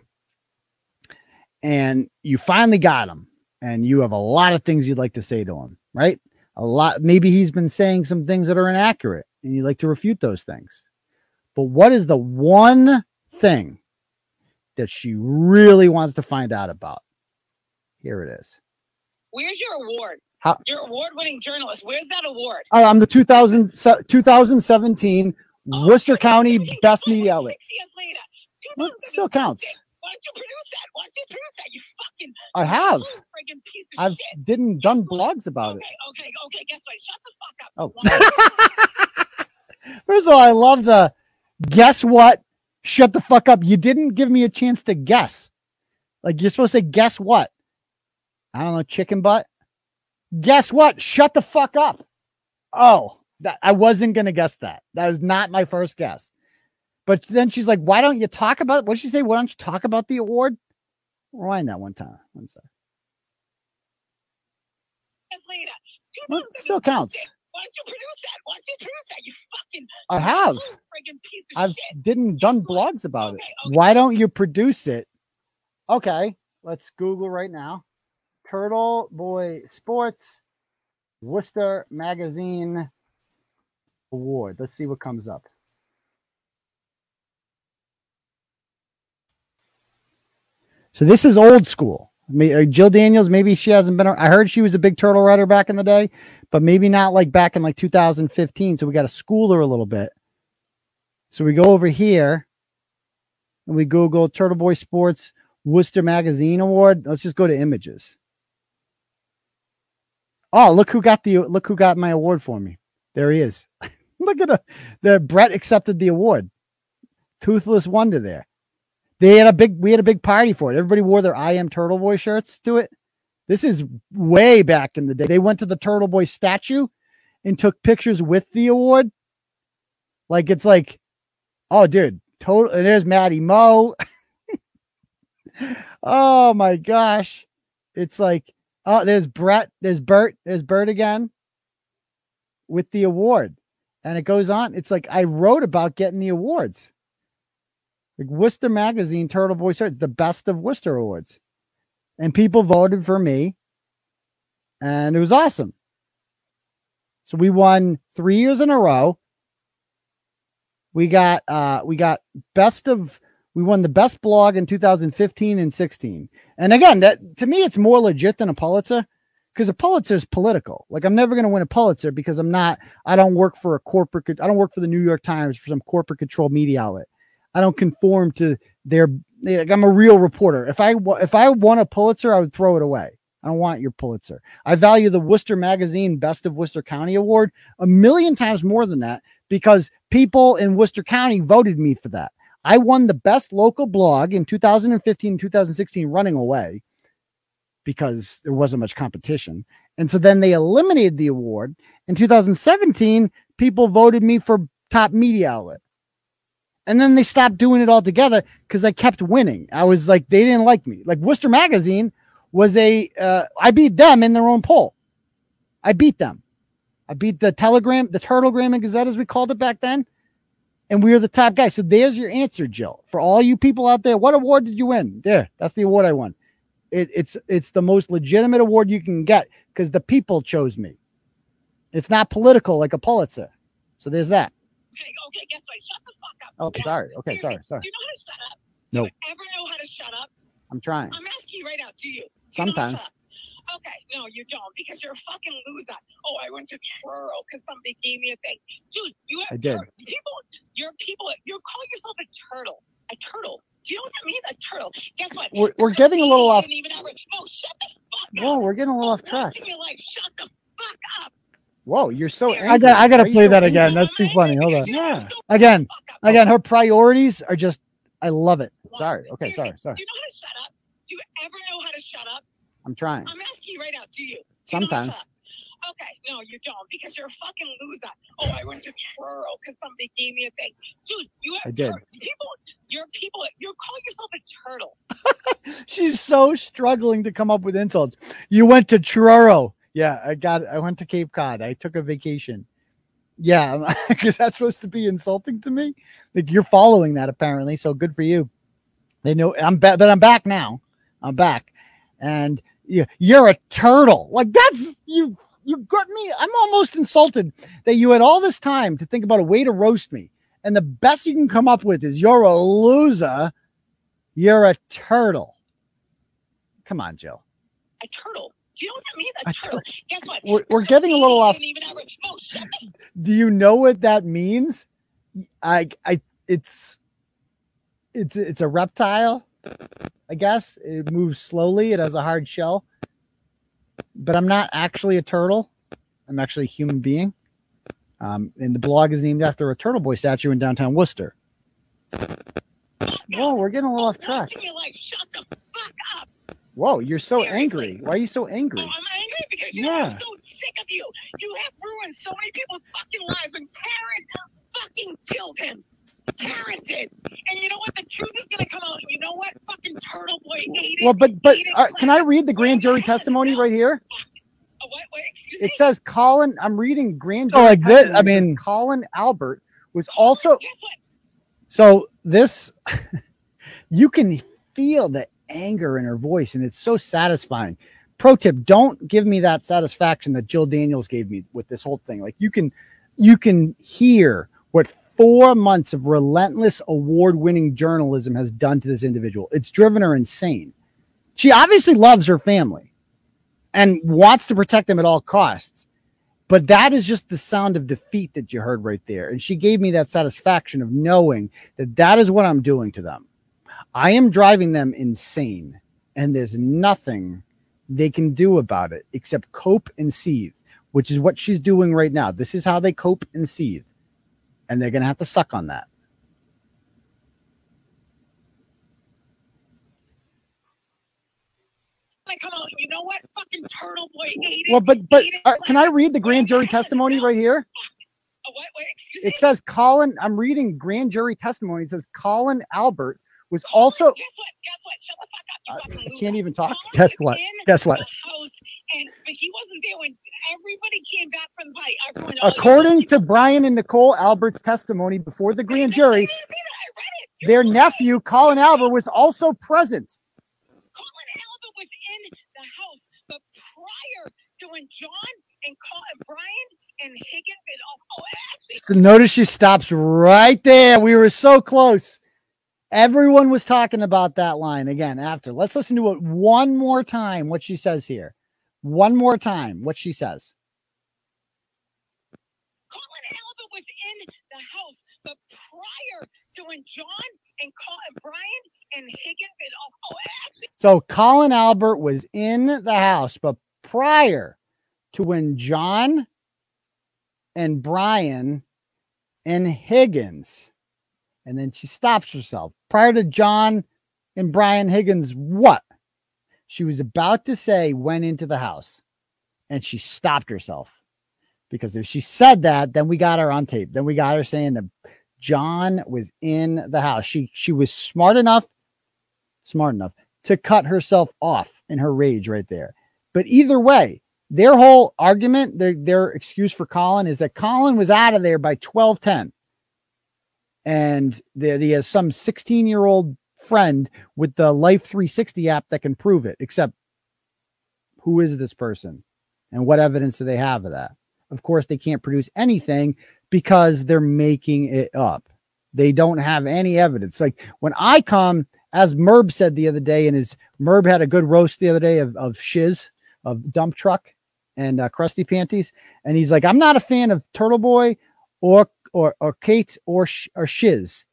And you finally got him, and you have a lot of things you'd like to say to him, right? A lot. Maybe he's been saying some things that are inaccurate, and you'd like to refute those things. But what is the one thing that she really wants to find out about? Here it is. Where's your award? How- Your award-winning journalist. Where's that award? Oh, I'm the 2000, se- 2017 Worcester County Best Media Outlet. Six years later. Well, it still counts. Why don't you produce that? Why don't you produce that? You fucking I have. friggin' piece of I've shit. didn't done blogs about it. Okay, okay, okay. Guess what? Shut the fuck up. Oh. First of all, I love the guess what? Shut the fuck up. You didn't give me a chance to guess. Like you're supposed to say, guess what? I don't know, chicken butt. Guess what? Shut the fuck up. Oh, that I wasn't gonna guess that. That was not my first guess. But then she's like, why don't you talk about what did she say? Why don't you talk about the award? Rewind that one time. One sec. Well, it still counts. Why don't you produce that? Why don't you produce that? You fucking I have. friggin' piece of I've shit. didn't done blogs about it. Why don't you produce it? Okay, let's Google right now. Turtle Boy Sports Worcester Magazine Award. Let's see what comes up. So this is old school. Uh, Jill Daniels, maybe she hasn't been. I heard she was a big turtle rider back in the day, but maybe not like back in like 2015. So we got to school her a little bit. So we go over here and we Google Turtle Boy Sports Worcester Magazine Award. Let's just go to images. Oh, look who got the look who got my award for me. There he is. look at the the Brett accepted the award. Toothless wonder there. They had a big we had a big party for it. Everybody wore their I am Turtle Boy shirts to it. This is way back in the day. They went to the Turtle Boy statue and took pictures with the award. Like it's like, oh dude, total and there's Maddie Mo. oh my gosh. It's like, oh, there's Brett, there's Bert, there's Bert again with the award. And it goes on. It's like I wrote about getting the awards. Like Worcester Magazine, Turtle Boy Shirts, the best of Worcester Awards. And people voted for me. And it was awesome. So we won three years in a row. We got uh we got best of we won the best blog in 2015 and 16. And again, that to me it's more legit than a Pulitzer because a Pulitzer is political. Like I'm never going to win a Pulitzer because I'm not I don't work for a corporate I don't work for the New York Times for some corporate controlled media outlet. I don't conform to their like I'm a real reporter. If I if I won a Pulitzer, I would throw it away. I don't want your Pulitzer. I value the Worcester Magazine Best of Worcester County Award a million times more than that because people in Worcester County voted me for that. I won the best local blog in 2015 and 2016 running away because there wasn't much competition. And so then they eliminated the award. In 2017, people voted me for top media outlet. And then they stopped doing it altogether because I kept winning. I was like, they didn't like me. Like Worcester Magazine was a, uh, I beat them in their own poll. I beat them. I beat the Telegram, the Turtlegram and Gazette, as we called it back then. And we were the top guy. So there's your answer, Jill. For all you people out there, what award did you win? There, that's the award I won. It, it's it's the most legitimate award you can get because the people chose me. It's not political like a Pulitzer. So there's that. Okay, okay, guess what? Shut the up. Oh, sorry. Okay, sorry, sorry. Do you know how to shut up? No, Ever know how to shut up? I'm trying. I'm asking you right now. Do you? Sometimes. Okay, no, you don't because you're a fucking loser. Oh, I went to Truro because somebody gave me a thing. Dude, you have I did. tur- people, you're people, you're calling yourself a turtle. A turtle. Do you know what that means? A turtle. Guess what? We're, we're getting a little off. Even ever, no, shut the fuck Whoa, we're getting a little oh, off track. up. You're like, shut the fuck up. Whoa, you're so angry. I got I gotta play so that angry? again. That's too funny. Hold on. Yeah. Again. Again, her priorities are just. I love it. Sorry. Okay. Sorry. Sorry. Do you know how to shut up? Do you ever know how to shut up? I'm trying. I'm asking you right now. Do you? Do you know Sometimes. Okay, no, you don't because you're a fucking loser. Oh, I went to Truro because somebody gave me a thing. Dude, you have I did. tur- people. You're people. You're calling yourself a turtle. She's so struggling to come up with insults. You went to Truro. Yeah, I got. I went to Cape Cod. I took a vacation. Yeah, because that's supposed to be insulting to me. Like you're following that apparently. So good for you. They know I'm back, but I'm back now. I'm back, and you, you're a turtle. Like that's you. You got me. I'm almost insulted that you had all this time to think about a way to roast me, and the best you can come up with is you're a loser. You're a turtle. Come on, Jill. A turtle. Do you know what that means? A, turtle. Guess what? We're, we're getting a little off. Didn't even ever. No, Do you know what that means? I, I, it's, it's, it's a reptile. I guess it moves slowly. It has a hard shell. But I'm not actually a turtle. I'm actually a human being. Um, and the blog is named after a Turtle Boy statue in downtown Worcester. Whoa, we're getting a little off track. You're like, shut the fuck up. Whoa, you're so angry. Why are you so angry? I'm angry because you know, Yeah. I'm so sick of you. You have ruined so many people's fucking lives, and Karen fucking killed him. Karen did. And you know what? The truth is gonna come out. You know what? Fucking Turtle Boy ate it. Well, but but uh, can I read the grand jury testimony right here? It says Colin. I'm reading grand So jury. like this- I testimony. It says mean- Colin Albert was also. So this, you can feel the anger in her voice, and it's so satisfying. Pro tip: Don't give me that satisfaction that Jill Daniels gave me with this whole thing. Like you can, you can hear what four months of relentless award-winning journalism has done to this individual. It's driven her insane. She obviously loves her family and wants to protect them at all costs. But that is just the sound of defeat that you heard right there. And she gave me that satisfaction of knowing that that is what I'm doing to them. I am driving them insane. And there's nothing they can do about it except cope and seethe, which is what she's doing right now. This is how they cope and seethe. And they're going to have to suck on that. Like, come on, you know what? Fucking Turtle Boy ate it. Well, but but uh, can I read the grand jury testimony right here? Oh, what? It says Colin. I'm reading grand jury testimony. It says Colin Albert was also. Guess what? Guess what? Shut the fuck up. You Uh, fucking I can't even talk. Guess what? Guess what? and he wasn't there when everybody came back from the fight. Everyone, oh, According to Brian and Nicole Albert's testimony before the grand jury, their nephew Colin Albert was also present. Colin Albert was in the house, but prior to when John and Colin, Brian and Higgins and oh, oh actually, So notice she stops right there. We were so close. Everyone was talking about that line again after. Let's listen to it one more time, what she says here. One more time, what she says. Colin Albert was in the house, but prior to when John and Colin, uh, Brian and Higgins and oh, oh actually, So Colin Albert was in the house, but prior to when John and Brian and Higgins, and then she stops herself. Prior to John and Brian Higgins, what? She was about to say went into the house and she stopped herself. Because if she said that, then we got her on tape. Then we got her saying that John was in the house. She she was smart enough, smart enough to cut herself off in her rage right there. But either way, their whole argument, their their excuse for Colin is that Colin was out of there by 1210. And he has some 16 year old friend with the Life 360 app that can prove it, except who is this person and what evidence do they have of that? Of course, they can't produce anything because they're making it up. They don't have any evidence. Like when I come, as Merb said the other day, and his Merb had a good roast the other day of, of shiz, of dump truck and uh, crusty panties. And he's like, I'm not a fan of Turtleboy or or or Kate or or shiz.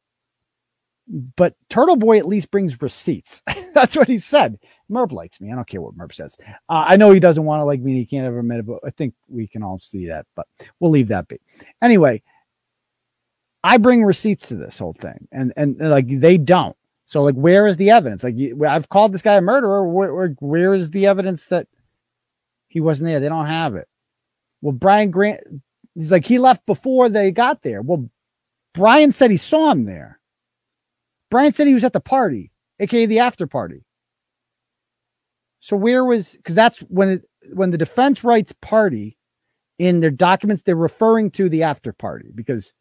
But Turtleboy at least brings receipts. That's what he said. Merb likes me. I don't care what Merb says. Uh, I know he doesn't want to like me. He can't ever admit it, but I think we can all see that. But we'll leave that be. Anyway, I bring receipts to this whole thing, and and like they don't. So like, where is the evidence? Like, I've called this guy a murderer. Where, where where is the evidence that he wasn't there? They don't have it. Well, Brian Grant, he's like he left before they got there. Well, Brian said he saw him there. Brian said he was at the party, aka the after party. So where was because that's when it when the defense writes party in their documents, they're referring to the after party because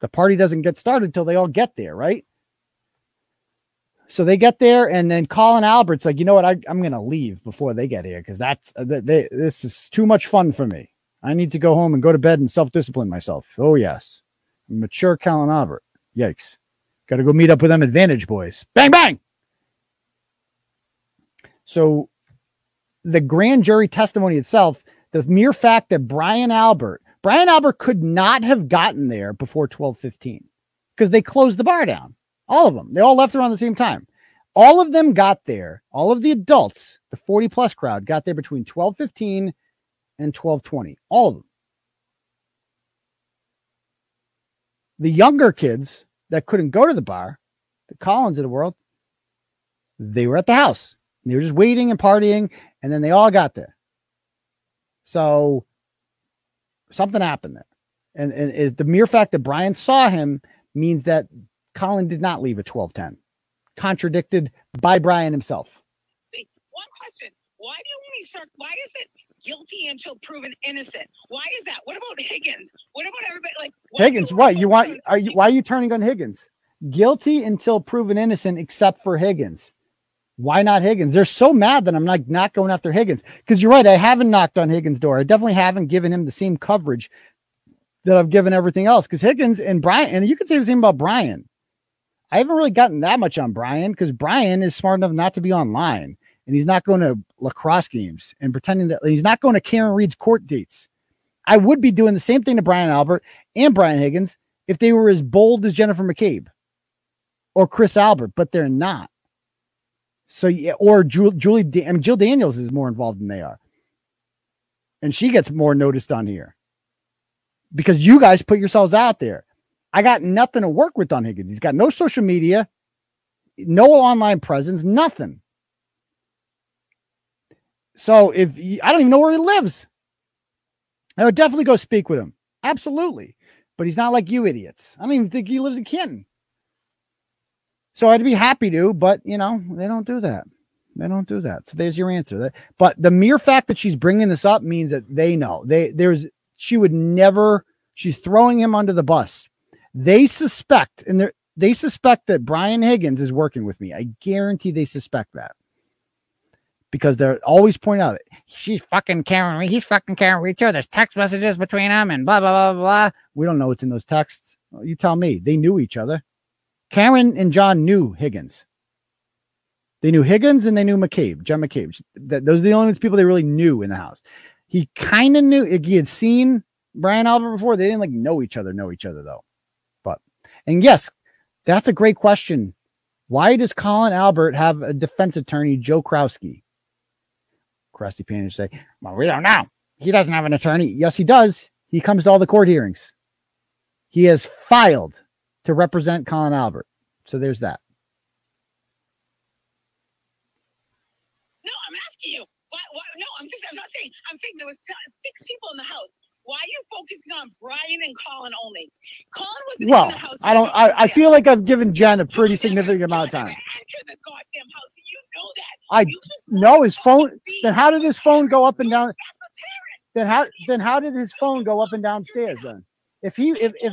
the party doesn't get started until they all get there, right? So they get there, and then Colin Albert's like, you know what? I, I'm going to leave before they get here because that's uh, they, this is too much fun for me. I need to go home and go to bed and self discipline myself. Oh yes, mature Colin Albert. Yikes! Got to go meet up with them Advantage boys. Bang bang. So the grand jury testimony itself, the mere fact that Brian Albert, Brian Albert could not have gotten there before 1215 because they closed the bar down. All of them. They all left around the same time. All of them got there. All of the adults, the 40 plus crowd, got there between 1215 and 1220. All of them. The younger kids that couldn't go to the bar, the Collins of the world, they were at the house. They were just waiting and partying, and then they all got there. So something happened there. And, and it- the mere fact that Brian saw him means that Colin did not leave at 1210, contradicted by Brian himself. One question: Why do you only start? Why is it guilty until proven innocent? Why is that? What about Higgins? What about everybody? Like Higgins, what? You want are you why are you turning on Higgins? Guilty until proven innocent, except for Higgins. Why not Higgins? They're so mad that I'm not not going after Higgins. Because you're right, I haven't knocked on Higgins' door. I definitely haven't given him the same coverage that I've given everything else. Because Higgins and Brian, and you can say the same about Brian. I haven't really gotten that much on Brian because Brian is smart enough not to be online and he's not going to lacrosse games and pretending that he's not going to Karen Read's court dates. I would be doing the same thing to Brian Albert and Brian Higgins if they were as bold as Jennifer McCabe or Chris Albert, but they're not. So yeah, or Ju- Julie, I mean, Jill Daniels is more involved than they are, and she gets more noticed on here because you guys put yourselves out there. I got nothing to work with Don Higgins. He's got no social media, no online presence, nothing. So if you, I don't even know where he lives, I would definitely go speak with him. Absolutely. But he's not like you idiots. I don't even think he lives in Canton. So I'd be happy to, but you know, they don't do that. They don't do that. So there's your answer. But the mere fact that she's bringing this up means that they know. They there's she would never. She's throwing him under the bus. They suspect, and they they suspect that Brian Higgins is working with me. I guarantee they suspect that because they're always pointing out she's fucking Karen. He's fucking Karen Read too. There's text messages between them and blah blah blah blah. We don't know what's in those texts. You tell me. They knew each other. Karen and John knew Higgins. They knew Higgins and they knew McCabe, John McCabe. That those are the only people they really knew in the house. He kind of knew he had seen Brian Albert before. They didn't like know each other, know each other though. But and yes, that's a great question. Why does Colin Albert have a defense attorney, Joe Krowski? Krusty Panic say, Well, we don't know. He doesn't have an attorney. Yes, he does. He comes to all the court hearings. He has filed to represent Colin Albert. So there's that. No, I'm asking you. Why, why, no, I'm just, I'm not saying, I'm saying there was six people in the house. Why are you focusing on Brian and Colin only? Colin was in Well, the house. I don't I, I feel like I've given Jen a pretty significant amount of time. Enter the goddamn house. You know that. I know his phone. Then how did his phone go up and down? Then how then how did his phone go up and downstairs then? If he if if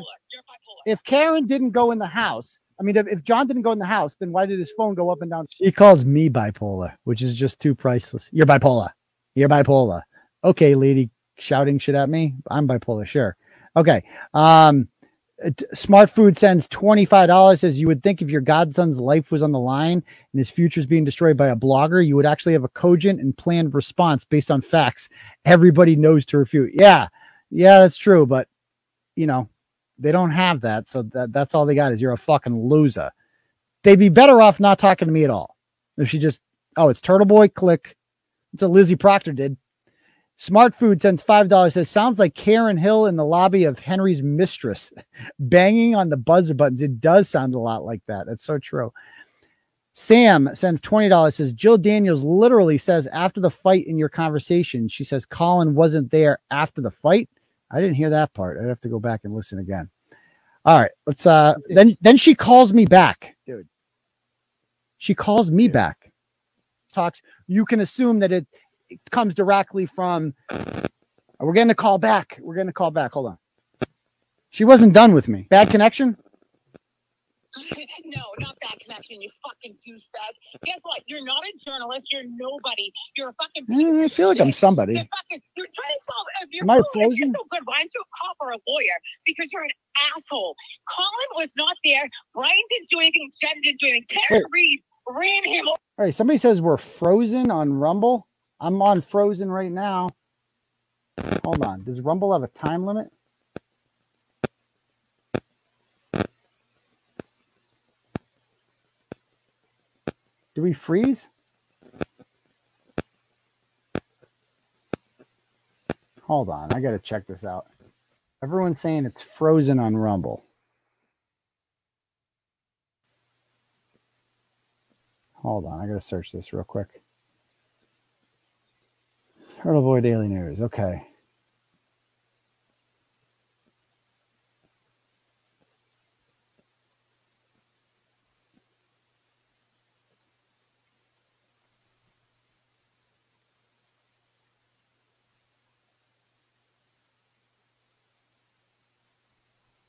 if Karen didn't go in the house, I mean if, if John didn't go in the house, then why did his phone go up and down? He calls me bipolar, which is just too priceless. You're bipolar. You're bipolar. Okay, lady shouting shit at me. I'm bipolar, sure. Okay. Um t- Uh, Smart Food sends $25 says you would think if your godson's life was on the line and his future's being destroyed by a blogger, you would actually have a cogent and planned response based on facts everybody knows to refute. Yeah. Yeah, that's true, but you know, they don't have that. So that, that's all they got is you're a fucking loser. They'd be better off not talking to me at all. If she just, oh, it's Turtleboy, click. It's what Lizzie Proctor did. Smart Food sends five dollars. Says sounds like Karen Hill in the lobby of Henry's mistress, banging on the buzzer buttons. It does sound a lot like that. That's so true. Sam sends twenty dollars. Says Jill Daniels literally says after the fight in your conversation, she says Colin wasn't there after the fight. I didn't hear that part. I'd have to go back and listen again. All right, let's. uh Then then she calls me back, dude. She calls me back. Talks. You can assume that it it comes directly from we're getting a call back. We're getting a call back. Hold on. She wasn't done with me. Bad connection? no, not bad connection, you fucking douchebag. Guess what? You're not a journalist. You're nobody. You're a fucking. piece Eh, I feel like I'm somebody. You're fucking. You're trying to solve. If you're, Am I so- if you're frozen? so good, why aren't you a cop or a lawyer? Because you're an asshole. Colin was not there. Brian didn't do anything. Jen didn't do anything. Karen Read ran him. All right, somebody says we're frozen on Rumble. I'm on frozen right now. Hold on. Does Rumble have a time limit? Do we freeze? Hold on. I got to check this out. Everyone's saying it's frozen on Rumble. Hold on. I got to search this real quick. Turtleboy Daily News. Okay.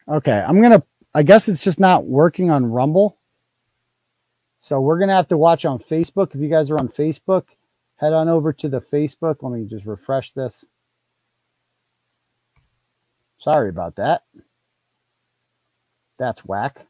Okay, I'm gonna. I guess it's just not working on Rumble. So we're gonna have to watch on Facebook. If you guys are on Facebook, head on over to the Facebook. Let me just refresh this. Sorry about that. That's whack.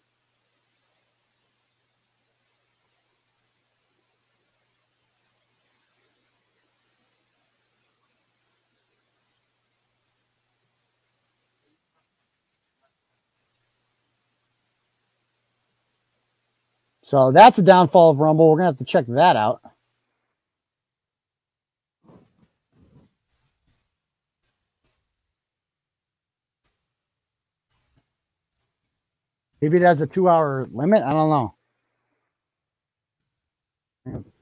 So that's a downfall of Rumble. We're gonna have to check that out. Maybe it has a two hour limit. I don't know.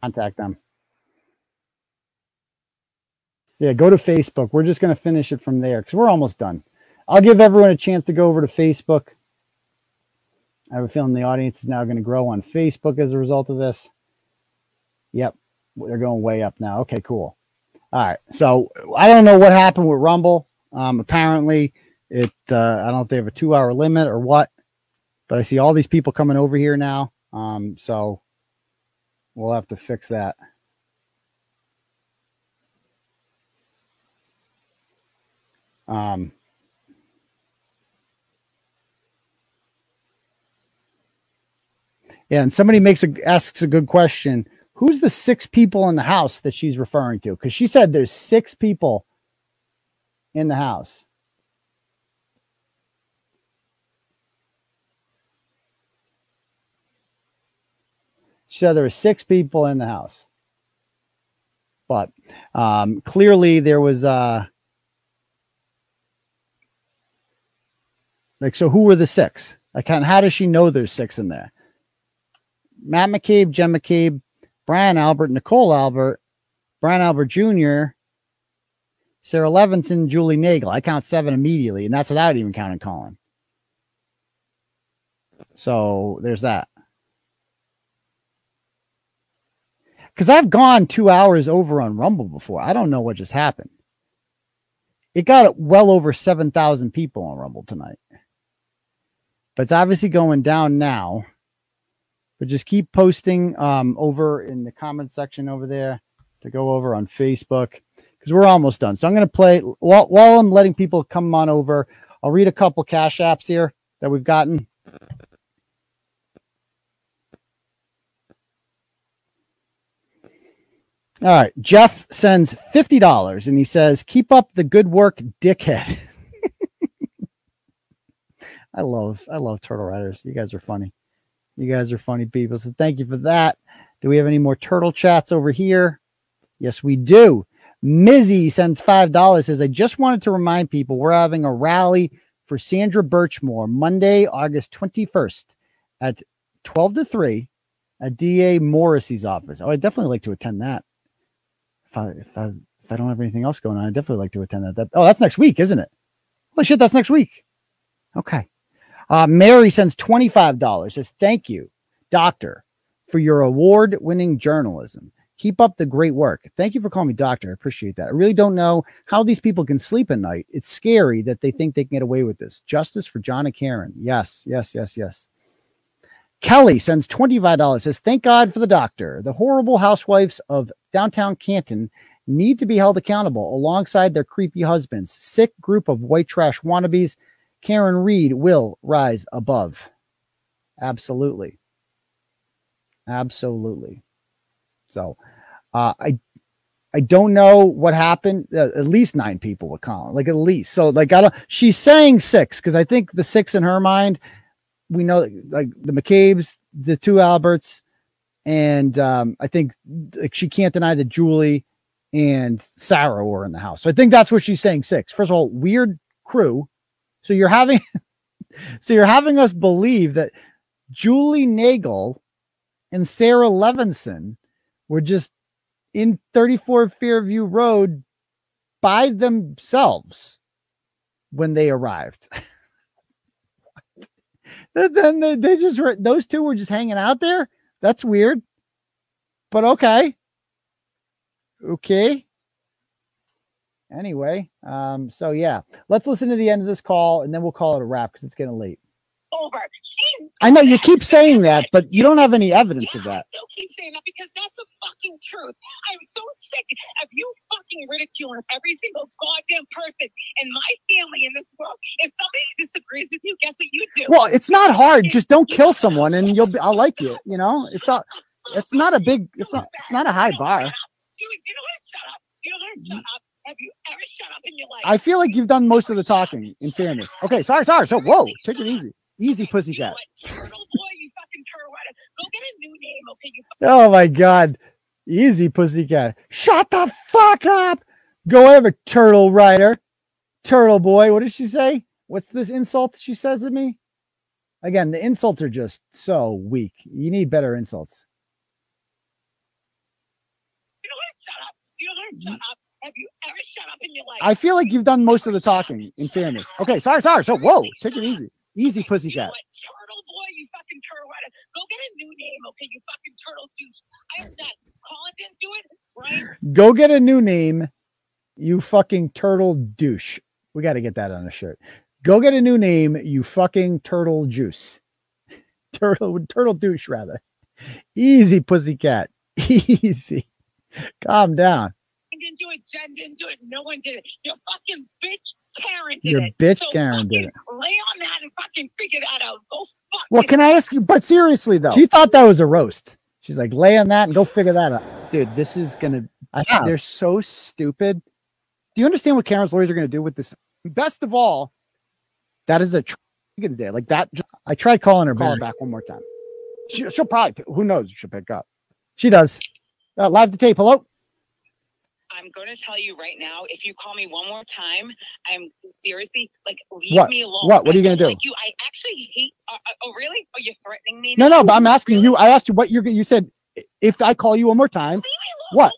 Contact them. Yeah, go to Facebook. We're just going to finish it from there because we're almost done. I'll give everyone a chance to go over to Facebook. I have a feeling the audience is now going to grow on Facebook as a result of this. Yep, they're going way up now. Okay, cool. All right, so I don't know what happened with Rumble. Um, apparently, it uh, I don't know if they have a two hour limit or what, but I see all these people coming over here now. Um, so we'll have to fix that. Um, yeah, and somebody makes a asks a good question. Who's the six people in the house that she's referring to? Because she said there's six people in the house. She said there were six people in the house. But um, clearly there was uh like so who were the six? Like how, does she know there's six in there? Matt McCabe, Jen McCabe, Brian Albert, Nicole Albert, Brian Albert Jr., Sarah Levinson, Julie Nagel. I count seven immediately, and that's without even counting Colin. So there's that. Because I've gone two hours over on Rumble before. I don't know what just happened. It got well over 7,000 people on Rumble tonight. But it's obviously going down now. But just keep posting um, over in the comment section over there to go over on Facebook because we're almost done. So I'm going to play while, while I'm letting people come on over. I'll read a couple cash apps here that we've gotten. All right. Jeff sends $50 and he says, Keep up the good work, dickhead. I love, I love Turtle Riders. You guys are funny. You guys are funny people. So thank you for that. Do we have any more turtle chats over here? Yes, we do. Mizzy sends $5, says, I just wanted to remind people we're having a rally for Sandra Birchmore Monday, August 21st at 12 to 3 at DA Morrissey's office. Oh, I'd definitely like to attend that. If I, if I, if I don't have anything else going on, I'd definitely like to attend that. that oh, that's next week, isn't it? Holy shit, that's next week. Okay. Uh, Mary sends $25, says, Thank you, doctor, for your award winning journalism. Keep up the great work. Thank you for calling me doctor. I appreciate that. I really don't know how these people can sleep at night. It's scary that they think they can get away with this. Justice for John and Karen. Yes, yes, yes, yes. Kelly sends $25, says, Thank God for the doctor. The horrible housewives of downtown Canton need to be held accountable alongside their creepy husbands. Sick group of white trash wannabes. Karen Read will rise above. Absolutely. Absolutely. So uh, I I don't know what happened. Uh, at least nine people were calling, like at least. So like I don't. She's saying six because I think the six in her mind, we know like the McCabe's, the two Alberts, and um, I think like she can't deny that Julie and Sarah were in the house. So I think that's what she's saying six. First of all, weird crew. So you're having, so you're having us believe that Julie Nagel and Sarah Levinson were just in 34 Fairview Road by themselves when they arrived. then they, they just were, those two were just hanging out there. That's weird, but okay. Okay. Anyway, um, so yeah, let's listen to the end of this call and then we'll call it a wrap because it's getting late. Over. I know you keep saying that, but you don't have any evidence of that. still keep saying that because that's the fucking truth. I'm so sick of you fucking ridiculing every single goddamn person in my family in this world. If somebody disagrees with you, guess what you do? Well, it's not hard. Just don't kill someone and you'll be, I'll like you. You know, it's a, it's not a big, it's not, it's not a high bar. Do you, do you know to shut up? Do you know to shut up? Have you ever shut up in your life? I feel like you've done most of the talking in fairness. Okay. Sorry. Sorry. So, whoa, take it easy. Easy pussycat. Turtle boy, you turtle rider. Go get a new okay? You Oh my god. Easy pussycat. Shut the fuck up. Go over, turtle rider. Turtle boy. What did she say? What's this insult she says to me? Again, the insults are just so weak. You need better insults. You know how to shut up. You know how to shut up. Have you ever shut up in your life? I feel like you've done most of the talking, in fairness. Okay, sorry, sorry. So, whoa, take it easy. Easy, pussycat. Turtle boy, you fucking turtle. Go get a new name, okay? You fucking turtle douche. I am done. Colin didn't do it, right? Go get a new name, you fucking turtle douche. We got to get that on a shirt. Go get a new name, you fucking turtle juice. Turtle, turtle douche, rather. Easy, pussycat. Easy. Calm down. I didn't do it. Jen didn't do it. No one did it. Your fucking bitch Karen did Your it. bitch so Karen did it. Lay on that and fucking figure that out. Go fuck. Well, can I ask you? But seriously, though, she thought that was a roast. She's like, lay on that and go figure that out. Dude, this is gonna. I, have. they're so stupid. Do you understand what Karen's lawyers are gonna do with this? Best of all, that is a Chickens Day. Like that. I tried calling her. Call her back one more time. She, she'll probably. Who knows? She'll pick up. She does. Uh, live to tape. Hello. I'm going to tell you right now. If you call me one more time, I'm seriously like leave What? me alone. What? What are you gonna don't? Like you, I actually hate. Uh, uh, oh, really? Oh, you're threatening me? No, now? no. But I'm asking you. I asked you what you're. You said if I call you one more time. Leave me alone. What?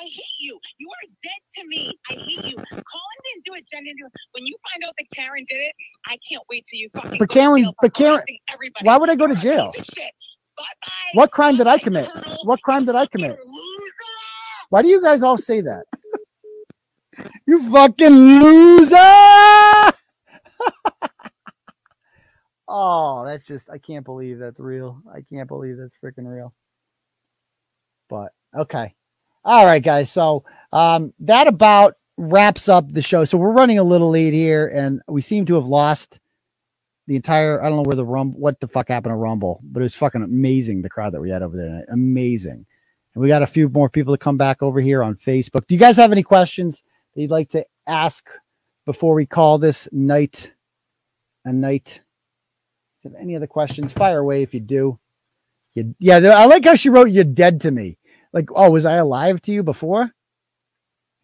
I hate you. You are dead to me. I hate you. Colin didn't do it. Jen didn't do it. When you find out that Karen did it, I can't wait till you fucking. But to Karen. But Karen. Why would I go to jail? of shit. What crime did I commit? What crime did I commit? Why do you guys all say that? you fucking loser! oh, that's just I can't believe that's real. I can't believe that's freaking real. But okay. All right, guys. So um that about wraps up the show. So we're running a little late here, and we seem to have lost the entire I don't know where the rumble what the fuck happened to Rumble, but it was fucking amazing the crowd that we had over there. Amazing. And we got a few more people to come back over here on Facebook. Do you guys have any questions that you'd like to ask before we call this night a night? Any other questions? Fire away if you do. You, yeah, I like how she wrote "You're dead to me." Like, oh, was I alive to you before?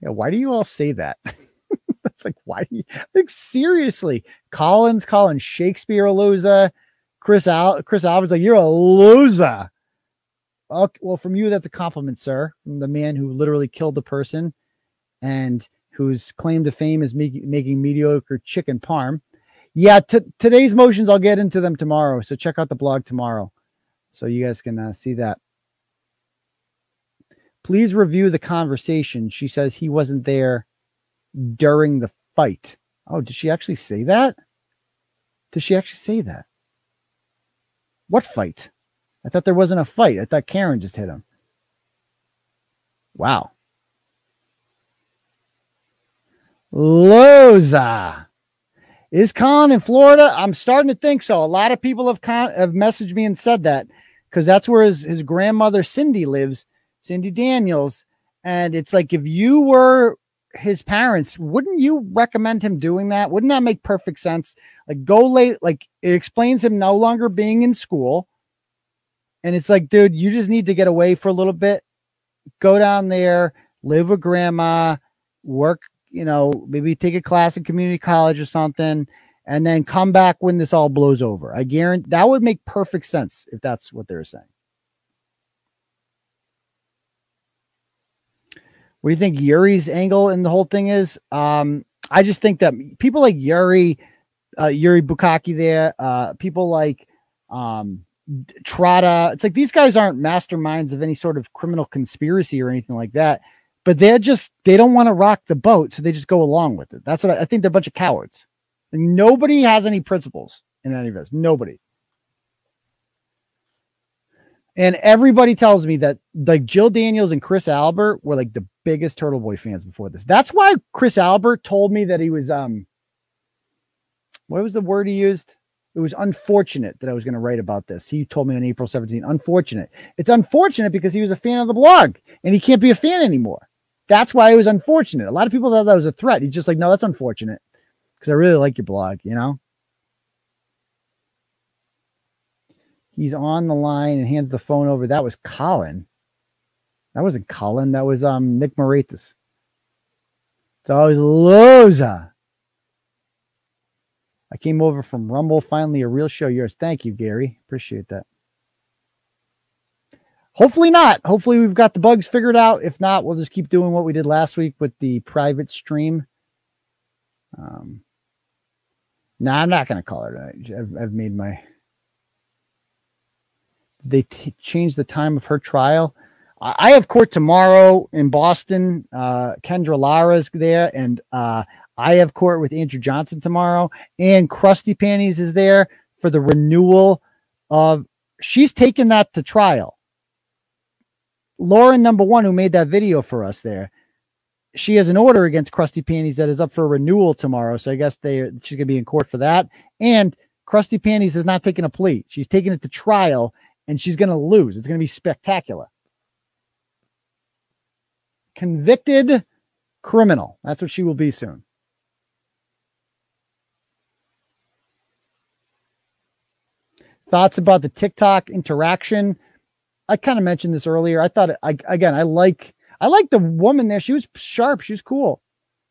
Yeah, why do you all say that? It's like, why? you- Like, seriously, Collins calling Shakespeare a loser. Chris Al, Chris Alvin's like, you're a loser. Okay, well, from you, that's a compliment, sir. From the man who literally killed the person and whose claim to fame is making mediocre chicken parm. Yeah, t- today's motions, I'll get into them tomorrow. So check out the blog tomorrow, so you guys can uh, see that. Please review the conversation. She says he wasn't there during the fight. Oh, did she actually say that? Did she actually say that? What fight? I thought there wasn't a fight. I thought Karen just hit him. Wow. Loza. Is Colin in Florida? I'm starting to think so. A lot of people have con- have messaged me and said that because that's where his, his grandmother Cindy lives, Cindy Daniels. And it's like if you were his parents, wouldn't you recommend him doing that? Wouldn't that make perfect sense? Like go late, like it explains him no longer being in school. And it's like, dude, you just need to get away for a little bit. Go down there, live with grandma, work, you know, maybe take a class in community college or something, and then come back when this all blows over. I guarantee that would make perfect sense if that's what they're saying. What do you think Yuri's angle in the whole thing is? Um, I just think that people like Yuri, uh, Yuri Bukhenik there, uh, people like um, Trotta, it's like these guys aren't masterminds of any sort of criminal conspiracy or anything like that, but they're just, they don't want to rock the boat. So they just go along with it. That's what I, I think they're a bunch of cowards. Nobody has any principles in any of this. Nobody. And everybody tells me that like Jill Daniels and Chris Albert were like the biggest Turtleboy fans before this. That's why Chris Albert told me that he was um what was the word he used? It was unfortunate that I was going to write about this. He told me on April 17th, unfortunate. It's unfortunate because he was a fan of the blog and he can't be a fan anymore. That's why it was unfortunate. A lot of people thought that was a threat. He's just like, no, that's unfortunate because I really like your blog, you know? He's on the line and hands the phone over. That was Colin. That wasn't Colin. That was um Nick Morathis. So Loza. I came over from Rumble. Finally, a real show. Yours. Thank you, Gary. Appreciate that. Hopefully not. Hopefully we've got the bugs figured out. If not, we'll just keep doing what we did last week with the private stream. Um, no, nah, I'm not going to call it. I've, I've made my. They t- changed the time of her trial. I, I have court tomorrow in Boston. Uh, Kendra Lara's there, and uh, I have court with Andrew Johnson tomorrow. And Krusty Panties is there for the renewal of. She's taken that to trial. Lauren, number one, who made that video for us there, she has an order against Krusty Panties that is up for renewal tomorrow. So I guess they she's gonna be in court for that. And Krusty Panties is not taking a plea. She's taking it to trial and she's gonna lose. It's gonna be spectacular. Convicted criminal. That's what she will be soon. Thoughts about the TikTok interaction? I kind of mentioned this earlier. I thought I again I like I like the woman there. She was sharp. She was cool.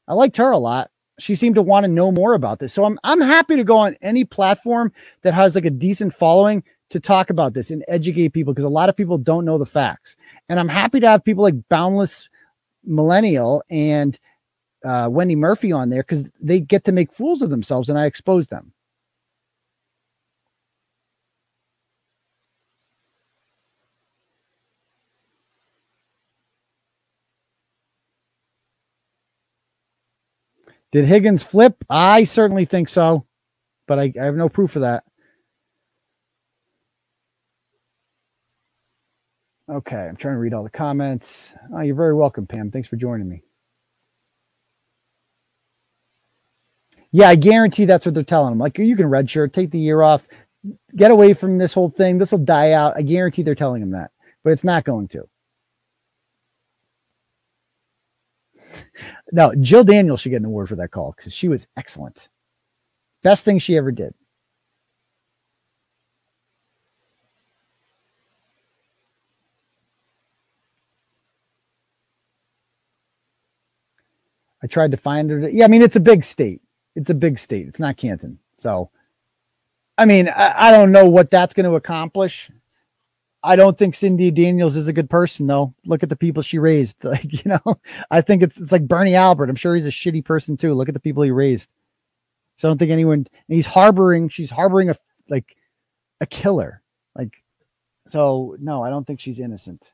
I liked her a lot. She seemed to want to know more about this. So I'm I'm happy to go on any platform that has like a decent following to talk about this and educate people because a lot of people don't know the facts. And I'm happy to have people like Boundless Millennial and uh, Wendy Murphy on there because they get to make fools of themselves and I expose them. Did Higgins flip? I certainly think so, but I, I have no proof of that. Okay, I'm trying to read all the comments. Oh, you're very welcome, Pam. Thanks for joining me. Yeah, I guarantee that's what they're telling them. Like, you can redshirt, take the year off, get away from this whole thing. This will die out. I guarantee they're telling him that, but it's not going to. No, Jill Daniels should get an award for that call because she was excellent. Best thing she ever did. I tried to find her. Yeah, I mean, it's a big state. It's a big state. It's not Canton. So, I mean, I, I don't know what that's going to accomplish. I don't think Cindy Daniels is a good person, though. Look at the people she raised. Like, you know, I think it's it's like Bernie Albert. I'm sure he's a shitty person too. Look at the people he raised. So I don't think anyone. he's harboring. She's harboring a like a killer. Like, so no, I don't think she's innocent.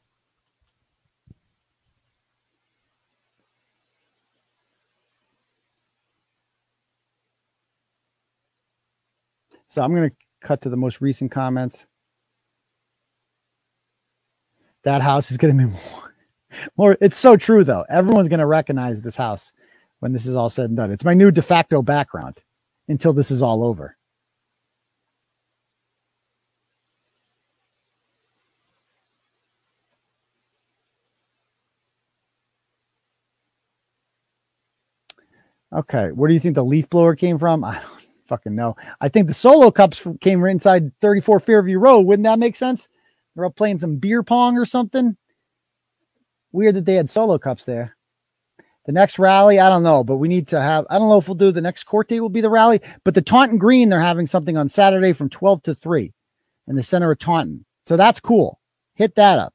So I'm going to cut to the most recent comments. That house is going to be more, more. It's so true, though. Everyone's going to recognize this house when this is all said and done. It's my new de facto background until this is all over. Okay, where do you think the leaf blower came from? I don't fucking know. I think the solo cups came right inside 34 Fairview Road. Wouldn't that make sense? They're all playing some beer pong or something. Weird that they had solo cups there. The next rally, I don't know, but we need to have. I don't know if we'll do the next court date will be the rally, but the Taunton Green, they're having something on Saturday from 12 to 3 in the center of Taunton. So that's cool. Hit that up.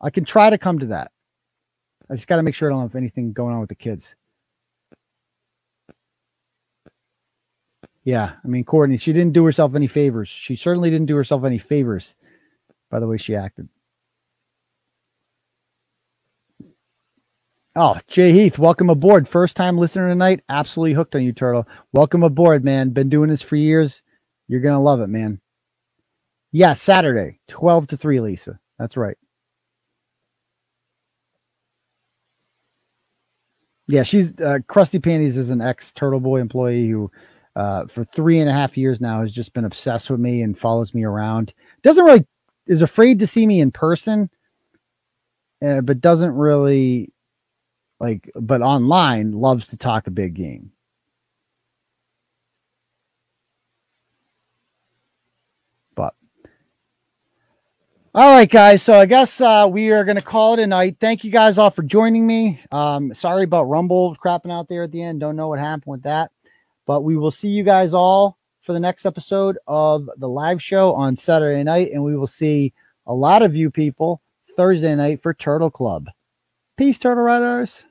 I can try to come to that. I just got to make sure I don't have anything going on with the kids. Yeah, I mean, Courtney, she didn't do herself any favors. She certainly didn't do herself any favors by the way she acted. Oh, Jay Heath, welcome aboard. First time listener tonight. Absolutely hooked on you, Turtle. Welcome aboard, man. Been doing this for years. You're going to love it, man. Yeah, Saturday, 12 to 3, Lisa. That's right. Yeah, she's uh, Krusty Panties is an ex Turtleboy employee who, uh, for three and a half years now, has just been obsessed with me and follows me around. Doesn't really is afraid to see me in person, uh, but doesn't really like, but online loves to talk a big game. But All right, guys. So I guess uh, we are going to call it a night. Thank you guys all for joining me. Um, sorry about Rumble crapping out there at the end. Don't know what happened with that. But we will see you guys all for the next episode of the live show on Saturday night. And we will see a lot of you people Thursday night for Turtle Club. Peace, Turtle Riders.